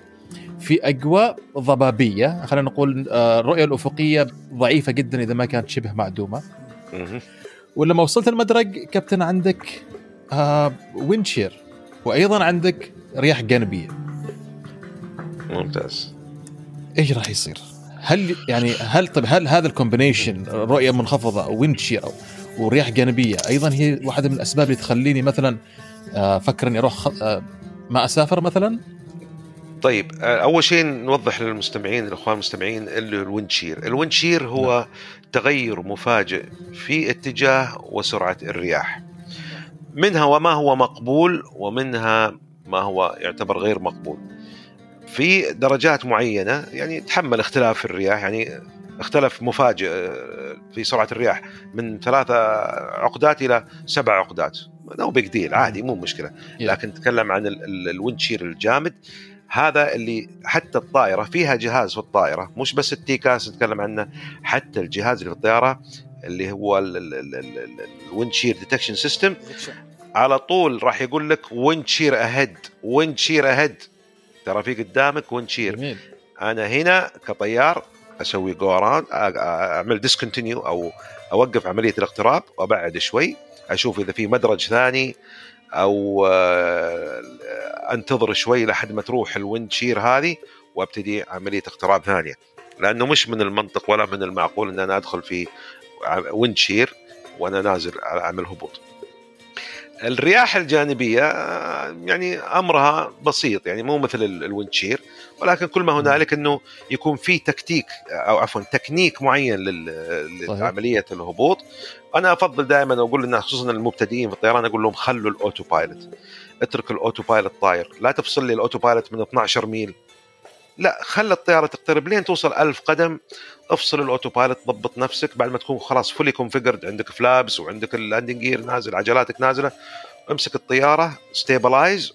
في أجواء ضبابية خلينا نقول آه، الرؤية الأفقية ضعيفة جدا إذا ما كانت شبه معدومة. ولما وصلت المدرج كابتن عندك آه wind shear وأيضا عندك رياح جانبية. ممتاز. إيش راح يصير؟ هل يعني هل طيب هل هذا ال combination رؤية منخفضة أو ورياح جانبية أيضا هي واحدة من الأسباب اللي تخليني مثلا آه، أفكر إني أروح خ- آه، ما أسافر مثلا؟ طيب آه، أول شيء نوضح للمستمعين الإخوان المستمعين اللي الوينشير الوينشير هو تغير مفاجئ في اتجاه وسرعة الرياح. منها وما هو مقبول ومنها ما هو يعتبر غير مقبول. في درجات معينة يعني تحمل اختلاف الرياح يعني اختلف مفاجئ آه، في سرعة الرياح من ثلاثة عقدات إلى سبع عقدات. no big deal عادي مو مشكلة. لكن نتكلم عن ال- ال- ال wind shear الجامد. هذا اللي حتى الطائرة فيها جهاز في الطائرة مش بس ال TCAS نتكلم عنه حتى الجهاز اللي في الطيارة اللي هو ال wind shear detection system على طول راح يقول لك wind shear ahead wind shear ahead ترى في قدامك wind shear جميل. أنا هنا كطيار أسوي go around أعمل discontinue أو أوقف عملية الاقتراب وأبعد شوي أشوف إذا في مدرج ثاني أو آه، أنتظر شوي لحد ما تروح ال wind shear هذه وأبتدي عملية اقتراب ثانية. لأنه مش من المنطق ولا من المعقول إن أنا أدخل في wind shear وأنا نازل أعمل هبوط. الرياح الجانبية يعني أمرها بسيط يعني مو مثل ال- ال wind shear ولكن كل ما هنالك إنه يكون في تكتيك أو عفوا تكنيك معين. لعملية الهبوط. أنا أفضل دائما أقول للناس خصوصا المبتدئين في الطيران أقول لهم خلوا ال autopilot اترك ال autopilot طاير لا تفصل لي ال autopilot من 12 ميل. لا خلي الطيارة تقترب لين توصل ألف قدم. افصل ال autopilot ضبط نفسك. بعد ما تكون خلاص fully configured عندك flaps وعندك ال landing gear نازل عجلاتك نازلة امسك الطيارة stabilize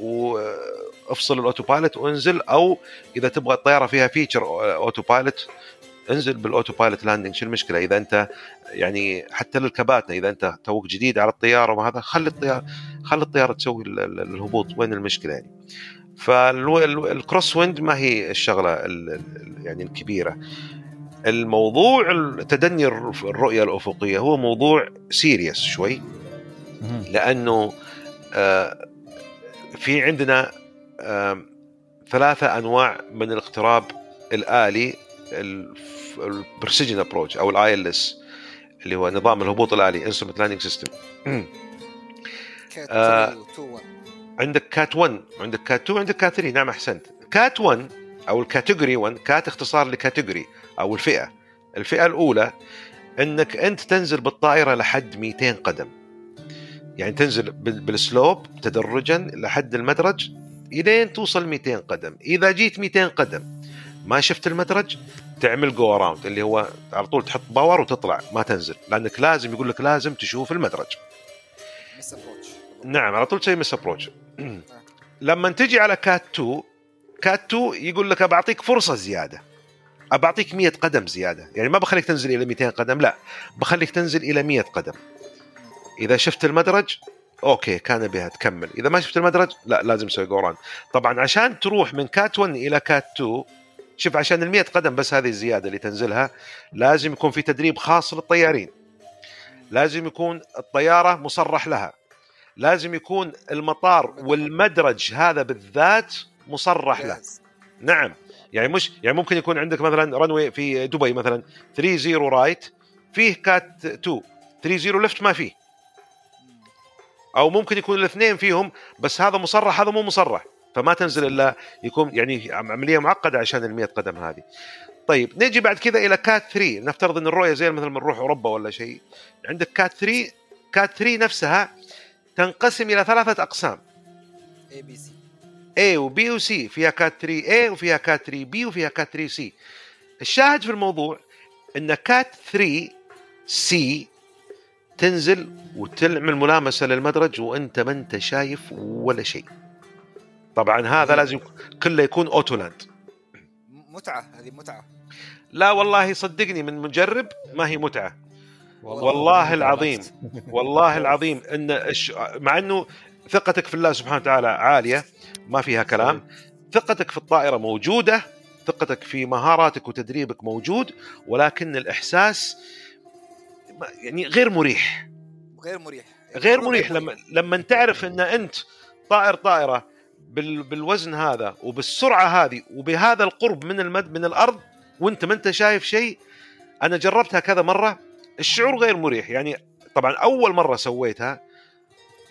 وافصل ال autopilot وانزل. أو إذا تبغى الطيارة فيها feature autopilot انزل بال autopilot landing شو المشكلة؟ إذا أنت يعني حتى للكباتنة إذا أنت توك جديد على الطيارة وهذا خلي الطيارة خلي الطيارة تسوي ال- ال- الهبوط. وين المشكلة يعني؟ فال crosswind ما هي الشغلة ال- ال- يعني الكبيرة. الموضوع ال- تدني الر- الرؤية الأفقية هو موضوع serious شوي. لأنه آه، في عندنا آم، ثلاثة أنواع من الاقتراب الآلي ال precision approach أو ال ILS اللي هو نظام الهبوط الآلي instrument landing system عندك CAT 1 وعندك CAT 2 وعندك CAT 3 نعم أحسنت. CAT 1 أو ال category 1 CAT اختصار ل category أو الفئة. الفئة الأولى إنك أنت تنزل بالطائرة لحد 200 قدم. يعني تنزل بال- بال slope تدرجا لحد المدرج إلين توصل 200 قدم. إذا جيت 200 قدم ما شفت المدرج تعمل go around اللي هو على طول تحط power وتطلع ما تنزل. لأنك لازم يقول لك لازم تشوف المدرج. missed approach نعم على طول تسوي missed approach لما تجي على CAT 2 CAT 2 يقول لك بعطيك فرصة زيادة. بعطيك 100 قدم زيادة. يعني ما بخليك تنزل إلى 200 قدم لا. بخليك تنزل إلى 100 قدم. إذا شفت المدرج okay كان بها تكمل. إذا ما شفت المدرج لا لازم تسوي go around طبعا عشان تروح من CAT 1 إلى CAT 2 شوف عشان ال 100 قدم بس هذه الزيادة اللي تنزلها لازم يكون في تدريب خاص للطيارين. لازم يكون الطيارة مصرح لها. لازم يكون المطار والمدرج هذا بالذات مصرح له. نعم. يعني مش يعني ممكن يكون عندك مثلا runway في دبي مثلا 30 right فيه CAT 2 30 left ما فيه. أو ممكن يكون الاثنين فيهم بس هذا مصرح هذا مو مصرح. فما تنزل إلا يكون يعني عملية معقدة عشان ال 100 قدم هذه. طيب نجي بعد كذا إلى CAT 3 نفترض إن الرؤية زي مثلا بنروح أوروبا ولا شيء. عندك CAT 3 CAT 3 نفسها تنقسم إلى ثلاثة أقسام. A B C A و B و C فيها CAT 3 A وفيها CAT 3 B وفيها CAT 3 C. الشاهد في الموضوع إن CAT 3 C تنزل وتعمل ملامسه للمدرج وأنت ما أنت شايف ولا شيء. طبعا هذا لازم كله يكون أوتولاند. متعة هذه متعة. لا والله صدقني من مجرب ما هي متعة. والله العظيم والله العظيم إن الش... مع إنه ثقتك في الله سبحانه وتعالى عالية ما فيها كلام. ثقتك في الطائرة موجودة ثقتك في مهاراتك وتدريبك موجود ولكن الإحساس يعني غير مريح. غير مريح. غير مريح لما لما تعرف إن أنت طائر طائرة بال بالوزن هذا وبالسرعة هذه وبهذا القرب من المد من الأرض وأنت ما أنت شايف شيء أنا جربتها كذا مرة الشعور غير مريح. يعني طبعا أول مرة سويتها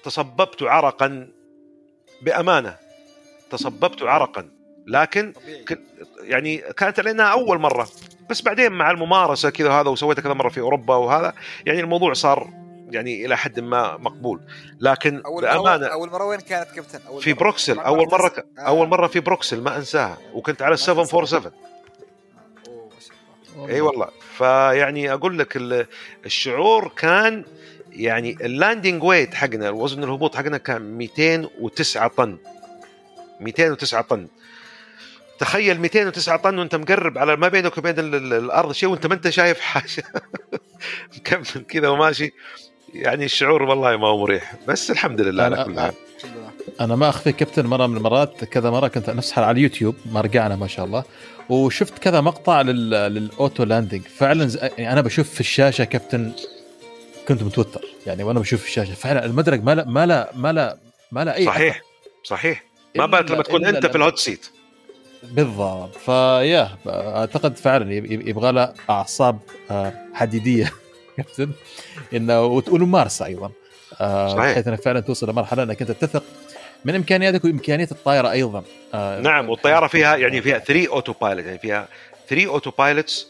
تصببت عرقا بأمانة. تصببت عرقا. لكن يعني كانت علينا أول مرة. بس بعدين مع الممارسة كذا هذا وسويتها كذا مرة في أوروبا وهذا يعني الموضوع صار يعني إلى حد ما مقبول. لكن أول بأمانة مره أول مرة وين كانت كابتن؟ في. بروكسل. أول مرة آه. أول مرة في بروكسل ما أنساها. وكنت على ال ما تنسى. 747 أوه، ما. إي والله. فيعني أقول لك ال- الشعور كان يعني ال landing weight حقنا وزن الهبوط حقنا كان 209 طن. 209 طن. تخيل 209 طن وأنت مقرب على ما بينك وبين ال- ال- الأرض شيء وأنت ما أنت شايف حاجة. مكمل كذا وماشي. يعني الشعور والله ما هو مريح. بس الحمد لله على أنا- كل حال. أنا ما أخفي كابتن مرة من المرات كذا مرة كنت نفسها على اليوتيوب مرقعنا ما شاء الله. وشفت كذا مقطع لل... لل auto landing فعلا. يعني أنا بشوف في الشاشة كابتن كنت متوتر. يعني وأنا بشوف في الشاشة فعلا المدرج ما لا ما لا ما لا ما لا أي صحيح صحيح. ما بالك لما تكون أنت في ال hot seat بالضبط. فيا أعتقد فعلا يب- يب- يبغى له أعصاب آه، حديدية. كابتن. إنه وت- وممارسه أيضا. آه، صحيح. بحيث انك فعلا توصل لمرحلة إنك أنت تثق من إمكانياتك وامكانيات الطائرة أيضا. آه، نعم والطيارة فيها يعني فيها 3 autopilot يعني فيها 3 autopilots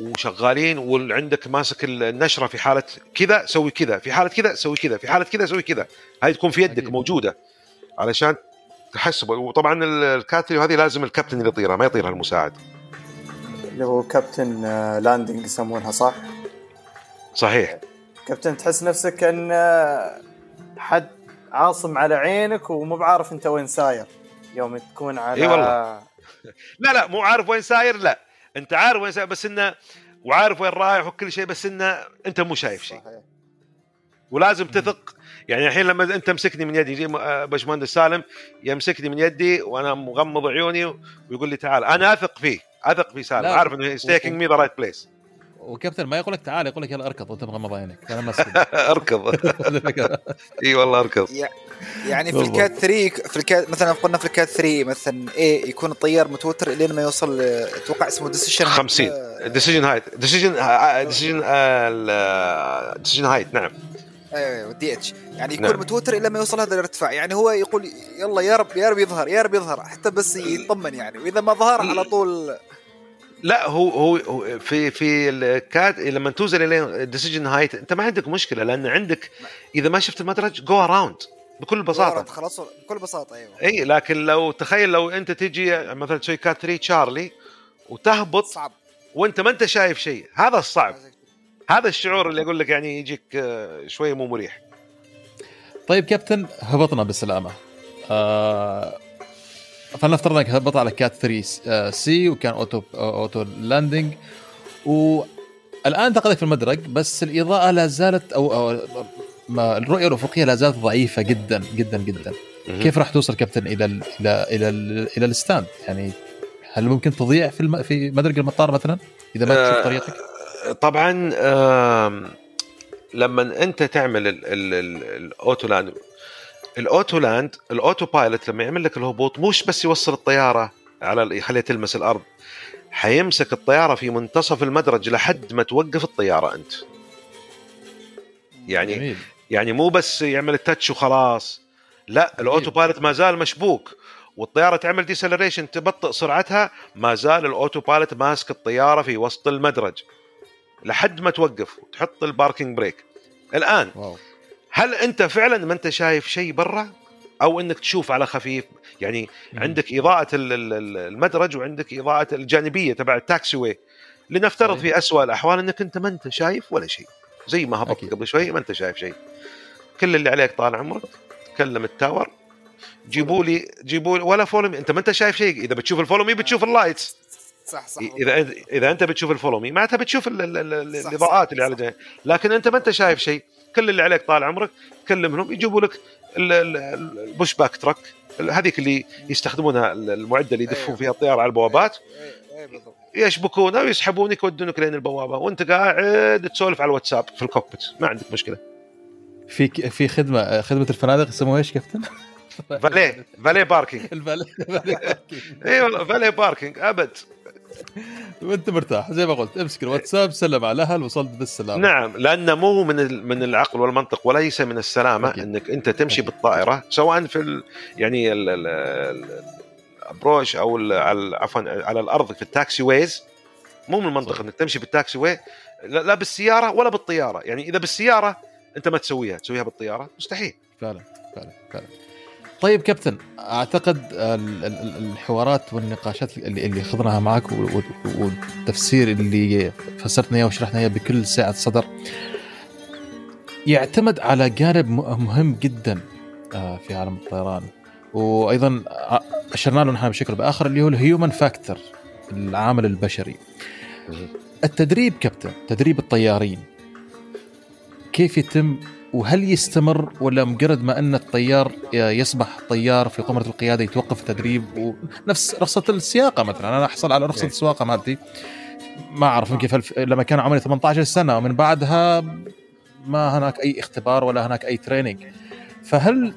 وشغالين وعندك ماسك النشرة في حالة كذا سوي كذا في حالة كذا سوي كذا في حالة كذا سوي كذا. هاي تكون في يدك أكيد. موجودة. علشان تحسب وطبعا ال- ال CAT 3 هذه لازم الكابتن اللي يطيرها ما يطيرها المساعد. اللي هو كابتن آه، landing يسمونها صح؟ صحيح. كابتن تحس نفسك كان آه، حد عاصم على عينك ومو بعارف انت وين ساير يوم تكون على إي والله. لا لا مو عارف وين ساير لا. انت عارف وين ساير بس إنه وعارف وين رايح وكل شيء بس إنه أنت مو شايف شيء. صحيح. ولازم تثق. يعني الحين لما أنت مسكني من يدي يجي آه، باشمهندس سالم يمسكني من يدي وأنا مغمض عيوني ويقول لي تعال. أنا أثق فيه أثق في سالم. عارف إنه he's taking me the right place وكابتن ما يقول لك تعال يقول لك يلا اركض وانت مغمض عينك أنا ماسك اركض. إي والله اركض. يعني في. ال CAT 3 في ال CAT مثلا قلنا في ال CAT 3 مثلا A يكون الطيار متوتر لين ما يوصل أتوقع اسمه decision 50 decision height decision decision decision height نعم. أيوه DH يعني يكون نعم. متوتر الا ما يوصل هذا الارتفاع. يعني هو يقول يلا يا رب يا رب يظهر يا رب يظهر حتى بس يطمن يعني. وإذا ما ظهر على طول لا هو هو في في ال CAT لما توصل إلى decision height أنت ما عندك مشكلة لأن عندك إذا ما شفت المدرج go around بكل بساطة. خلاص بكل بساطة أيوه. إي لكن لو تخيل لو أنت تجي مثلا تسوي CAT 3 تشارلي وتهبط صعب. وأنت ما أنت شايف شيء هذا الصعب. هذا الشعور اللي أقول لك يعني يجيك آه، شوية مو مريح. طيب كابتن هبطنا بالسلامه آه فلنفترض إنك هبط على CAT 3 آه، C وكان auto auto landing والآن تقدك في المدرج بس الإضاءة لا زالت أو, أو ما الرؤية الأفقية لا زالت ضعيفة جدا جدا جدا. كيف راح توصل كابتن إلى ال إلى إلى ال إلى ال stand؟ يعني هل ممكن تضيع في الم... في مدرج المطار مثلا؟ إذا ما تشوف آه، طريقك؟ طبعا لما أنت تعمل ال- ال- ال- ال auto land ال auto land ال autopilot لما يعمل لك الهبوط مش بس يوصل الطيارة على يخليها تلمس الأرض حيمسك الطيارة في منتصف المدرج لحد ما توقف الطيارة أنت. يعني جميل. يعني مو بس يعمل ال touch وخلاص لا ال autopilot ما زال مشبوك. والطيارة تعمل deceleration تبطئ سرعتها ما زال ال autopilot ماسك الطيارة في وسط المدرج لحد ما توقف وتحط ال parking brake. الآن wow. هل أنت فعلا ما أنت شايف شيء برا؟ أو إنك تشوف على خفيف؟ يعني مم. عندك إضاءة ال- ال- ال- المدرج وعندك إضاءة الجانبية تبع ال taxiway لنفترض. في اسوء الأحوال إنك أنت ما أنت شايف ولا شيء. زي ما هبطت. قبل شوي ما أنت شايف شيء. كل اللي عليك طال عمرك تكلم ال tower. جيبوا لي جيبوا لي ولا follow me أنت ما أنت شايف شيء. إذا بتشوف ال follow me بتشوف ال lights صح صح. إذا إذا أنت بتشوف ال follow me معناتها بتشوف الإضاءات اللي على. جنب. لكن أنت ما أنت شايف شيء. كل اللي عليك طال عمرك تكلمهم يجيبوا لك ال- ال- ال- ال pushback truck هذيك اللي يستخدمونها ال- المعدة اللي يدفون أيوة. فيها الطيارة على البوابات. إيه بالضبط. يشبكونها ويسحبونك يودونك لين البوابة وانت قاعد تسولف على الواتساب في ال cockpit ما عندك مشكلة. في ك- في خدمة خدمة الفنادق يسموها إيش كابتن؟ valet valet parking. الفالي اي والله valet parking أبد. وانت مرتاح. زي ما قلت امسك الواتساب سلم على الأهل وصلت بالسلامة. نعم لأنه مو من من العقل والمنطق وليس من السلامة أكيد. إنك أنت تمشي بالطائرة سواء في ال يعني ال- ال- ال- approach أو عفوا على الأرض في ال taxiways. مو من المنطق. إنك تمشي بال taxiway لا لا بالسيارة ولا بالطيارة. يعني إذا بالسيارة أنت ما تسويها تسويها بالطيارة؟ مستحيل. فعلا فعلا فعلا. طيب كابتن أعتقد ال- ال- الحوارات والنقاشات اللي اللي خضناها معك والتفسير اللي فسرتنا إياه وشرحنا إياه بكل سعه صدر يعتمد على جانب مهم جدا آه، في عالم الطيران. وأيضا ع- أشرنا له نحن بشكل بآخر اللي هو ال human factor العامل البشري. التدريب كابتن تدريب الطيارين كيف يتم وهل يستمر ولا مجرد ما أن الطيار يصبح طيار في قمرة القيادة يتوقف التدريب ونفس رخصة السياقة مثلا أنا أحصل على رخصة إيه. السواقة مالتي ما أعرف يمكن فالف... لما كان عمري 18 سنة ومن بعدها ما هناك أي اختبار ولا هناك أي تريننج فهل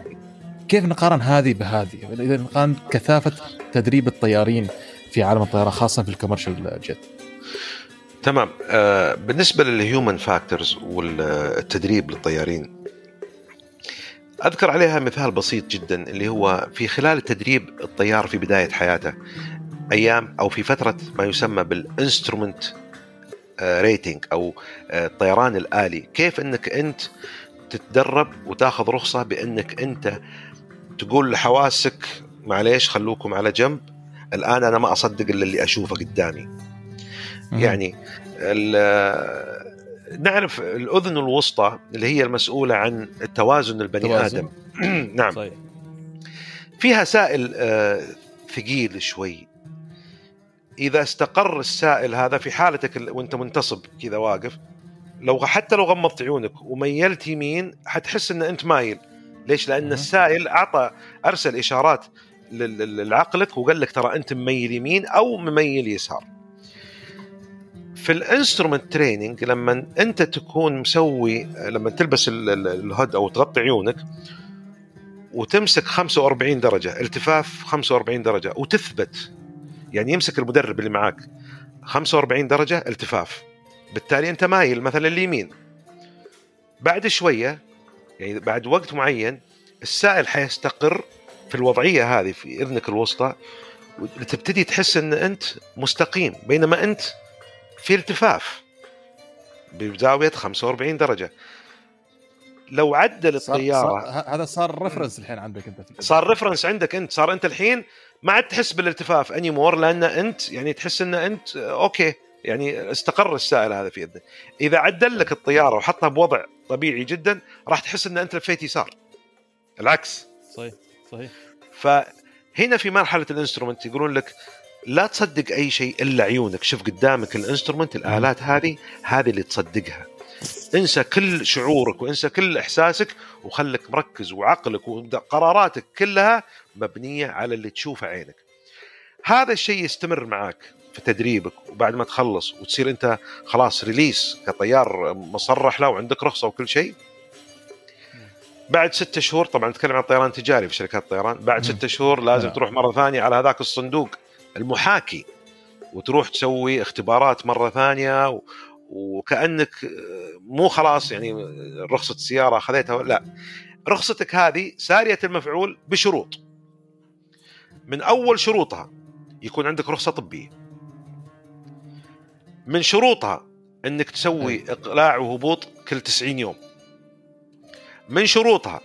كيف نقارن هذه بهذه؟ إذا نقارن كثافة تدريب الطيارين في عالم الطيران خاصة في ال commercial jet تمام. آه بالنسبة لل human factors والتدريب للطيارين أذكر عليها مثال بسيط جدا اللي هو في خلال تدريب الطيار في بداية حياته أيام أو في فترة ما يسمى بال instrument rating أو آه، الطيران الآلي. كيف إنك أنت تتدرب وتاخذ رخصة بإنك أنت تقول لحواسك معليش خلوكم على جنب الآن أنا ما أصدق إلا اللي أشوفه قدامي. يعني نعرف الأذن الوسطى اللي هي المسؤولة عن التوازن البني توازن. آدم. نعم. صحيح فيها سائل آه، ثقيل شوي. إذا استقر السائل هذا في حالتك ال- وأنت منتصب كذا واقف لو حتى لو غمضت عيونك وميلت يمين حتحس إن أنت مايل. ليش؟ لأن. السائل أعطى أرسل إشارات لعقلك وقال لك ترى أنت مميل يمين أو مميل يسار. في ال instrument training لما انت تكون مسوي لما تلبس ال- ال- ال hood أو تغطي عيونك وتمسك 45 درجة التفاف 45 درجة وتثبت يعني يمسك المدرب اللي معاك 45 درجة التفاف. بالتالي أنت مايل مثلا اليمين بعد شوية يعني بعد وقت معين السائل حيستقر في الوضعية هذه في إذنك الوسطى وتبتدي تحس إن أنت مستقيم بينما أنت في التفاف بزاويه 45 درجة. لو عدل الطياره صار هذا صار reference الحين عندك أنت في صار reference عندك أنت. صار أنت الحين ما عاد تحس بالالتفاف anymore لأن أنت يعني تحس إن أنت آه، okay. يعني استقر السائل هذا في اذنك إذا عدل لك الطيارة وحطها بوضع طبيعي جدا راح تحس إن أنت لفيت يسار. العكس. صحيح صحيح. فهنا في مرحلة ال instrument يقولون لك لا تصدق أي شيء إلا عيونك. شوف قدامك ال instrument الآلات هذه هذه اللي تصدقها. انسى كل شعورك وانسى كل إحساسك وخلك مركز وعقلك وقراراتك كلها مبنية على اللي تشوفه عينك. هذا الشيء يستمر معك في تدريبك وبعد ما تخلص وتصير أنت خلاص ريليس كطيار مصرح له وعندك رخصة وكل شيء. بعد ستة شهور طبعا نتكلم عن الطيران التجاري في شركات الطيران. بعد ستة شهور لازم نعم. تروح مرة ثانية على هذاك الصندوق. المحاكي وتروح تسوي اختبارات مرة ثانية و... وكأنك مو خلاص يعني رخصة السيارة خذيتها لا رخصتك هذه سارية المفعول بشروط. من أول شروطها يكون عندك رخصة طبية. من شروطها إنك تسوي إقلاع وهبوط كل 90 يوم. من شروطها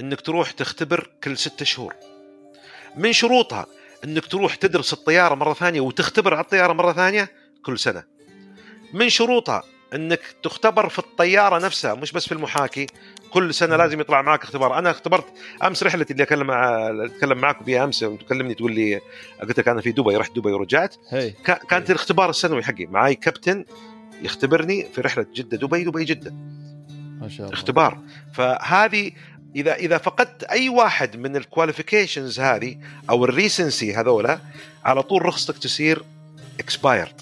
إنك تروح تختبر كل ستة شهور. من شروطها إنك تروح تدرس الطيارة مرة ثانية وتختبر على الطيارة مرة ثانية كل سنة. من شروطها إنك تختبر في الطيارة نفسها مش بس في المحاكي. كل سنة لازم يطلع معك اختبار. أنا اختبرت أمس رحلتي اللي اكلم مع أتكلم معكم فيها أمس تكلمني تقول لي قلت لك أنا في دبي رحت دبي ورجعت. هي. كا- كانت الاختبار السنوي حقي. معي كابتن يختبرني في رحلة جدة دبي دبي جدة. ما شاء الله. اختبار. فهذه اذا إذا فقدت أي واحد من ال qualifications هذه أو ال recency هذولا على طول رخصتك تصير expired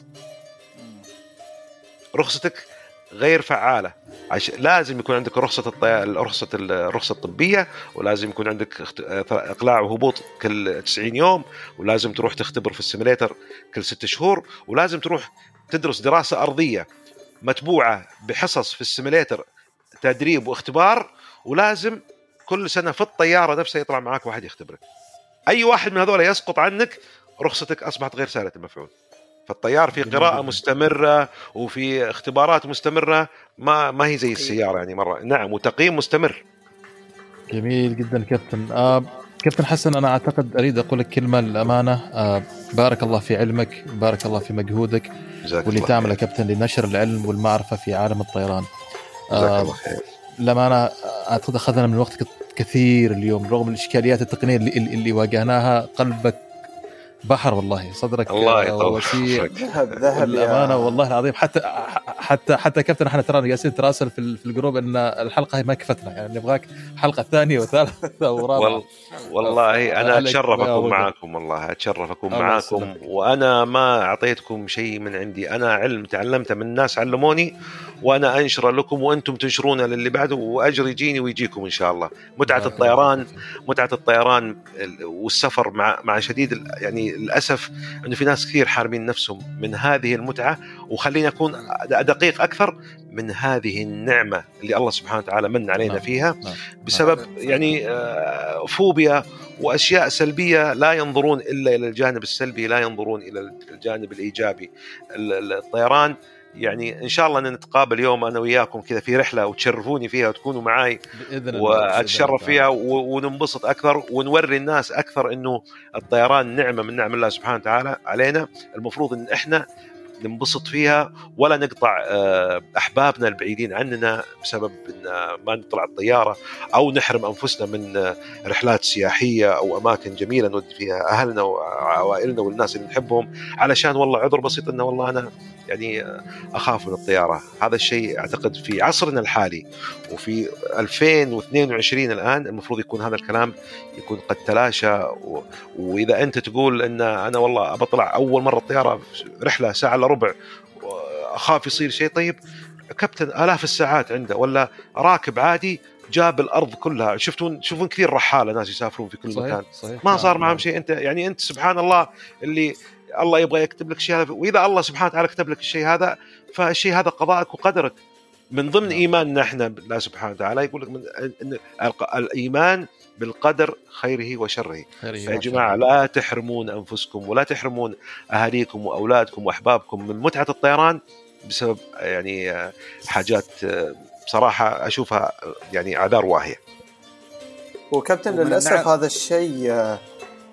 رخصتك غير فعالة. عش... لازم يكون عندك رخصة الطي... رخصة الرخصه الطبيه ولازم يكون عندك اخت... إقلاع وهبوط كل 90 يوم ولازم تروح تختبر في ال simulator كل ست شهور ولازم تروح تدرس دراسة أرضية متبوعة بحصص في ال simulator تدريب واختبار ولازم كل سنة في الطيارة نفسها يطلع معاك واحد يختبرك. أي واحد من هذول يسقط عنك رخصتك أصبحت غير سارية المفعول. فالطيار في قراءة. مستمرة وفي اختبارات مستمرة ما ما هي زي السيارة يعني مرة. نعم وتقييم مستمر. جميل جدا كابتن. آه كابتن حسن أنا أعتقد أريد أقول لك كلمة للأمانة. آه بارك الله في علمك بارك الله في مجهودك واللي تعمله. كابتن لنشر العلم والمعرفة في عالم الطيران. جزاك آه الله خير. للامانه أعتقد أخذنا من وقتك كثير اليوم رغم الإشكاليات التقنية اللي, اللي واجهناها قلبك بحر والله صدرك الله يطول. ذهب ذهب الامانه يا والله العظيم حتى حتى حتى كابتن إحنا ترى جالسين نتراسل في, ال- في الجروب إن الحلقة هي ما كفتنا يعني نبغاك حلقة ثانية وثالثة ورابعة وال... والله أنا أتشرف أكون. معاكم والله أتشرف أكون معاكم. وأنا ما أعطيتكم شيء من عندي أنا علم تعلمته من الناس علموني وأنا انشره لكم وأنتم تنشرونه للي بعده واجر يجيني ويجيكم إن شاء الله متعة الطيران. متعة الطيران ال- والسفر مع مع شديد ال- يعني للأسف انه في ناس كثير حارمين نفسهم من هذه المتعة وخليني أكون دقيق أكثر من هذه النعمة اللي الله سبحانه وتعالى من علينا نعم. فيها نعم. بسبب يعني آه، فوبيا وأشياء سلبية لا ينظرون إلا إلى الجانب السلبي لا ينظرون إلى الجانب الإيجابي ال- ال- الطيران يعني إن شاء الله أن نتقابل يوم أنا وياكم كذا في رحلة وتشرفوني فيها وتكونوا معاي بإذن الله وأتشرف فيها وننبسط أكثر ونوري الناس أكثر إنه الطيران نعمة من نعم الله سبحانه وتعالى علينا. المفروض إن إحنا ننبسط فيها ولا نقطع آه، أحبابنا البعيدين عننا بسبب إن ما نطلع الطيارة أو نحرم أنفسنا من آه، رحلات سياحية أو أماكن جميلة نودي فيها أهلنا وعوائلنا والناس اللي نحبهم. علشان والله عذر بسيط انه والله أنا يعني أخاف من الطيارة. هذا الشيء أعتقد في عصرنا الحالي وفي 2022 الآن المفروض يكون هذا الكلام يكون قد تلاشى و... وإذا أنت تقول إن أنا والله بطلع أول مرة الطيارة رحلة ساعة إلا ربع اخاف يصير شيء طيب كابتن آلاف الساعات عنده ولا راكب عادي جاب الأرض كلها؟ شفتون تشوفون كثير رحالة ناس يسافرون في كل صحيح مكان. صحيح. ما نعم، صار معهم نعم. شيء أنت يعني أنت سبحان الله اللي الله يبغى يكتب لك الشيء هذا وإذا الله سبحانه وتعالى كتب لك الشيء هذا فالشيء هذا قضاءك وقدرك من ضمن نعم. إيماننا إحنا بالله سبحانه وتعالى يقول لك من الق- الإيمان بالقدر خيره وشره يا. جماعة لا تحرمون أنفسكم ولا تحرمون أهاليكم وأولادكم وأحبابكم من متعة الطيران بسبب يعني حاجات بصراحه أشوفها يعني اعذار واهية وكابتن للأسف هذا الشيء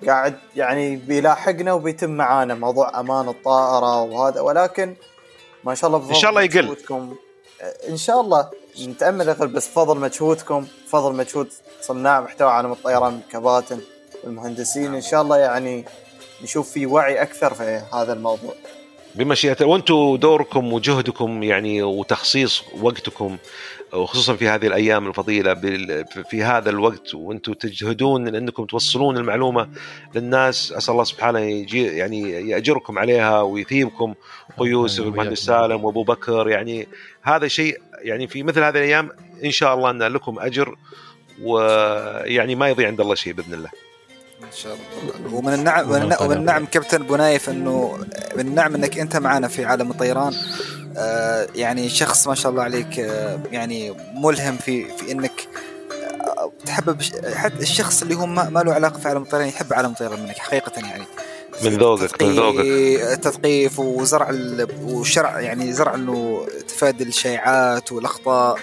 قاعد يعني بيلاحقنا وبيتم معانا موضوع أمان الطائرة وهذا ولكن ما شاء الله بفضل إن شاء الله يقل. مجهودكم. إن شاء الله نتأمل يقل بس بفضل مجهودكم بفضل مجهود صناع محتوى عالم الطيران الكباتن والمهندسين إن شاء الله يعني نشوف في وعي أكثر في هذا الموضوع. بمشيئة وأنتم دوركم وجهدكم يعني وتخصيص وقتكم وخصوصا في هذه الأيام الفضيلة بال- في هذا الوقت وأنتم تجهدون انكم توصلون المعلومة للناس. أسأل الله سبحانه يجي يعني يأجركم عليها ويثيبكم. اخو يوسف. المهندس سالم وأبو بكر يعني هذا شيء يعني في مثل هذه الأيام إن شاء الله أن لكم أجر ويعني ما يضيع عند الله شيء بإذن الله. ان شاء الله. ومن النعم ومن النعم, كابتن بنايف إنه من النعم إنك أنت معنا في عالم الطيران. يعني شخص ما شاء الله عليك آه يعني ملهم في في إنك آه تحبب حتى الشخص اللي هو ما, له علاقة في عالم الطيران يحب عالم الطيران منك حقيقة يعني. من ذوقك من ذوقك. التثقيف وزرع وشرع يعني زرع إنه تفادي الشائعات والأخطاء.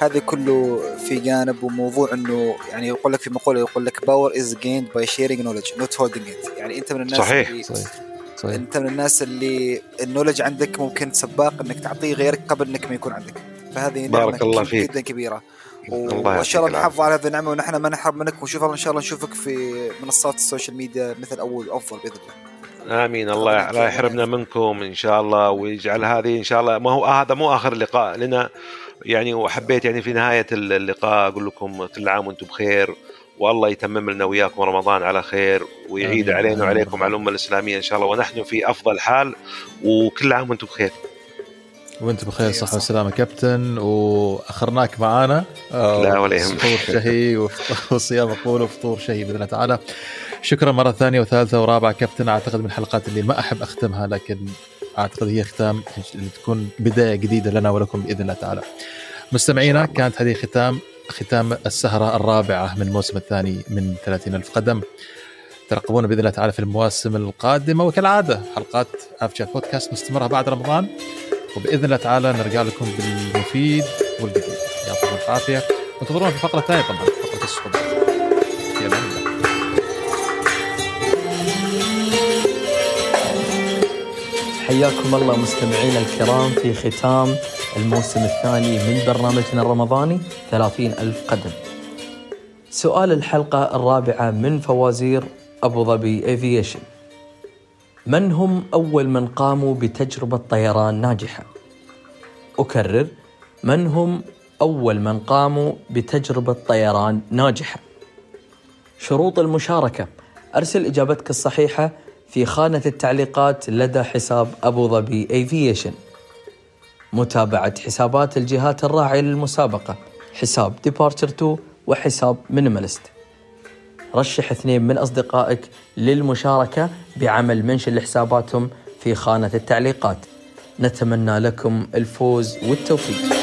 هذا كله في جانب وموضوع إنه يعني يقول لك في مقولة يقول لك power is gained by sharing knowledge not holding it يعني أنت من الناس صحيح. اللي صحيح. صحيح انت من الناس اللي ال knowledge عندك ممكن سباق انك تعطيه غيرك قبل انك ما يكون عندك. فهذه بارك نعمة الله فيك. جدا كبيرة. وإن شاء الله. نحافظ على هذه النعمة ونحن ما نحرم منك. ونشوف ان شاء الله نشوفك في منصات ال social media مثل أول وأفضل بإذن الله. آمين. الله لا يحرمنا منكم إن شاء الله. ويجعل هذه إن شاء الله ما هو هذا مو آخر لقاء لنا. يعني وحبيت يعني في نهاية اللقاء أقول لكم كل عام وأنتم بخير. والله يتمم لنا وياكم رمضان على خير ويعيد آمين. علينا. وعليكم على الأمة الإسلامية إن شاء الله ونحن في أفضل حال وكل عام وأنتم بخير وأنت بخير أيوة صحة صح. وسلامة كابتن وأخرناك معانا لا ولا يهمك. فطور شهي وصيام مقبول وفطور شهي بإذن الله تعالى شكرا مرة ثانية وثالثة ورابعة كابتن أعتقد من الحلقات اللي ما أحب أختمها لكن أعتقد هي ختام اللي تكون بداية جديدة لنا ولكم بإذن الله تعالى. مستمعينا كانت هذه ختام ختام السهرة الرابعة من الموسم الثاني من 30 ألف قدم. ترقبونا بإذن الله تعالى في المواسم القادمة. وكالعادة حلقات عاف شات بودكاست مستمرة بعد رمضان. وبإذن الله تعالى نرجع لكم بالمفيد والجديد. يعطيكم العافية. وانتظرونا في فقرة ثانية طبعا في أمان حياكم الله مستمعينا الكرام في ختام الموسم الثاني من برنامجنا الرمضاني 30 ألف قدم سؤال الحلقة الرابعة من فوازير أبو ظبي Aviation من هم أول من قاموا بتجربة طيران ناجحة؟ أكرر من هم أول من قاموا بتجربة طيران ناجحة؟ شروط المشاركة أرسل إجابتك الصحيحة في خانة التعليقات لدى حساب أبو ظبي Aviation متابعة حسابات الجهات الراعية للمسابقة حساب Departure 2 وحساب Minimalist رشح اثنين من أصدقائك للمشاركة بعمل mention لحساباتهم في خانة التعليقات. نتمنى لكم الفوز والتوفيق.